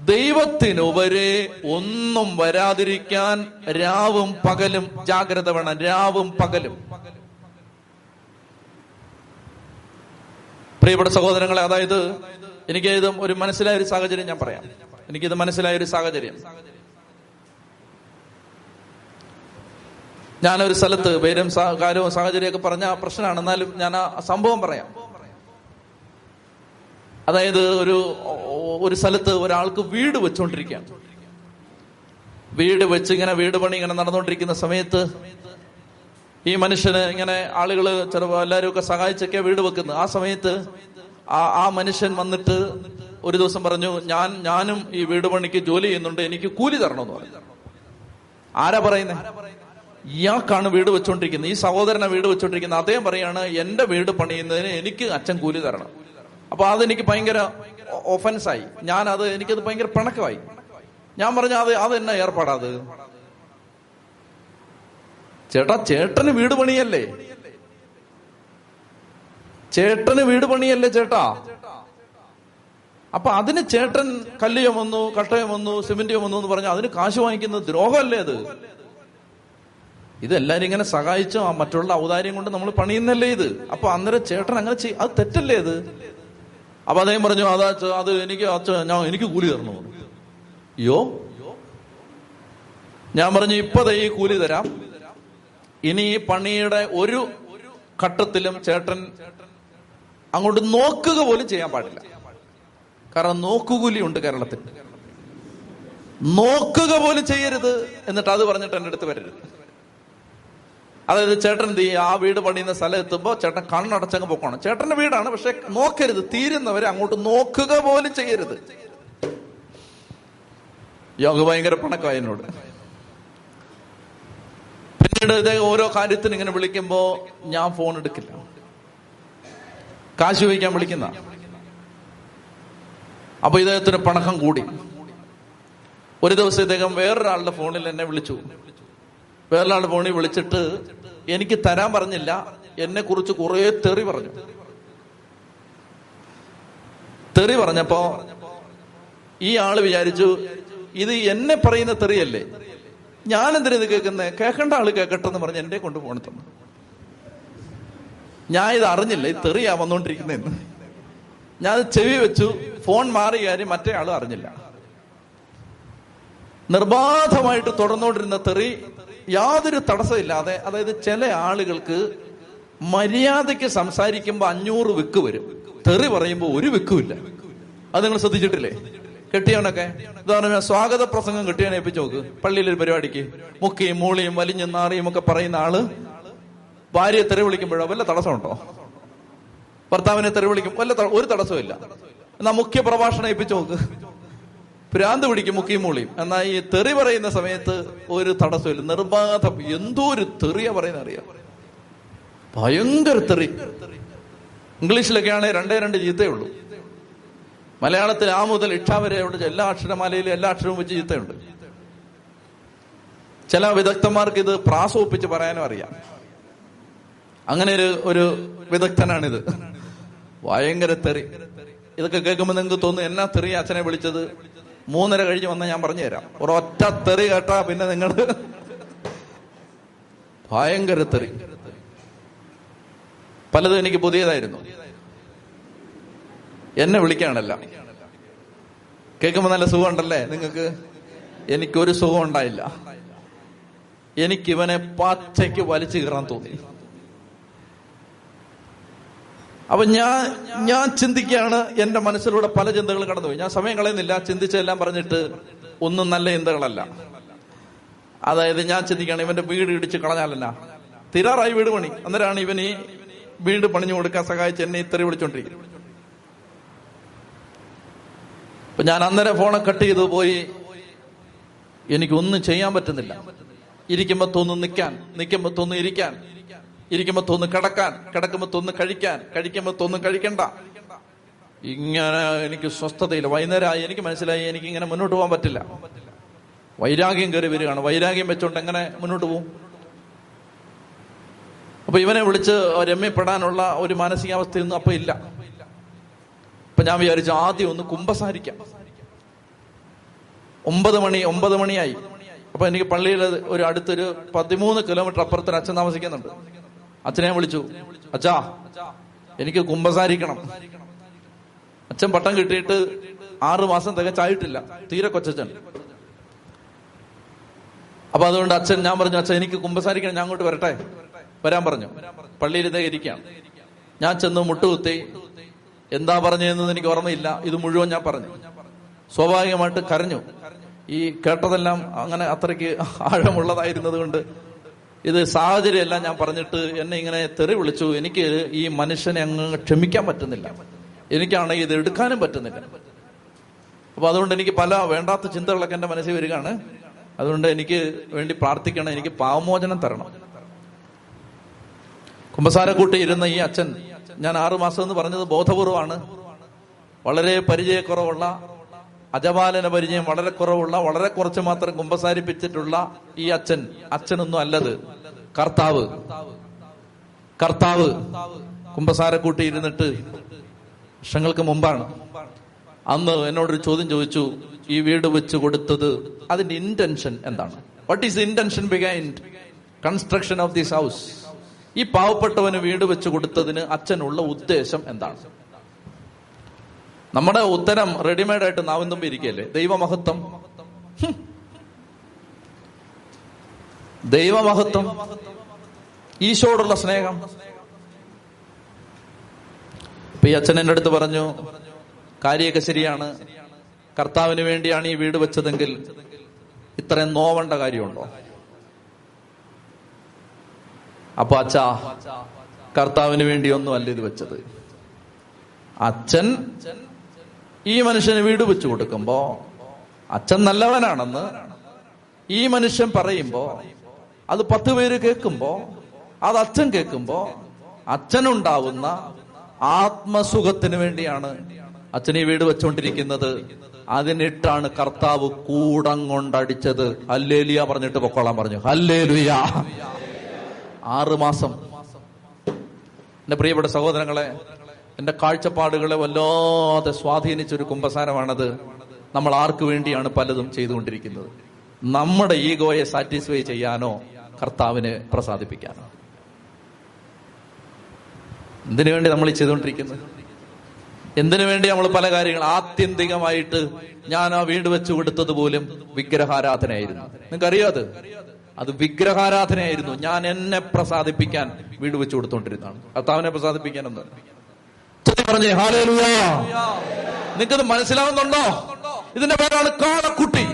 ദൈവത്തിനുവരെ ഒന്നും വരാതിരിക്കാൻ രാവും പകലും ജാഗ്രത വേണം. രാവും പകലും. പ്രിയപ്പെട്ട സഹോദരങ്ങളെ അതായത് എനിക്ക് ഇത് ഒരു മനസ്സിലായ ഒരു സാഹചര്യം ഞാൻ പറയാം. എനിക്കിത് മനസ്സിലായ ഒരു സാഹചര്യം. ഞാനൊരു സ്ഥലത്ത് പേരും കാര്യവും സാഹചര്യമൊക്കെ പറഞ്ഞ പ്രശ്നമാണ്. എന്നാലും ഞാൻ ആ സംഭവം പറയാം. അതായത് ഒരു ഒരു സ്ഥലത്ത് ഒരാൾക്ക് വീട് വെച്ചുകൊണ്ടിരിക്കുകയാണ് വീട് വെച്ച് ഇങ്ങനെ വീട് പണി ഇങ്ങനെ നടന്നുകൊണ്ടിരിക്കുന്ന സമയത്ത് ഈ മനുഷ്യന് ഇങ്ങനെ ആളുകൾ ചെറുപ്പം എല്ലാവരും ഒക്കെ സഹായിച്ചൊക്കെ വീട് വെക്കുന്നത്. ആ സമയത്ത് ആ ആ മനുഷ്യൻ വന്നിട്ട് ഒരു ദിവസം പറഞ്ഞു ഞാൻ ഞാനും ഈ വീട് പണിക്ക് ജോലി ചെയ്യുന്നുണ്ട്. എനിക്ക് കൂലി തരണമെന്ന് പറഞ്ഞു. ആരാ പറയുന്നേ? ഇയാൾക്കാണ് വീട് വെച്ചോണ്ടിരിക്കുന്നത്. ഈ സഹോദരനെ വീട് വെച്ചോണ്ടിരിക്കുന്നത്. അദ്ദേഹം പറയാണ് എന്റെ വീട് പണിയുന്നതിന് എനിക്ക് അച്ഛൻ കൂലി തരണം. അപ്പൊ അതെനിക്ക് ഭയങ്കര ഞാൻ അത് എനിക്കത് ഭയങ്കര പിണക്കമായി. ഞാൻ പറഞ്ഞ അത് അത് എന്നാ ഏർപ്പാടാത് ചേട്ടാ ചേട്ടന് വീട് പണിയല്ലേ? ചേട്ടന് വീട് പണിയല്ലേ ചേട്ടാ? അപ്പൊ അതിന് ചേട്ടൻ കല്ലിയം വന്നു കട്ടയം വന്നു സിമെന്റിയം വന്നു എന്ന് പറഞ്ഞാൽ അതിന് കാശ് വാങ്ങിക്കുന്നത് ദ്രോഹമല്ലേ അത്? ഇതെല്ലാരും ഇങ്ങനെ സഹായിച്ചോ? ആ മറ്റുള്ള ഔദാര്യം കൊണ്ട് നമ്മൾ പണിയുന്നല്ലേ ഇത്? അപ്പൊ അന്നേരം ചേട്ടൻ അങ്ങനെ ചെയ്യും അത് തെറ്റല്ലേ ഇത്? അപ്പൊ അദ്ദേഹം പറഞ്ഞു അതാ അത് എനിക്ക് ഞാൻ എനിക്ക് കൂലി തരണം യോ ഞാൻ പറഞ്ഞു ഇപ്പൊ ഈ കൂലി തരാം. ഇനി ഈ പണിയുടെ ഒരു ഘട്ടത്തിലും ചേട്ടൻ അങ്ങോട്ട് നോക്കുക പോലും ചെയ്യാൻ പാടില്ല. കാരണം നോക്കുകൂലി ഉണ്ട് കേരളത്തിൽ. നോക്കുക പോലും ചെയ്യരുത് എന്നിട്ട് അത് പറഞ്ഞിട്ട് എന്റെ അടുത്ത് വരരുത്. അതായത് ചേട്ടൻ എന്ത് ചെയ്യും? ആ വീട് പണിയുന്ന സ്ഥലം എത്തുമ്പോൾ ചേട്ടൻ കണ്ണടച്ചങ്ങ് പൊക്കണം. ചേട്ടന്റെ വീടാണ് പക്ഷെ നോക്കരുത്. തീരുന്നവരെ അങ്ങോട്ട് നോക്കുക പോലും ചെയ്യരുത്. യോഗ ഭയങ്കര പണക്കമായി എന്നോട്. പിന്നീട് ഇദ്ദേഹം ഓരോ കാര്യത്തിന് ഇങ്ങനെ വിളിക്കുമ്പോ ഞാൻ ഫോൺ എടുക്കില്ല. കാശ് വയ്ക്കാൻ വിളിക്കുന്ന. അപ്പൊ ഇദ്ദേഹത്തിന് പണക്കം കൂടി. ഒരു ദിവസം ഇദ്ദേഹം വേറൊരാളുടെ ഫോണിൽ എന്നെ വിളിച്ചു. വേറൊരാളുടെ ഫോണിൽ വിളിച്ചിട്ട് എനിക്ക് തരാൻ പറഞ്ഞില്ല. എന്നെ കുറിച്ച് കുറെ തെറി പറഞ്ഞു. തെറി പറഞ്ഞപ്പോ ഈ ആൾ വിചാരിച്ചു ഇത് എന്നെ പറയുന്ന തെറിയല്ലേ? ഞാൻ എന്തിനാ ഇത് കേൾക്കുന്നത് കേൾക്കേണ്ട ആൾ കേൾക്കട്ടെ എന്ന് പറഞ്ഞ് എന്നെ കൊണ്ട് പോണത്തന്നു തന്നു. ഞാൻ ഇത് അറിഞ്ഞില്ല ഈ തെറിയാ വന്നോണ്ടിരിക്കുന്നതെന്ന്. ഞാൻ ചെവി വെച്ചു ഫോൺ മാറി കാര്യം മറ്റേ ആളും അറിഞ്ഞില്ല. നിർബാധമായിട്ട് തുടർന്നുകൊണ്ടിരുന്ന തെറി യാതൊരു തടസ്സമില്ലാതെ അതായത് ചില ആളുകൾക്ക് മര്യാദയ്ക്ക് സംസാരിക്കുമ്പോൾ അഞ്ഞൂറ് വിക്ക് വരും. തെറി പറയുമ്പോൾ ഒരു വിക്കുമില്ല. അത് നിങ്ങൾ ശ്രദ്ധിച്ചിട്ടില്ലേ? കെട്ടിയവനൊക്കെ? ഉദാഹരണം സ്വാഗത പ്രസംഗം കെട്ടിയവനെ ഏൽപ്പിച്ച് നോക്ക്. പള്ളിയിലൊരു പരിപാടിക്ക് മുക്കിയും മൂളിയും വലിഞ്ഞും നാറിയും ഒക്കെ പറയുന്ന ആൾ ഭാര്യയെ തെറി വിളിക്കുമ്പോഴോ വല്ല തടസ്സമുണ്ടോ? ഭർത്താവിനെ തെറി വിളിക്കും വല്ല ഒരു തടസ്സമില്ല എന്നാ മുഖ്യ പ്രഭാഷണം ഏൽപ്പിച്ച് നോക്ക്. ഭ്രാന്ത് പിടിക്കും മുക്കിയും മൂളിയും. എന്നാൽ ഈ തെറി പറയുന്ന സമയത്ത് ഒരു തടസ്സമില്ല നിർബാധം. എന്തോ ഒരു തെറിയ പറയുന്ന അറിയാം. ഭയങ്കര തെറി. ഇംഗ്ലീഷിലൊക്കെ ആണെങ്കിൽ രണ്ടേ രണ്ട് ജീത്തേ ഉള്ളൂ. മലയാളത്തിൽ ആ മുതൽ ഇക്ഷ വരെ അവിടെ എല്ലാ അക്ഷരമാലയിലും എല്ലാ അക്ഷരവും വെച്ച് ചീത്തയുണ്ട്. ചില വിദഗ്ധന്മാർക്ക് ഇത് പ്രാസോപ്പിച്ച് പറയാനും അറിയാം. അങ്ങനെ ഒരു ഒരു വിദഗ്ധനാണിത്. ഭയങ്കര തെറി. ഇതൊക്കെ കേൾക്കുമ്പോൾ നിങ്ങൾക്ക് തോന്നുന്നു എന്നാ തെറി അച്ഛനെ വിളിച്ചത്? മൂന്നര കഴിഞ്ഞ് വന്നാൽ ഞാൻ പറഞ്ഞു തരാം ഒരൊറ്റ തെറി കേട്ടാ പിന്നെ നിങ്ങൾ ഭയങ്കര തെറി. പലതും എനിക്ക് പുതിയതായിരുന്നു. എന്നെ വിളിക്കാണല്ല കേൾക്കുമ്പോൾ നല്ല സുഖമുണ്ടല്ലേ നിങ്ങൾക്ക്? എനിക്കൊരു സുഖം ഉണ്ടായില്ല. എനിക്കിവനെ പച്ചയ്ക്ക് വലിച്ചു കീറാൻ തോന്നി. അപ്പൊ ഞാൻ ഞാൻ ചിന്തിക്കുകയാണ് എന്റെ മനസ്സിലൂടെ പല ചിന്തകൾ കടന്നുപോയി. ഞാൻ സമയം കളയുന്നില്ല. ചിന്തിച്ചെല്ലാം പറഞ്ഞിട്ട് ഒന്നും നല്ല ചിന്തകളല്ല. അതായത് ഞാൻ ചിന്തിക്കുകയാണ് ഇവന്റെ വീട് ഇടിച്ച് കളഞ്ഞാലല്ല. തിരാറായി വീട് പണി. അന്നേരമാണ് ഇവൻ ഈ വീട് പണിഞ്ഞു കൊടുക്കാൻ സഹായിച്ച് എന്നെ ഇത്ര വിളിച്ചോണ്ടിരിക്കുന്നത്. അപ്പൊ ഞാൻ അന്നേരം ഫോണെ കട്ട് ചെയ്തു പോയി. എനിക്കൊന്നും ചെയ്യാൻ പറ്റുന്നില്ല. ഇരിക്കുമ്പോ തോന്നുന്നു നിൽക്കാൻ നിൽക്കുമ്പോ തോന്നുന്നു ഇരിക്കാൻ. ഇരിക്കുമ്പോ തോന്നുന്നു കിടക്കാൻ കിടക്കുമ്പോ തോന്നുന്നു കഴിക്കാൻ കഴിക്കുമ്പോ തോന്നുന്നു കഴിക്കണ്ട. ഇങ്ങനെ എനിക്ക് സ്വസ്ഥതയില്ല. വൈകുന്നേരമായി എനിക്ക് മനസ്സിലായി എനിക്ക് ഇങ്ങനെ മുന്നോട്ട് പോകാൻ പറ്റില്ല. വൈരാഗ്യം കയറി വരികയാണ്. വൈരാഗ്യം വെച്ചോണ്ട് എങ്ങനെ മുന്നോട്ട് പോകും അപ്പൊ ഇവനെ വിളിച്ച് രമ്യപ്പെടാനുള്ള ഒരു മാനസികാവസ്ഥയൊന്നും അപ്പൊ ഇല്ല. അപ്പൊ ഞാൻ വിചാരിച്ചു ആദ്യം ഒന്ന് കുമ്പസാരിക്കാം. ഒമ്പത് മണി ഒമ്പത് മണിയായി. അപ്പൊ എനിക്ക് പള്ളിയിൽ ഒരു അടുത്തൊരു പതിമൂന്ന് കിലോമീറ്റർ അപ്പുറത്തിന് അച്ഛൻ താമസിക്കുന്നുണ്ട്. അച്ഛനെ വിളിച്ചു. അച്ഛാ എനിക്ക് കുമ്പസാരിക്കണം. അച്ഛൻ പട്ടം കിട്ടിയിട്ട് ആറു മാസം തികച്ചായിട്ടില്ല. തീരെ കൊച്ചച്ഛൻ. അപ്പൊ അതുകൊണ്ട് അച്ഛൻ ഞാൻ പറഞ്ഞു അച്ഛൻ എനിക്ക് കുമ്പസാരിക്കണം ഞാൻ അങ്ങോട്ട് വരട്ടെ. വരാൻ പറഞ്ഞു. പള്ളിയിൽ ഇതേ ഇരിക്കാം. ഞാൻ ചെന്ന് മുട്ടുകുത്തി എന്താ പറഞ്ഞതെന്ന് എനിക്ക് ഓർമ്മയില്ല. ഇത് മുഴുവൻ ഞാൻ പറഞ്ഞു. സ്വാഭാവികമായിട്ട് കരഞ്ഞു. ഈ കേട്ടതെല്ലാം അങ്ങനെ അത്രയ്ക്ക് ആഴമുള്ളതായിരുന്നത് കൊണ്ട് ഇത് സാഹചര്യമെല്ലാം ഞാൻ പറഞ്ഞിട്ട് എന്നെ ഇങ്ങനെ തെറി വിളിച്ചു. എനിക്ക് ഈ മനുഷ്യനെ അങ്ങ് ക്ഷമിക്കാൻ പറ്റുന്നില്ല. എനിക്കാണെങ്കിൽ ഇത് എടുക്കാനും പറ്റുന്നില്ല. അപ്പൊ അതുകൊണ്ട് എനിക്ക് പല വേണ്ടാത്ത ചിന്തകളൊക്കെ എന്റെ മനസ്സിൽ വരികയാണ്. അതുകൊണ്ട് എനിക്ക് വേണ്ടി പ്രാർത്ഥിക്കണം. എനിക്ക് പാവമോചനം തരണം. കുമ്പസാരക്കൂട്ടി ഇരുന്ന ഈ അച്ഛൻ ഞാൻ ആറു മാസം എന്ന് പറഞ്ഞത് ബോധപൂർവമാണ്. വളരെ പരിചയക്കുറവുള്ള അജപാലന പരിചയം വളരെ കുറവുള്ള വളരെ കുറച്ച് മാത്രം കുമ്പസാരിപ്പിച്ചിട്ടുള്ള ഈ അച്ഛൻ. അച്ഛനൊന്നും അല്ലത്. കർത്താവ്. കർത്താവ്. കുമ്പസാരക്കൂട്ടി ഇരുന്നിട്ട് വർഷങ്ങൾക്ക് മുമ്പാണ്. അന്ന് എന്നോടൊരു ചോദ്യം ചോദിച്ചു ഈ വീട് വെച്ച് കൊടുത്തത് അതിന്റെ ഇന്റൻഷൻ എന്താണ്? What is intention behind construction of this house ഈ പാവപ്പെട്ടവന് വീട് വെച്ച് കൊടുത്തതിന് അച്ഛനുള്ള ഉദ്ദേശം എന്താണ്? നമ്മുടെ ഉത്തരം റെഡിമെയ്ഡ് ആയിട്ട് നാവും തുമ്പി ഇരിക്കുകയല്ലേ? ദൈവമഹത്വം. ദൈവമഹത്വം. ഈശോടുള്ള സ്നേഹം. ഇപ്പൊ ഈ അച്ഛൻ എന്റെ അടുത്ത് പറഞ്ഞു കാര്യമൊക്കെ ശരിയാണ്. കർത്താവിന് വേണ്ടിയാണ് ഈ വീട് വെച്ചതെങ്കിൽ ഇത്രയും നോവണ്ട കാര്യമുണ്ടോ? അപ്പൊ അച്ഛ കർത്താവിന് വേണ്ടിയൊന്നും അല്ല ഇത് വെച്ചത്. അച്ഛൻ ഈ മനുഷ്യന് വീട് വെച്ചു കൊടുക്കുമ്പോ അച്ഛൻ നല്ലവനാണെന്ന് ഈ മനുഷ്യൻ പറയുമ്പോ അത് പത്ത് പേര് കേൾക്കുമ്പോ അത് അച്ഛൻ കേൾക്കുമ്പോ അച്ഛനുണ്ടാവുന്ന ആത്മസുഖത്തിന് വേണ്ടിയാണ് അച്ഛൻ ഈ വീട് വെച്ചുകൊണ്ടിരിക്കുന്നത്. അതിനിട്ടാണ് കർത്താവ് കൂടം കൊണ്ടടിച്ചത്. ഹല്ലേലിയ പറഞ്ഞിട്ട് പൊക്കോളാൻ പറഞ്ഞു. ഹല്ലേലുയ. ആറ് മാസം. എന്റെ പ്രിയപ്പെട്ട സഹോദരങ്ങളെ എന്റെ കാഴ്ചപ്പാടുകളെ വല്ലാതെ സ്വാധീനിച്ച ഒരു കുംഭസാരമാണത്. നമ്മൾ ആർക്കു വേണ്ടിയാണ് പലതും ചെയ്തുകൊണ്ടിരിക്കുന്നത്? നമ്മുടെ ഈഗോയെ സാറ്റിസ്ഫൈ ചെയ്യാനോ കർത്താവിനെ പ്രസാദിപ്പിക്കാനോ. എന്തിനു വേണ്ടി നമ്മൾ ചെയ്തുകൊണ്ടിരിക്കുന്നത്? എന്തിനു വേണ്ടി നമ്മൾ പല കാര്യങ്ങൾ ആത്യന്തികമായിട്ട് ഞാൻ ആ വീട് വെച്ചു കൊടുത്തത് പോലും വിഗ്രഹാരാധനയായിരുന്നു. നിങ്ങൾക്ക് അറിയാത് അത് വിഗ്രഹാരാധനയായിരുന്നു. ഞാൻ എന്നെ പ്രസാദിപ്പിക്കാൻ വീട് വെച്ചു കൊടുത്തോണ്ടിരുന്നതാണ്. കർത്താവിനെ പ്രസാദിപ്പിക്കാൻ ചെത്തി പറഞ്ഞേ ഹാലേലുയ. നിങ്ങൾക്കത് മനസ്സിലാവുന്നുണ്ടോ? ഇതിന്റെ പേരാണ് കാളക്കുട്ടി.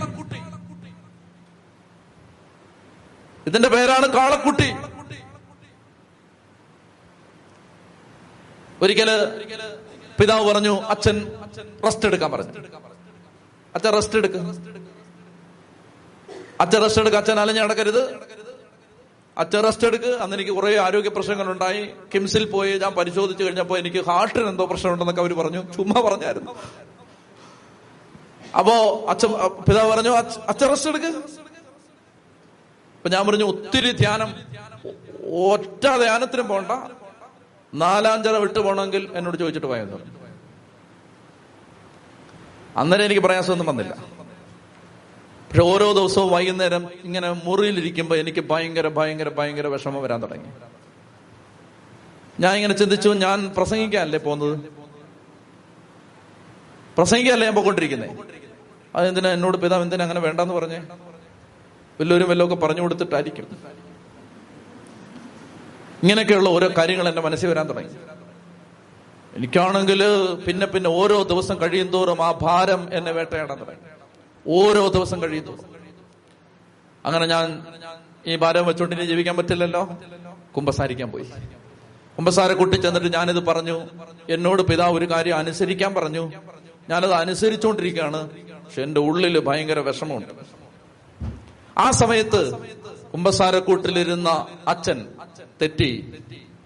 ഇതിന്റെ പേരാണ് കാളക്കുട്ടി. ഒരിക്കൽ പിതാവ് പറഞ്ഞു അച്ഛൻ റെസ്റ്റ് എടുക്കാൻ പറഞ്ഞു. അച്ഛൻ റെസ്റ്റ് എടുക്ക. അച്ഛൻ റെസ്റ്റ് എടുക്ക അച്ഛൻ അലഞ്ഞ് അച്ഛൻ റെസ്റ്റ് എടുക്ക്. അന്ന് എനിക്ക് കുറെ ആരോഗ്യ പ്രശ്നങ്ങളുണ്ടായി. കിംസിൽ പോയി. ഞാൻ പരിശോധിച്ചു കഴിഞ്ഞപ്പോ എനിക്ക് ഹാർട്ടിന് എന്തോ പ്രശ്നമുണ്ടെന്നൊക്കെ അവർ പറഞ്ഞു. ചുമ്മാ പറഞ്ഞായിരുന്നു. അപ്പോ അച്ഛൻ പിതാവ് പറഞ്ഞു "അച്ഛ- റെസ്റ്റ് എടുക്ക്. അപ്പൊ ഞാൻ പറഞ്ഞു ഒത്തിരി ധ്യാനം. ഒറ്റ ധ്യാനത്തിനും പോണ്ട. നാലാഞ്ചര വിട്ടു പോകണമെങ്കിൽ എന്നോട് ചോദിച്ചിട്ട് പോയെന്ന് അന്നേരം എനിക്ക് പ്രയാസമൊന്നും വന്നില്ല. പക്ഷെ ഓരോ ദിവസവും വൈകുന്നേരം ഇങ്ങനെ മുറിയിലിരിക്കുമ്പോൾ എനിക്ക് ഭയങ്കര ഭയങ്കര ഭയങ്കര വിഷമം വരാൻ തുടങ്ങി. ഞാൻ ഇങ്ങനെ ചിന്തിച്ചു ഞാൻ പ്രസംഗിക്കാനല്ലേ പോകുന്നത്? പ്രസംഗിക്കാനല്ലേ ഞാൻ പോയിക്കൊണ്ടിരിക്കുന്നത് അതെന്തിനാ എന്നോട് പിതാവ് എന്തിനാ അങ്ങനെ വേണ്ടെന്ന് പറഞ്ഞേ? വല്ലവരും വല്ലതൊക്കെ പറഞ്ഞു കൊടുത്തിട്ടായിരിക്കും. ഇങ്ങനെയൊക്കെയുള്ള ഓരോ കാര്യങ്ങൾ എന്റെ മനസ്സിൽ വരാൻ തുടങ്ങി. എനിക്കാണെങ്കിൽ പിന്നെ പിന്നെ ഓരോ ദിവസം കഴിയും തോറും ആ ഭാരം എന്നെ വേട്ടയാടാൻ തുടങ്ങി. ഓരോ ദിവസം കഴിയുന്നു. അങ്ങനെ ഞാൻ ഈ ഭാരം വെച്ചോണ്ട് ഇനി ജീവിക്കാൻ പറ്റില്ലല്ലോ? കുമ്പസാരിക്കാൻ പോയി. കുമ്പസാര കുട്ടി ചെന്നിട്ട് ഞാനിത് പറഞ്ഞു. എന്നോട് പിതാവ് ഒരു കാര്യം അനുസരിക്കാൻ പറഞ്ഞു. ഞാനത് അനുസരിച്ചുകൊണ്ടിരിക്കുകയാണ് പക്ഷെ എന്റെ ഉള്ളിൽ ഭയങ്കര വിഷമമുണ്ട്. ആ സമയത്ത് കുമ്പസാരക്കൂട്ടിലിരുന്ന അച്ഛൻ തെറ്റി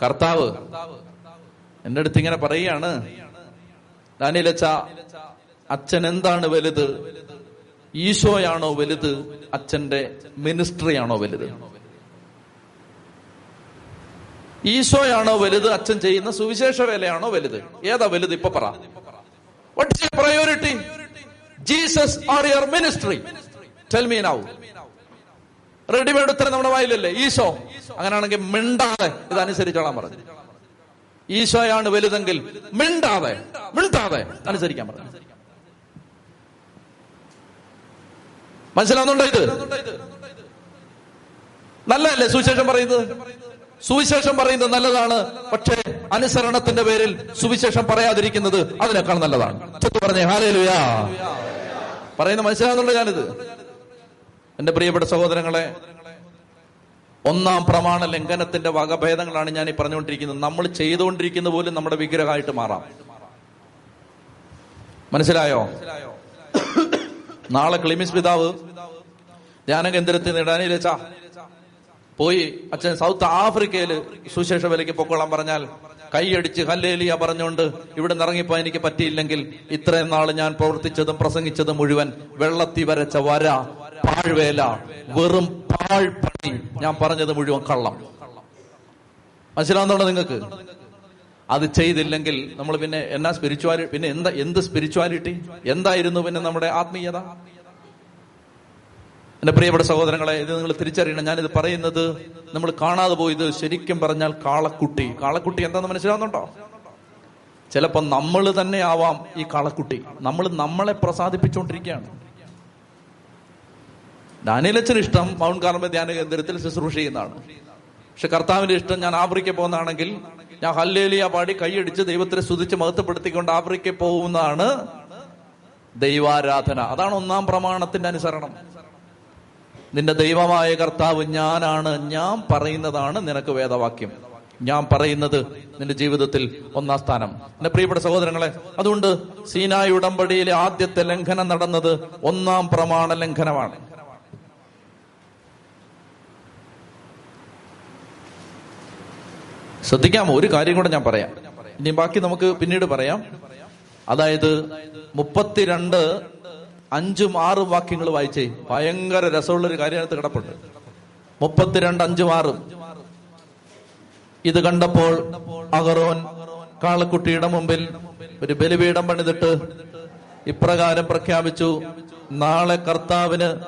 കർത്താവ് എന്റെ അടുത്ത് ഇങ്ങനെ പറയുകയാണ്. ദാനിയിലച്ച അച്ഛൻ എന്താണ് വലുത്? ഈശോയാണോ വലുത്? അച്ഛന്റെ മിനിസ്ട്രിയാണോ വലുത്? ഈശോയാണോ വലുത്? അച്ഛൻ ചെയ്യുന്ന സുവിശേഷ വേലയാണോ വലുത്? ഏതാ വലുത്? ഇപ്പൊ പറ. What is priority Jesus or your ministry tell me now readymade ഉത്തരം നമ്മുടെ വായിലല്ലേ? ഈശോ. അങ്ങനെയാണെങ്കിൽ മിണ്ടാതെ ഇത് അനുസരിച്ചോളാൻ പറഞ്ഞു. ഈശോയാണ് വലുതെങ്കിൽ മിണ്ടാതെ മിണ്ടാതെ അനുസരിക്കാൻ പറഞ്ഞു. മനസ്സിലാവുന്നുണ്ടോ ഇത്? നല്ലതല്ലേ സുവിശേഷം പറയുന്നത്? സുവിശേഷം പറയുന്നത് നല്ലതാണ് പക്ഷേ അനുസരണത്തിന്റെ പേരിൽ സുവിശേഷം പറയാതിരിക്കുന്നത് അതിനേക്കാൾ നല്ലതാണ്. പറഞ്ഞേ ഹാലേലുയാ. പറയുന്നത് മനസ്സിലാവുന്നുണ്ടോ ഞാനിത്? എന്റെ പ്രിയപ്പെട്ട സഹോദരങ്ങളെ ഒന്നാം പ്രമാണ ലംഘനത്തിന്റെ വകഭേദങ്ങളാണ് ഞാൻ ഈ പറഞ്ഞുകൊണ്ടിരിക്കുന്നത്. നമ്മൾ ചെയ്തുകൊണ്ടിരിക്കുന്ന പോലും നമ്മുടെ വിഗ്രഹമായിട്ട് മാറാം. മനസ്സിലായോ? നാളെ ക്ലിമിസ് പിതാവ്. ധ്യാന കേന്ദ്രത്തിൽ നിടാനിലച്ച പോയി അച്ഛൻ സൗത്ത് ആഫ്രിക്കയിൽ സുശേഷ വിലയ്ക്ക് പൊക്കോളാൻ പറഞ്ഞാൽ കൈയടിച്ച് ഹല്ലേലിയ പറഞ്ഞുകൊണ്ട് ഇവിടെ നിറങ്ങിപ്പോ എനിക്ക് പറ്റിയില്ലെങ്കിൽ ഇത്രയും നാൾ ഞാൻ പ്രവർത്തിച്ചതും പ്രസംഗിച്ചതും മുഴുവൻ വെള്ളത്തി വരച്ച വര പാഴ്വേല വെറും പാഴ്പണി ഞാൻ പറഞ്ഞത് മുഴുവൻ കള്ളം. മനസ്സിലാവുന്നുണ്ടോ നിങ്ങൾക്ക്? അത് ചെയ്തില്ലെങ്കിൽ നമ്മൾ പിന്നെ എന്നാ സ്പിരിച്വാലിറ്റി പിന്നെ എന്താ എന്ത് സ്പിരിച്വാലിറ്റി എന്തായിരുന്നു പിന്നെ നമ്മുടെ ആത്മീയത? എന്റെ പ്രിയപ്പെട്ട സഹോദരങ്ങളെ ഇത് നിങ്ങൾ തിരിച്ചറിയണം. ഞാനിത് പറയുന്നത് നമ്മൾ കാണാതെ പോയത് ശരിക്കും പറഞ്ഞാൽ കാളക്കുട്ടി. കാളക്കുട്ടി എന്താന്ന് മനസ്സിലാവുന്നുണ്ടോ? ചിലപ്പോ നമ്മൾ തന്നെ ആവാം ഈ കാളക്കുട്ടി. നമ്മൾ നമ്മളെ പ്രസാദിപ്പിച്ചുകൊണ്ടിരിക്കുകയാണ് ഡാനിയലച്ചന് ഇഷ്ടം മൗണ്ട് കാർമ ധ്യാന കേന്ദ്രത്തിൽ ശുശ്രൂഷ ചെയ്യുന്നതാണ്. പക്ഷെ കർത്താവിന്റെ ഇഷ്ടം ഞാൻ ആഫ്രിക്ക പോകുന്നതാണെങ്കിൽ ഞാൻ ഹല്ലേലിയ പാടി കൈയടിച്ച് ദൈവത്തിനെ സ്തുതിച്ച് മഹത്വപ്പെടുത്തിക്കൊണ്ട് ആഫ്രിക്കയിൽ പോകുന്നതാണ് ദൈവാരാധന. അതാണ് ഒന്നാം പ്രമാണത്തിന്റെ അനുസരണം. നിന്റെ ദൈവമായ കർത്താവ് ഞാനാണ്. ഞാൻ പറയുന്നതാണ് നിനക്ക് വേദവാക്യം. ഞാൻ പറയുന്നത് നിന്റെ ജീവിതത്തിൽ ഒന്നാം സ്ഥാനം. എന്റെ പ്രിയപ്പെട്ട സഹോദരങ്ങളെ അതുകൊണ്ട് സീനായ ഉടമ്പടിയിലെ ആദ്യത്തെ ലംഘനം നടന്നത് ഒന്നാം പ്രമാണ ലംഘനമാണ്. ശ്രദ്ധിക്കാമോ ഒരു കാര്യം കൂടെ ഞാൻ പറയാം. ഇനി ബാക്കി നമുക്ക് പിന്നീട് പറയാം. അതായത് മുപ്പത്തിരണ്ട് അഞ്ചും ആറും വാക്യങ്ങൾ വായിച്ചേ. ഭയങ്കര രസമുള്ള ഒരു കാര്യത്ത് കിടപ്പുണ്ട്. മുപ്പത്തിരണ്ട് അഞ്ചും ആറും. ഇത് കണ്ടപ്പോൾ അഗറോൻ കാളക്കുട്ടിയുടെ മുമ്പിൽ ഒരു ബലിപീഠം പണിതിട്ട് ഇപ്രകാരം പ്രഖ്യാപിച്ചു നാളെ കർത്താവിന്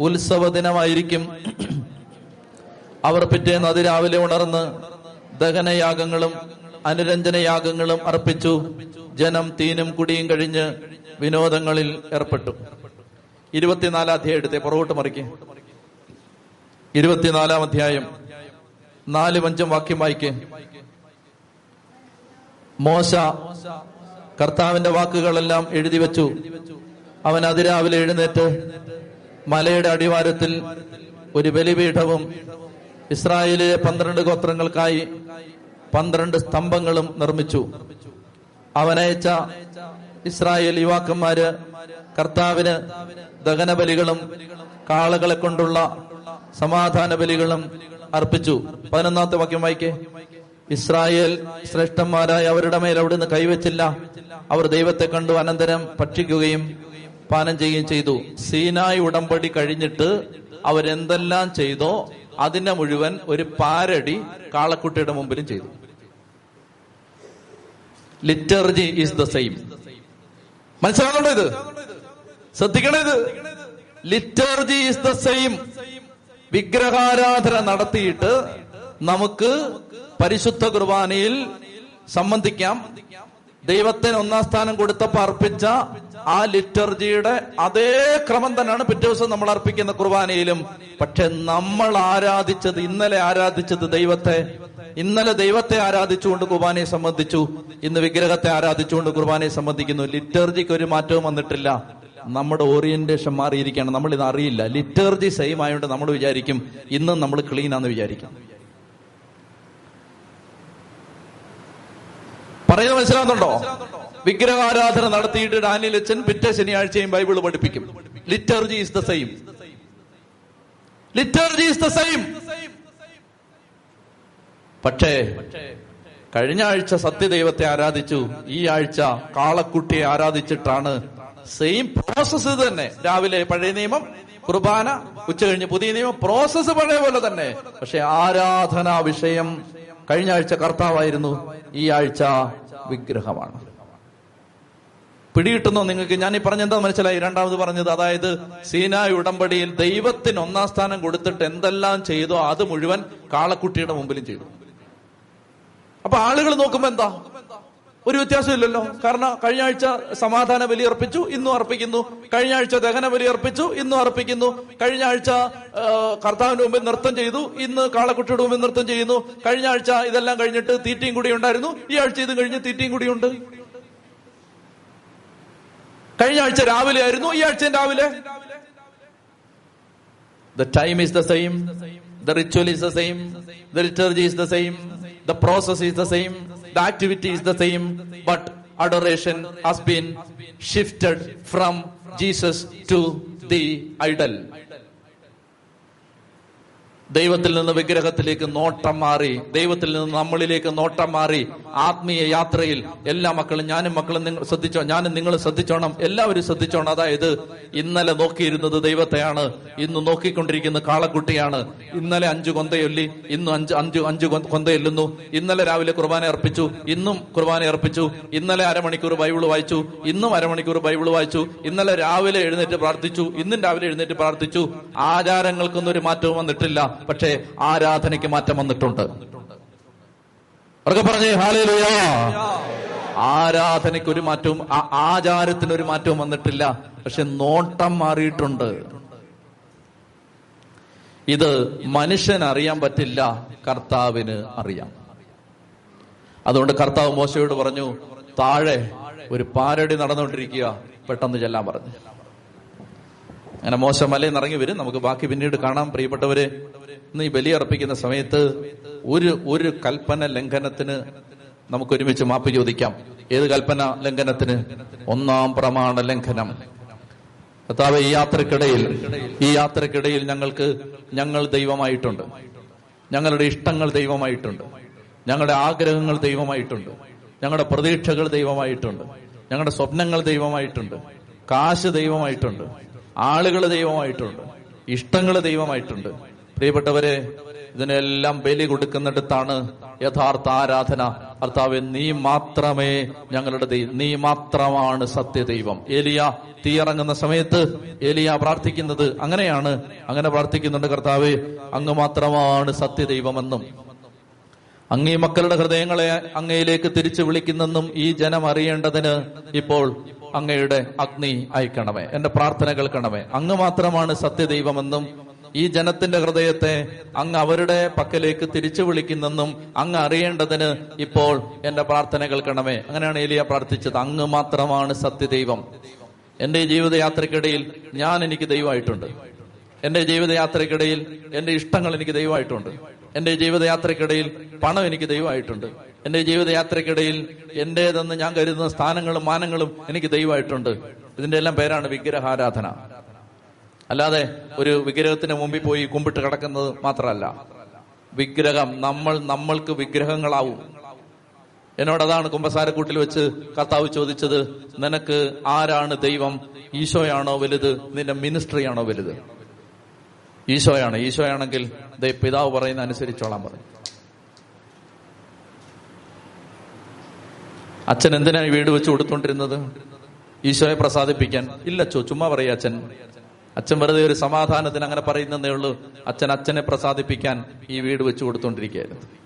ഉത്സവ ദിനമായിരിക്കും അവർ പിറ്റേന്ന് അതിരാവിലെ ഉണർന്ന് ദഹനയാഗങ്ങളും അനുരഞ്ജനയാഗങ്ങളും അർപ്പിച്ചു. ജനം തീനും കുടിയും കഴിഞ്ഞ് വിനോദങ്ങളിൽ ഏർപ്പെട്ടു. ഇരുപത്തിനാലാം അധ്യായം എടുത്തേ പുറകോട്ട് മറിക്കേ. ഇരുപത്തിനാലാം അധ്യായം. നാല് പഞ്ചം വാക്യം വായിക്കേ. മോശ കർത്താവിന്റെ വാക്കുകളെല്ലാം എഴുതി വെച്ചു. അവൻ അതിരാവിലെ എഴുന്നേറ്റ് മലയുടെ അടിവാരത്തിൽ ഒരു ബലിപീഠവും ഇസ്രായേലിലെ പന്ത്രണ്ട് ഗോത്രങ്ങൾക്കായി പന്ത്രണ്ട് സ്തംഭങ്ങളും നിർമ്മിച്ചു. അവനയച്ച ഇസ്രായേൽ യുവാക്കന്മാര് കർത്താവിന് ദഹനബലികളും കാളകളെ കൊണ്ടുള്ള സമാധാന ബലികളും അർപ്പിച്ചു. പതിനൊന്നാമത്തെ വാക്യം വായിക്കേ. ഇസ്രായേൽ ശ്രേഷ്ഠന്മാരായ അവരുടെ മേൽ അവിടുന്ന് കൈവച്ചില്ല. അവർ ദൈവത്തെ കണ്ടു അനന്തരം ഭക്ഷിക്കുകയും പാനം ചെയ്യുകയും ചെയ്തു. സീനായ് ഉടമ്പടി കഴിഞ്ഞിട്ട് അവരെന്തെല്ലാം ചെയ്തോ അതിന്റെ മുഴുവൻ ഒരു പാരടി കാളക്കുട്ടിയുടെ മുമ്പിലും ചെയ്തു. ലിറ്റർജി ഈസ് ദ സെയിം മനസ്സിലാകുന്നുണ്ടോ ഇത്? ശ്രദ്ധിക്കണേ ഇത്? ലിറ്റർജി ഈസ് ദ സെയിം വിഗ്രഹാരാധന നടത്തിയിട്ട് നമുക്ക് പരിശുദ്ധ കുർബാനയിൽ സംബന്ധിക്കാം. ദൈവത്തിന് ഒന്നാം സ്ഥാനം കൊടുത്തപ്പോ അർപ്പിച്ച ആ ലിറ്റർജിയുടെ അതേ ക്രമം തന്നെയാണ് പിറ്റേ ദിവസം നമ്മൾ അർപ്പിക്കുന്ന കുർബാനയിലും. പക്ഷെ നമ്മൾ ആരാധിച്ചത് ഇന്നലെ ആരാധിച്ചത് ദൈവത്തെ. ഇന്നലെ ദൈവത്തെ ആരാധിച്ചുകൊണ്ട് കുർബാനയെ സംബന്ധിച്ചു. ഇന്ന് വിഗ്രഹത്തെ ആരാധിച്ചുകൊണ്ട് കുർബാനയെ സംബന്ധിക്കുന്നു. ലിറ്റർജിക്ക് ഒരു മാറ്റവും വന്നിട്ടില്ല. നമ്മുടെ ഓറിയന്റേഷൻ മാറിയിരിക്കുകയാണ്. നമ്മൾ ഇത് അറിയില്ല. ലിറ്റർജി സെയിം ആയതുകൊണ്ട് നമ്മൾ വിചാരിക്കും ഇന്നും നമ്മൾ ക്ലീൻ ആണെന്ന് വിചാരിക്കും. പറയുന്നത് മനസ്സിലാകുന്നുണ്ടോ വിഗ്രഹാരാധന നടത്തിയിട്ട് ഡാനിയൽ അച്ഛൻ പിറ്റേ ശനിയാഴ്ചയും ബൈബിൾ പഠിപ്പിക്കും. Liturgy is the same liturgy is the same പക്ഷേ കഴിഞ്ഞ ആഴ്ച സത്യദൈവത്തെ ആരാധിച്ചു. ഈ ആഴ്ച കാളക്കുട്ടിയെ ആരാധിച്ചിട്ടാണ്. സെയിം പ്രോസസ്സ് തന്നെ. രാവിലെ പഴയ നിയമം കുർബാന ഉച്ച കഴിഞ്ഞ് പുതിയ നിയമം പ്രോസസ്സ് പഴയ പോലെ തന്നെ. പക്ഷെ ആരാധനാ വിഷയം കഴിഞ്ഞ ആഴ്ച കർത്താവായിരുന്നു. ഈ ആഴ്ച വിഗ്രഹമാണ്. പിടികിട്ടുന്നോ നിങ്ങൾക്ക്? ഞാൻ ഈ പറഞ്ഞെന്താ മനസ്സിലായി? രണ്ടാമത് പറഞ്ഞത് അതായത് സീനായ് ഉടമ്പടിയിൽ ദൈവത്തിന് ഒന്നാം സ്ഥാനം കൊടുത്തിട്ട് എന്തെല്ലാം ചെയ്തോ അത് മുഴുവൻ കാളക്കുട്ടിയുടെ മുമ്പിലും ചെയ്തു. അപ്പൊ ആളുകൾ നോക്കുമ്പോ എന്താ? ഒരു വ്യത്യാസമില്ലല്ലോ കാരണം കഴിഞ്ഞ ആഴ്ച സമാധാന ബലി അർപ്പിച്ചു ഇന്നും അർപ്പിക്കുന്നു. കഴിഞ്ഞ ആഴ്ച ദഹന ബലി അർപ്പിച്ചു ഇന്നും അർപ്പിക്കുന്നു. കഴിഞ്ഞ ആഴ്ച കർത്താവിന്റെ മുമ്പിൽ നൃത്തം ചെയ്തു ഇന്ന് കാളക്കുട്ടിയുടെ മുമ്പിൽ നൃത്തം ചെയ്യുന്നു. കഴിഞ്ഞ ആഴ്ച ഇതെല്ലാം കഴിഞ്ഞിട്ട് തീറ്റയും കൂടി ഉണ്ടായിരുന്നു. ഈ ആഴ്ച ഇത് കഴിഞ്ഞ് തീറ്റയും കൂടിയുണ്ട്. കഴിഞ്ഞ ആഴ്ച രാവിലെ ആയിരുന്നു ഈ ആഴ്ച രാവിലെ The time is the same. The ritual is the same. The liturgy is the same. The process is the same. The activity is the same. But adoration has been shifted from Jesus to the idol. ദൈവത്തിൽ നിന്ന് വിഗ്രഹത്തിലേക്ക് നോട്ടം മാറി ദൈവത്തിൽ നിന്ന് നമ്മളിലേക്ക് നോട്ടം മാറി ആത്മീയ യാത്രയിൽ എല്ലാ മക്കളും ഞാനും മക്കളും നിങ്ങൾ ശ്രദ്ധിച്ചോ ഞാനും നിങ്ങൾ ശ്രദ്ധിച്ചോണം എല്ലാവരും ശ്രദ്ധിച്ചോണം. അതായത് ഇന്നലെ നോക്കിയിരുന്നത് ദൈവത്തെയാണ് ഇന്ന് നോക്കിക്കൊണ്ടിരിക്കുന്ന കാളക്കുട്ടിയാണ്. ഇന്നലെ അഞ്ചു കൊന്തയൊല്ലി ഇന്നും അഞ്ച് അഞ്ചു അഞ്ചു കൊന്തയൊല്ലുന്നു. ഇന്നലെ രാവിലെ കുർബാന അർപ്പിച്ചു ഇന്നും കുർബാന അർപ്പിച്ചു. ഇന്നലെ അരമണിക്കൂർ ബൈബിൾ വായിച്ചു ഇന്നും അരമണിക്കൂർ ബൈബിൾ വായിച്ചു. ഇന്നലെ രാവിലെ എഴുന്നേറ്റ് പ്രാർത്ഥിച്ചു ഇന്നും രാവിലെ എഴുന്നേറ്റ് പ്രാർത്ഥിച്ചു. ആചാരങ്ങൾക്കൊന്നും ഒരു മാറ്റവും വന്നിട്ടില്ല. പക്ഷേ ആരാധനയ്ക്ക് മാറ്റം വന്നിട്ടുണ്ട്. പറഞ്ഞേ ഹാലേലുയാ. ആരാധനയ്ക്ക് ഒരു മാറ്റവും ആചാരത്തിന് ഒരു മാറ്റവും വന്നിട്ടില്ല. പക്ഷെ നോട്ടം മാറിയിട്ടുണ്ട്. ഇത് മനുഷ്യൻ അറിയാൻ പറ്റില്ല കർത്താവിന് അറിയാം. അതുകൊണ്ട് കർത്താവ് മോശയോട് പറഞ്ഞു താഴെ ഒരു പാരടി നടന്നുകൊണ്ടിരിക്കുക പെട്ടെന്ന് ചെല്ലാൻ പറഞ്ഞു. അങ്ങനെ മോശ മലയിൽ ഇറങ്ങി വരും. നമുക്ക് ബാക്കി പിന്നീട് കാണാം. പ്രിയപ്പെട്ടവര് ഇന്ന് ഈ ബലിയർപ്പിക്കുന്ന സമയത്ത് ഒരു ഒരു കൽപ്പന ലംഘനത്തിന് നമുക്ക് ഒരുമിച്ച് മാപ്പ് ചോദിക്കാം. ഏത് കൽപ്പന ലംഘനത്തിന്? ഒന്നാം പ്രമാണ ലംഘനം. കർത്താവ് ഈ യാത്രക്കിടയിൽ ഈ യാത്രക്കിടയിൽ ഞങ്ങൾക്ക് ഞങ്ങൾ ദൈവമായിട്ടുണ്ട്. ഞങ്ങളുടെ ഇഷ്ടങ്ങൾ ദൈവമായിട്ടുണ്ട്. ഞങ്ങളുടെ ആഗ്രഹങ്ങൾ ദൈവമായിട്ടുണ്ട്. ഞങ്ങളുടെ പ്രതീക്ഷകൾ ദൈവമായിട്ടുണ്ട്. ഞങ്ങളുടെ സ്വപ്നങ്ങൾ ദൈവമായിട്ടുണ്ട്. കാശ് ദൈവമായിട്ടുണ്ട്. ആളുകൾ ദൈവമായിട്ടുണ്ട് ഇഷ്ടങ്ങൾ ദൈവമായിട്ടുണ്ട്. പ്രിയപ്പെട്ടവരെ ഇതിനെല്ലാം ബലി കൊടുക്കുന്നിടത്താണ് യഥാർത്ഥ ആരാധന. കർത്താവ് നീ മാത്രമേ ഞങ്ങളുടെ ദൈവം നീ മാത്രമാണ് സത്യദൈവം. ഏലിയ തീയിറങ്ങുന്ന സമയത്ത് ഏലിയ പ്രാർത്ഥിക്കുന്നത് അങ്ങനെയാണ്. അങ്ങനെ പ്രാർത്ഥിക്കുന്നുണ്ട് കർത്താവ് അങ്ങ് മാത്രമാണ് സത്യദൈവമെന്നും. അങ്ങേ മക്കളുടെ ഹൃദയങ്ങളെ അങ്ങയിലേക്ക് തിരിച്ചു വിളിക്കുന്നെന്നും ഈ ജനം അറിയേണ്ടതിന് ഇപ്പോൾ അങ്ങയുടെ അഗ്നി അയക്കണമേ. എന്റെ പ്രാർത്ഥന കേൾക്കണമേ. അങ്ങ് മാത്രമാണ് സത്യദൈവമെന്നും ഈ ജനത്തിന്റെ ഹൃദയത്തെ അങ്ങ് അവരുടെ പക്കലേക്ക് തിരിച്ചു വിളിക്കുന്നെന്നും അങ്ങ് അറിയേണ്ടതിന് ഇപ്പോൾ എന്റെ പ്രാർത്ഥന കേൾക്കണമേ. അങ്ങനെയാണ് ഏലിയ പ്രാർത്ഥിച്ചത്. അങ്ങ് മാത്രമാണ് സത്യദൈവം. എന്റെ ജീവിതയാത്രക്കിടയിൽ ഞാൻ എനിക്ക് ദൈവമായിട്ടുണ്ട്. എന്റെ ജീവിതയാത്രക്കിടയിൽ എന്റെ ഇഷ്ടങ്ങൾ എനിക്ക് ദൈവമായിട്ടുണ്ട്. എന്റെ ജീവിതയാത്രക്കിടയിൽ പണം എനിക്ക് ദൈവമായിട്ടുണ്ട്. എന്റെ ജീവിതയാത്രക്കിടയിൽ എന്റേതെന്ന് ഞാൻ കരുതുന്ന സ്ഥാനങ്ങളും മാനങ്ങളും എനിക്ക് ദൈവമായിട്ടുണ്ട്. ഇതിന്റെ എല്ലാം പേരാണ് വിഗ്രഹാരാധന. അല്ലാതെ ഒരു വിഗ്രഹത്തിന് മുമ്പിൽ പോയി കുമ്പിട്ട് കിടക്കുന്നത് മാത്രമല്ല. വിഗ്രഹം നമ്മൾ നമ്മൾക്ക് വിഗ്രഹങ്ങളാവും. എന്നോട് അതാണ് കുമ്പസാരക്കൂട്ടിൽ വെച്ച് കർത്താവ് ചോദിച്ചത് നിനക്ക് ആരാണ് ദൈവം? ഈശോയാണോ വലുത്? നിന്റെ മിനിസ്ട്രിയാണോ വലുത്? ഈശോയാണ് ഈശോയാണെങ്കിൽ പിതാവ് പറയുന്ന അനുസരിച്ചോളാൻ പറഞ്ഞു. അച്ഛൻ എന്തിനാണ് വീട് വെച്ച് കൊടുത്തോണ്ടിരുന്നത്? ഈശോയെ പ്രസാദിപ്പിക്കാൻ. ഇല്ല അച്ഛോ ചുമ്മാ പറയാ അച്ഛൻ. അച്ഛൻ വെറുതെ ഒരു സമാധാനത്തിന് അങ്ങനെ പറയുന്നതേ ഉള്ളൂ. അച്ഛൻ അച്ഛനെ പ്രസാദിപ്പിക്കാൻ ഈ വീട് വെച്ച് കൊടുത്തോണ്ടിരിക്കുകയായിരുന്നു.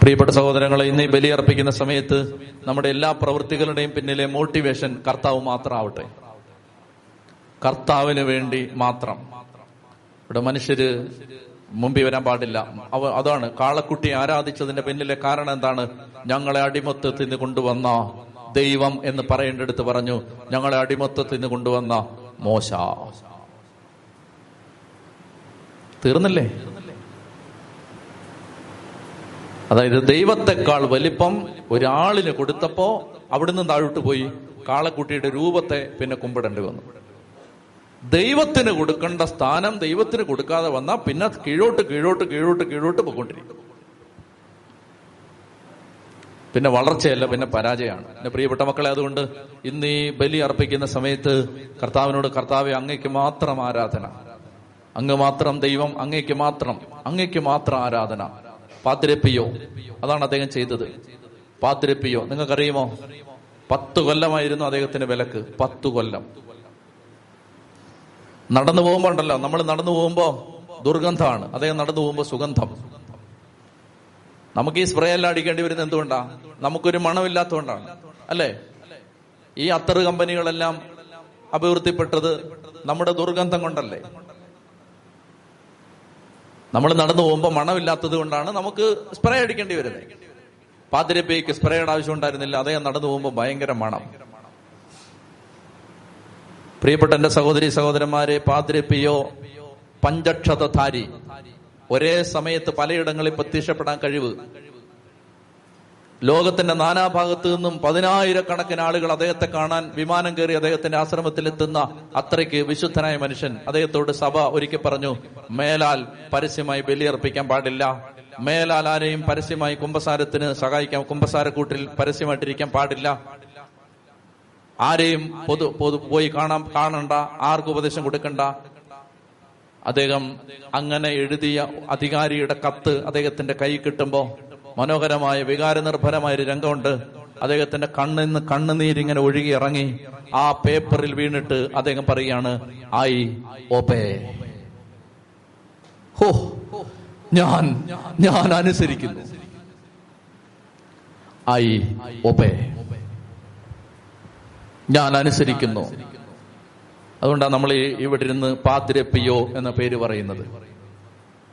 പ്രിയപ്പെട്ട സഹോദരങ്ങളെ ഇന്ന് ഈ ബലിയർപ്പിക്കുന്ന സമയത്ത് നമ്മുടെ എല്ലാ പ്രവൃത്തികളുടെയും പിന്നിലെ മോട്ടിവേഷൻ കർത്താവ് മാത്രമാവട്ടെ കർത്താവിന് വേണ്ടി മാത്രം. ഇവിടെ മനുഷ്യര് മുമ്പിൽ വരാൻ പാടില്ല. അവ അതാണ് കാളക്കുട്ടി ആരാധിച്ചതിന്റെ പിന്നിലെ കാരണം എന്താണ്? ഞങ്ങളെ അടിമത്തത്തിൽ നിന്ന് കൊണ്ടുവന്ന ദൈവം എന്ന് പറയേണ്ടടുത്ത് പറഞ്ഞു ഞങ്ങളെ അടിമത്തത്തിൽ നിന്ന് കൊണ്ടുവന്ന മോശ. തീർന്നില്ലേ? അതായത് ദൈവത്തെക്കാൾ വലിപ്പം ഒരാളിന് കൊടുത്തപ്പോ അവിടുന്ന് താഴോട്ട് പോയി കാളക്കുട്ടിയുടെ രൂപത്തെ പിന്നെ കുമ്പിടേണ്ടി വന്നു. ദൈവത്തിന് കൊടുക്കേണ്ട സ്ഥാനം ദൈവത്തിന് കൊടുക്കാതെ വന്നാൽ പിന്നെ കീഴോട്ട് കീഴോട്ട് കീഴോട്ട് കീഴോട്ട് പോയിക്കൊണ്ടിരിക്കും. പിന്നെ വളർച്ചയല്ല പിന്നെ പരാജയമാണ്. എന്റെ പ്രിയപ്പെട്ട മക്കളെ അതുകൊണ്ട് ഇന്ന് ഈ ബലി അർപ്പിക്കുന്ന സമയത്ത് കർത്താവിനോട് കർത്താവെ അങ്ങയ്ക്ക് മാത്രം ആരാധന. അങ്ങ് മാത്രം ദൈവം അങ്ങയ്ക്ക് മാത്രം അങ്ങയ്ക്ക് മാത്രം ആരാധന. പാതിരപ്പിയോ? അതാണ് അദ്ദേഹം ചെയ്തത്. പാതിരപ്പിയോ? നിങ്ങൾക്കറിയുമോ? പത്ത് കൊല്ലമായിരുന്നു അദ്ദേഹത്തിന്റെ വിലക്ക്. പത്ത് കൊല്ലം. നടന്നു പോകുമ്പോ ഉണ്ടല്ലോ നമ്മൾ നടന്നു പോകുമ്പോ ദുർഗന്ധമാണ്. അദ്ദേഹം നടന്നു പോകുമ്പോ സുഗന്ധം. നമുക്ക് ഈ സ്പ്രേ എല്ലാം അടിക്കേണ്ടി വരുന്നത് എന്തുകൊണ്ടാ? നമുക്കൊരു മണമില്ലാത്തതുകൊണ്ടാണ്. അല്ലേ? ഈ അത്തറ് കമ്പനികളെല്ലാം അഭിവൃദ്ധിപ്പെട്ടത് നമ്മുടെ ദുർഗന്ധം കൊണ്ടല്ലേ? നമ്മൾ നടന്നു പോകുമ്പോൾ മണമില്ലാത്തത് കൊണ്ടാണ് നമുക്ക് സ്പ്രേ അടിക്കേണ്ടി വരുന്നത്. പാതിരപ്പേക്ക് സ്പ്രേയുടെ ആവശ്യം ഉണ്ടായിരുന്നില്ല. അദ്ദേഹം നടന്നു പോകുമ്പോൾ ഭയങ്കര മണം. പ്രിയപ്പെട്ട എന്റെ സഹോദരി സഹോദരന്മാരെ പാതിരപ്പിയോ പഞ്ചക്ഷതധാരി ഒരേ സമയത്ത് പലയിടങ്ങളിൽ പ്രത്യക്ഷപ്പെടാൻ കഴിവ്. ലോകത്തിന്റെ നാനാഭാഗത്തു നിന്നും പതിനായിരക്കണക്കിന് ആളുകൾ അദ്ദേഹത്തെ കാണാൻ വിമാനം കയറി അദ്ദേഹത്തിന്റെ ആശ്രമത്തിൽ എത്തുന്ന അത്രയ്ക്ക് വിശുദ്ധനായ മനുഷ്യൻ അദ്ദേഹത്തോട് സഭ ഒരുക്കി പറഞ്ഞു മേലാൽ പരസ്യമായി ബലിയർപ്പിക്കാൻ പാടില്ല. മേലാൽ ആരെയും പരസ്യമായി കുംഭസാരത്തിന് സഹായിക്കാം കുംഭസാരക്കൂട്ടിൽ പരസ്യമായിട്ടിരിക്കാൻ പാടില്ല. ആരെയും പൊതു പൊതു പോയി കാണാൻ കാണണ്ട. ആർക്കും ഉപദേശം കൊടുക്കണ്ട. അദ്ദേഹം അങ്ങനെ എഴുതിയ അധികാരിയുടെ കത്ത് അദ്ദേഹത്തിന്റെ കൈ കിട്ടുമ്പോ മനോഹരമായ വികാരനിർഭരമായ ഒരു രംഗമുണ്ട്. അദ്ദേഹത്തിന്റെ കണ്ണിൽ നിന്ന് കണ്ണുനീരിങ്ങനെ ഒഴുകി ഇറങ്ങി ആ പേപ്പറിൽ വീണിട്ട് അദ്ദേഹം പറയുകയാണ് ഐ ഒബേ. ഹോ ഞാൻ ഞാൻ അനുസരിക്കുന്നു. I obey. ഞാൻ അനുസരിക്കുന്നു. അതുകൊണ്ടാണ് നമ്മൾ ഇവിടെ ഇരുന്ന് പാതിരപ്പിയോ എന്ന പേര് പറയുന്നത്.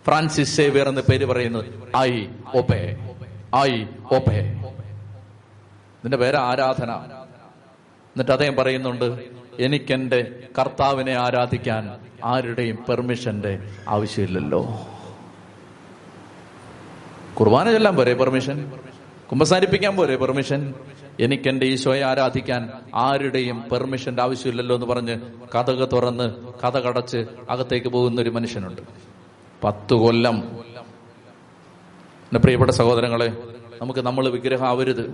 ഫ്രാൻസിസ് സേവിയർ എന്ന പേര് പറയുന്നത് ഐ ഒബേ. ഐ ഓപ്പേ. നിന്റെ പേര് ആരാധന. എന്നിട്ട് അദ്ദേഹം പറയുന്നുണ്ട് എനിക്കെന്റെ കർത്താവിനെ ആരാധിക്കാൻ ആരുടെയും പെർമിഷന്റെ ആവശ്യമില്ലല്ലോ. കുർബാന ചെല്ലാൻ പോരെ പെർമിഷൻ? കുമ്പസാരിപ്പിക്കാൻ പോരെ പെർമിഷൻ? എനിക്കെന്റെ ഈശോയെ ആരാധിക്കാൻ ആരുടെയും പെർമിഷന്റെ ആവശ്യമില്ലല്ലോ എന്ന് പറഞ്ഞ് കഥക തുറന്ന് കഥ കടച്ച് അകത്തേക്ക് പോകുന്ന ഒരു മനുഷ്യനുണ്ട്. പത്തു കൊല്ലം എന്റെ പ്രിയപ്പെട്ട സഹോദരങ്ങളെ നമുക്ക് നമ്മൾ വിഗ്രഹം ആവരുത്